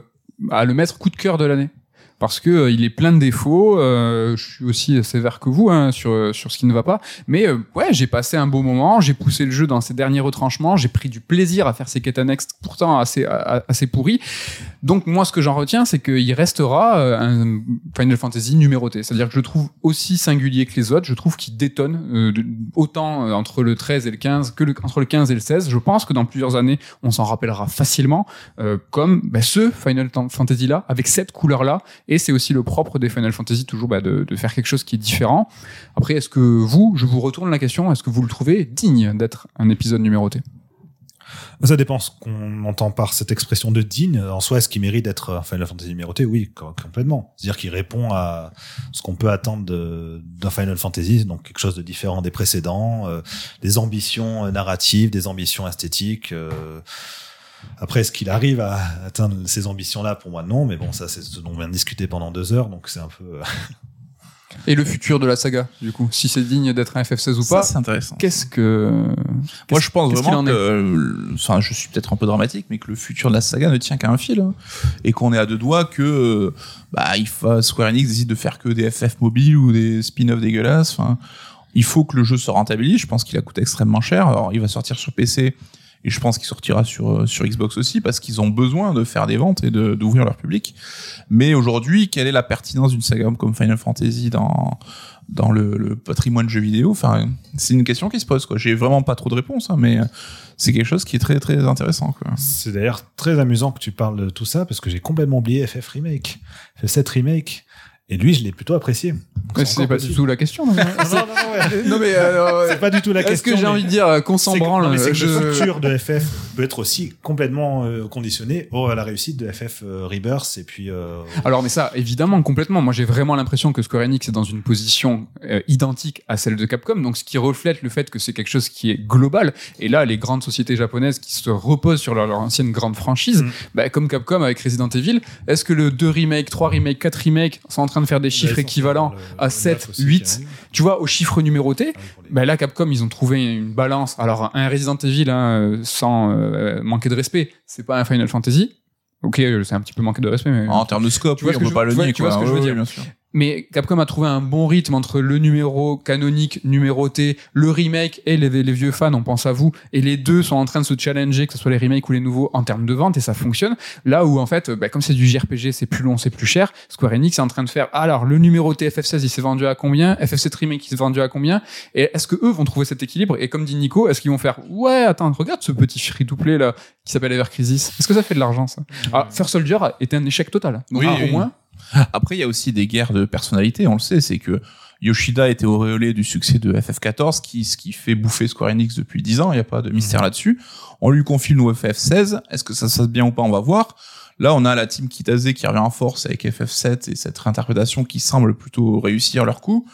à le mettre coup de cœur de l'année. Parce que euh, il est plein de défauts. euh, je suis aussi sévère que vous hein, sur sur ce qui ne va pas. Mais euh, ouais, j'ai passé un beau moment. J'ai poussé le jeu dans ses derniers retranchements. J'ai pris du plaisir à faire ces quêtes annexes, pourtant assez assez pourries. Donc moi, ce que j'en retiens, c'est qu'il restera euh, un Final Fantasy numéroté. C'est-à-dire que je trouve aussi singulier que les autres. Je trouve qu'il détonne euh, autant euh, entre le 13 et le 15 que le- entre le 15 et le 16. Je pense que dans plusieurs années, on s'en rappellera facilement comme bah, ce Final Fantasy là, avec cette couleur là. Et c'est aussi le propre des Final Fantasy toujours bah, de faire quelque chose qui est différent. Après, est-ce que vous, je vous retourne la question, est-ce que vous le trouvez digne d'être un épisode numéroté? Ça dépend ce qu'on entend par cette expression de digne. En soi, est-ce qu'il mérite d'être un Final Fantasy numéroté? Oui, co- complètement. C'est-à-dire qu'il répond à ce qu'on peut attendre d'un Final Fantasy, donc quelque chose de différent des précédents, euh, des ambitions euh, narratives, des ambitions esthétiques. euh. Après, est-ce qu'il arrive à atteindre ces ambitions-là? Pour moi, non. Mais bon, ça, c'est ce dont on vient de discuter pendant deux heures, donc c'est un peu. Et le futur de la saga, du coup, si c'est digne d'être un FF16 ou ça pas, c'est intéressant. qu'est-ce que Moi je pense vraiment en que, euh, enfin je suis peut-être un peu dramatique, mais que le futur de la saga ne tient qu'à un fil hein. et qu'on est à deux doigts que euh, bah il faut Square Enix décide de faire que des FF mobiles ou des spin-offs dégueulasses. Enfin, il faut que le jeu se rentabilise. Je pense qu'il a coûté extrêmement cher. Alors, il va sortir sur PC et je pense qu'il sortira sur euh, sur Xbox aussi parce qu'ils ont besoin de faire des ventes et d'ouvrir leur public. Mais aujourd'hui, quelle est la pertinence d'une saga comme Final Fantasy dans dans le, le patrimoine jeu vidéo? Enfin, c'est une question qui se pose. Quoi. J'ai vraiment pas trop de réponses, hein, mais c'est quelque chose qui est très très intéressant. C'est d'ailleurs très amusant que tu parles de tout ça parce que j'ai complètement oublié FF Remake, FF7 Remake. Et lui, je l'ai plutôt apprécié. Mais c'est pas du tout la question. Non, non, mais euh, c'est pas du tout la Est-ce question. que j'ai mais- envie de dire euh, qu'on s'en c'est que- branle c'est que le futur de FF peut être aussi complètement euh, conditionné au, à la réussite de FF euh, Rebirth et puis euh, Alors, mais ça, évidemment, complètement. Moi, j'ai vraiment l'impression que Square Enix est dans une position euh, identique à celle de Capcom, donc ce qui reflète le fait que c'est quelque chose qui est global. Et là, les grandes sociétés japonaises qui se reposent sur leur, leur ancienne grande franchise, Mm. bah, comme Capcom avec Resident Evil, est-ce que le 2 remake, 3 remake, 4 remake sont en train de faire des chiffres Bah, sont équivalents à le 7, 9 aussi, 8, qui arrive. tu vois, aux chiffres numérotés Ah ben là, Capcom, ils ont trouvé une balance. Alors, un Resident Evil, hein, sans euh, manquer de respect, c'est pas un Final Fantasy. Ok, c'est un petit peu manqué de respect, mais En termes de scope, Tu vois oui, ce on que peut je- pas le tu vois- nier. tu vois quoi. ce que je veux dire. bien sûr. Mais Capcom a trouvé un bon rythme entre le numéro canonique, numéroté, le remake et les, les vieux fans, on pense à vous. Et les deux sont en train de se challenger, que ce soit les remakes ou les nouveaux, en termes de vente, et ça fonctionne. Là où, en fait, bah, comme c'est du JRPG, c'est plus long, c'est plus cher, Square Enix est en train de faire, alors, le numéroté FF16, il s'est vendu à combien? FF7 Remake, il s'est vendu à combien? Et est-ce que eux vont trouver cet équilibre? Et comme dit Nico, est-ce qu'ils vont faire, ouais, attends, regarde ce petit free-to-play là, qui s'appelle Ever Crisis? Est-ce que ça fait de l'argent, ça? Alors, First Soldier était un échec total. Donc, Oui, ah, oui. au moins, Après, il y a aussi des guerres de personnalité, on le sait, c'est que Yoshida était auréolé du succès de FF14, qui, ce qui fait bouffer Square Enix depuis 10 ans, il n'y a pas de mystère là-dessus. On lui confie le nouveau FF16, est-ce que ça se passe bien ou pas, on va voir. Là, on a la team Kitase qui revient en force avec FF7 et cette réinterprétation qui semble plutôt réussir leur coup.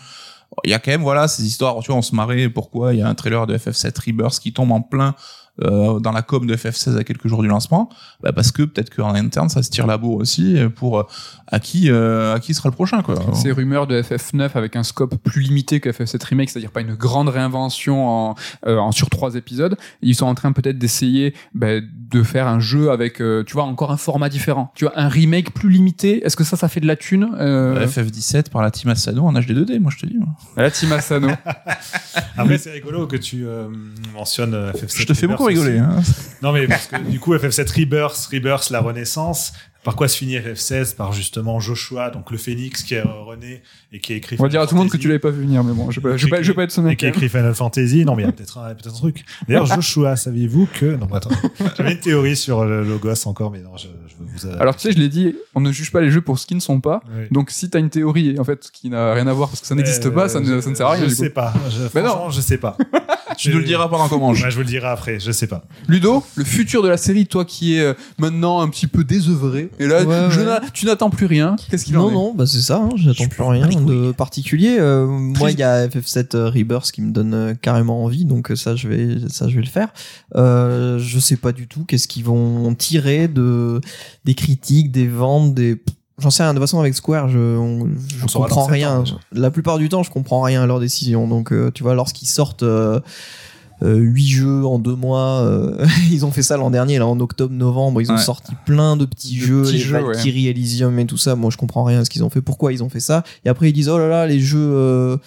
Il y a quand même, voilà, ces histoires, tu vois, on se marrait pourquoi il y a un trailer de FF7 Rebirth qui tombe en plein euh, dans la com de FF16 à quelques jours du lancement, bah parce que peut-être qu'en interne ça se tire la bourre aussi euh, pour euh, à qui euh, à qui sera le prochain quoi. Ces rumeurs de FF9 avec un scope plus limité que FF7 Remake, c'est-à-dire pas une grande réinvention en, euh, en sur trois épisodes, ils sont en train peut-être d'essayer bah, de faire un jeu avec, euh, tu vois, encore un format différent. Tu vois, un remake plus limité. Est-ce que ça, ça fait de la thune euh, FF17 par la team Asano en HD2D, moi je te dis. moi. La team Asano. Après, c'est rigolo que tu euh, mentionnes euh, FF7. Je te fais Rebirth beaucoup aussi. Hein. Non, mais parce que du coup, FF7 Rebirth, Rebirth, la renaissance. Par quoi se finit FF16 Par justement Joshua, donc le phénix qui est rené et qui a écrit. On va dire à tout le monde que tu l'avais pas vu venir, mais bon, je vais pas, je vais pas, être son et qui a écrit Final Fantasy. Non, mais il y a peut-être un, peut-être un truc. D'ailleurs, Joshua, saviez-vous que. Non, attends. J'avais une théorie sur le Logos encore, mais non, je, je veux vous. Alors tu sais, je l'ai dit, on ne juge pas les jeux pour ce qu'ils ne sont pas. Oui. Donc si t'as une théorie en fait qui n'a rien à voir parce que ça n'existe pas, ça ne, ça ne sert à rien. Euh, Je coup. sais pas. Je, Mais non. franchement, je sais pas. Tu nous le diras pendant qu'on mange. Ouais, je vous le dirai après. Je sais pas. Ludo, le futur de la série, toi qui es euh, maintenant un petit peu désœuvré, et là, Ouais, je ouais. n'a- tu n'attends plus rien. Qu'est-ce qu'il en Non, est non, bah c'est ça, hein, j'attends plus rien de particulier. Euh, moi, il y a FF7 euh, Rebirth qui me donne euh, carrément envie, donc ça, je vais, ça, je vais le faire. Euh, je sais pas du tout qu'est-ce qu'ils vont tirer de des critiques, des ventes, des. J'en sais rien. De toute façon, avec Square, je, on- je On comprends rien. ans. La plupart du temps, je comprends rien à leurs décisions. Donc, euh, tu vois, lorsqu'ils sortent. euh, huit jeux en deux mois. euh, ils ont fait ça l'an dernier, là, en octobre-novembre. Ils ont Ouais. sorti plein de petits De jeux, petits les jeux, ouais. Valkyrie, Elysium et tout ça. Moi, je comprends rien à ce qu'ils ont fait, pourquoi ils ont fait ça? Et après, ils disent, oh là là, les jeux euh,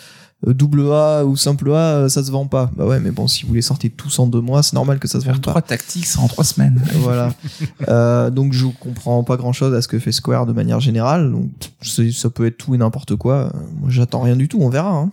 euh, double A ou simple A, euh, ça se vend pas. Bah ouais, mais bon, si vous les sortez tous en deux mois, c'est normal que ça se vende pas. trois tactiques en trois semaines. voilà. Euh, donc je comprends pas grand chose à ce que fait Square de manière générale. Donc ça peut être tout et n'importe quoi. Euh, Moi j'attends rien du tout, on verra. Hein.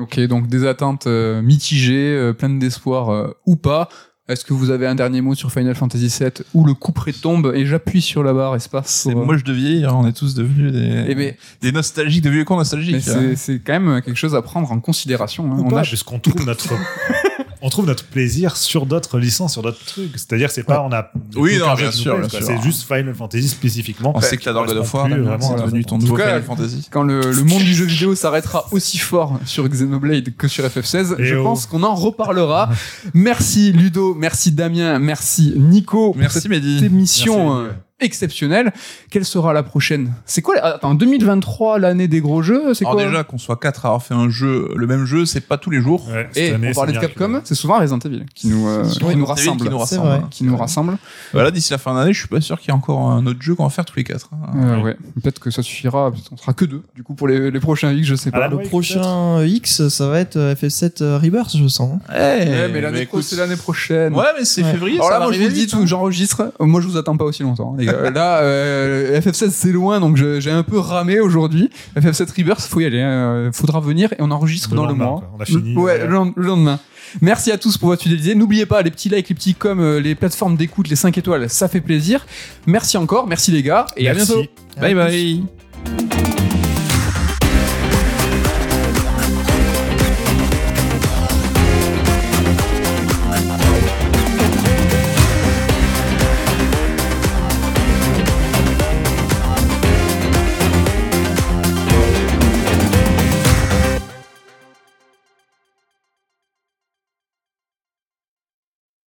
Ok, donc des attentes euh, mitigées, euh, pleines d'espoir euh, ou pas. Est-ce que vous avez un dernier mot sur Final Fantasy VII où le coup près tombe et j'appuie sur la barre espace C'est pour, euh, moche de vieillir, on est tous devenus des, Eh ben, des nostalgiques, des vieux cons mais nostalgiques. c'est c'est quand même quelque chose à prendre en considération. hein. Ou On pas, a puisqu'on trouve notre. On trouve notre plaisir sur d'autres licences, sur d'autres trucs. C'est-à-dire, c'est pas, on a. Oui, non, bien sûr, bien. C'est juste Final Fantasy spécifiquement. On sait que t'adores God of War, c'est devenu ton nouveau Final Fantasy. quand le, monde du jeu vidéo s'arrêtera aussi fort sur Xenoblade que sur FF16, Et je oh. pense qu'on en reparlera. merci Ludo, merci Damien, merci Nico Merci cette Mehdi. émission Merci, euh, exceptionnel. Quelle sera la prochaine? C'est quoi Attends, 2023, l'année des gros jeux C'est Alors quoi? déjà qu'on soit quatre à avoir fait un jeu, le même jeu, c'est pas tous les jours. Ouais, Et année, on parlait de Capcom, que- c'est souvent Resident Evil qui nous, euh, qui nous rassemble. qui nous C'est rassemble. vrai. Qui nous rassemble. Voilà, d'ici la fin d'année, je suis pas sûr qu'il y ait encore un autre jeu qu'on va faire tous les quatre. hein. Euh, ouais. Peut-être que ça suffira. peut-être On sera que deux. Du coup, pour les, les prochains X, je sais pas. Le prochain X, ça va être euh, FF7 euh, Rebirth, je sens. Eh, Ouais, mais l'année c'est l'année prochaine. Ouais, mais c'est février, Alors là, moi, je vous dis vite, tout, hein. j'enregistre. Moi, je vous attends pas aussi longtemps. Gars. là, euh, FF16, c'est loin, donc j'ai un peu ramé aujourd'hui. FF7 Rebirth, faut y aller. hein. Faudra venir et on enregistre Le dans le mois. quoi. On a fini, Ouais, euh, le lend- le lendemain. Merci à tous pour votre fidélité. N'oubliez pas les petits likes, les petits coms, euh, les plateformes d'écoute, les 5 étoiles, ça fait plaisir. Merci encore, merci les gars, et à Merci. bientôt. Bye bye.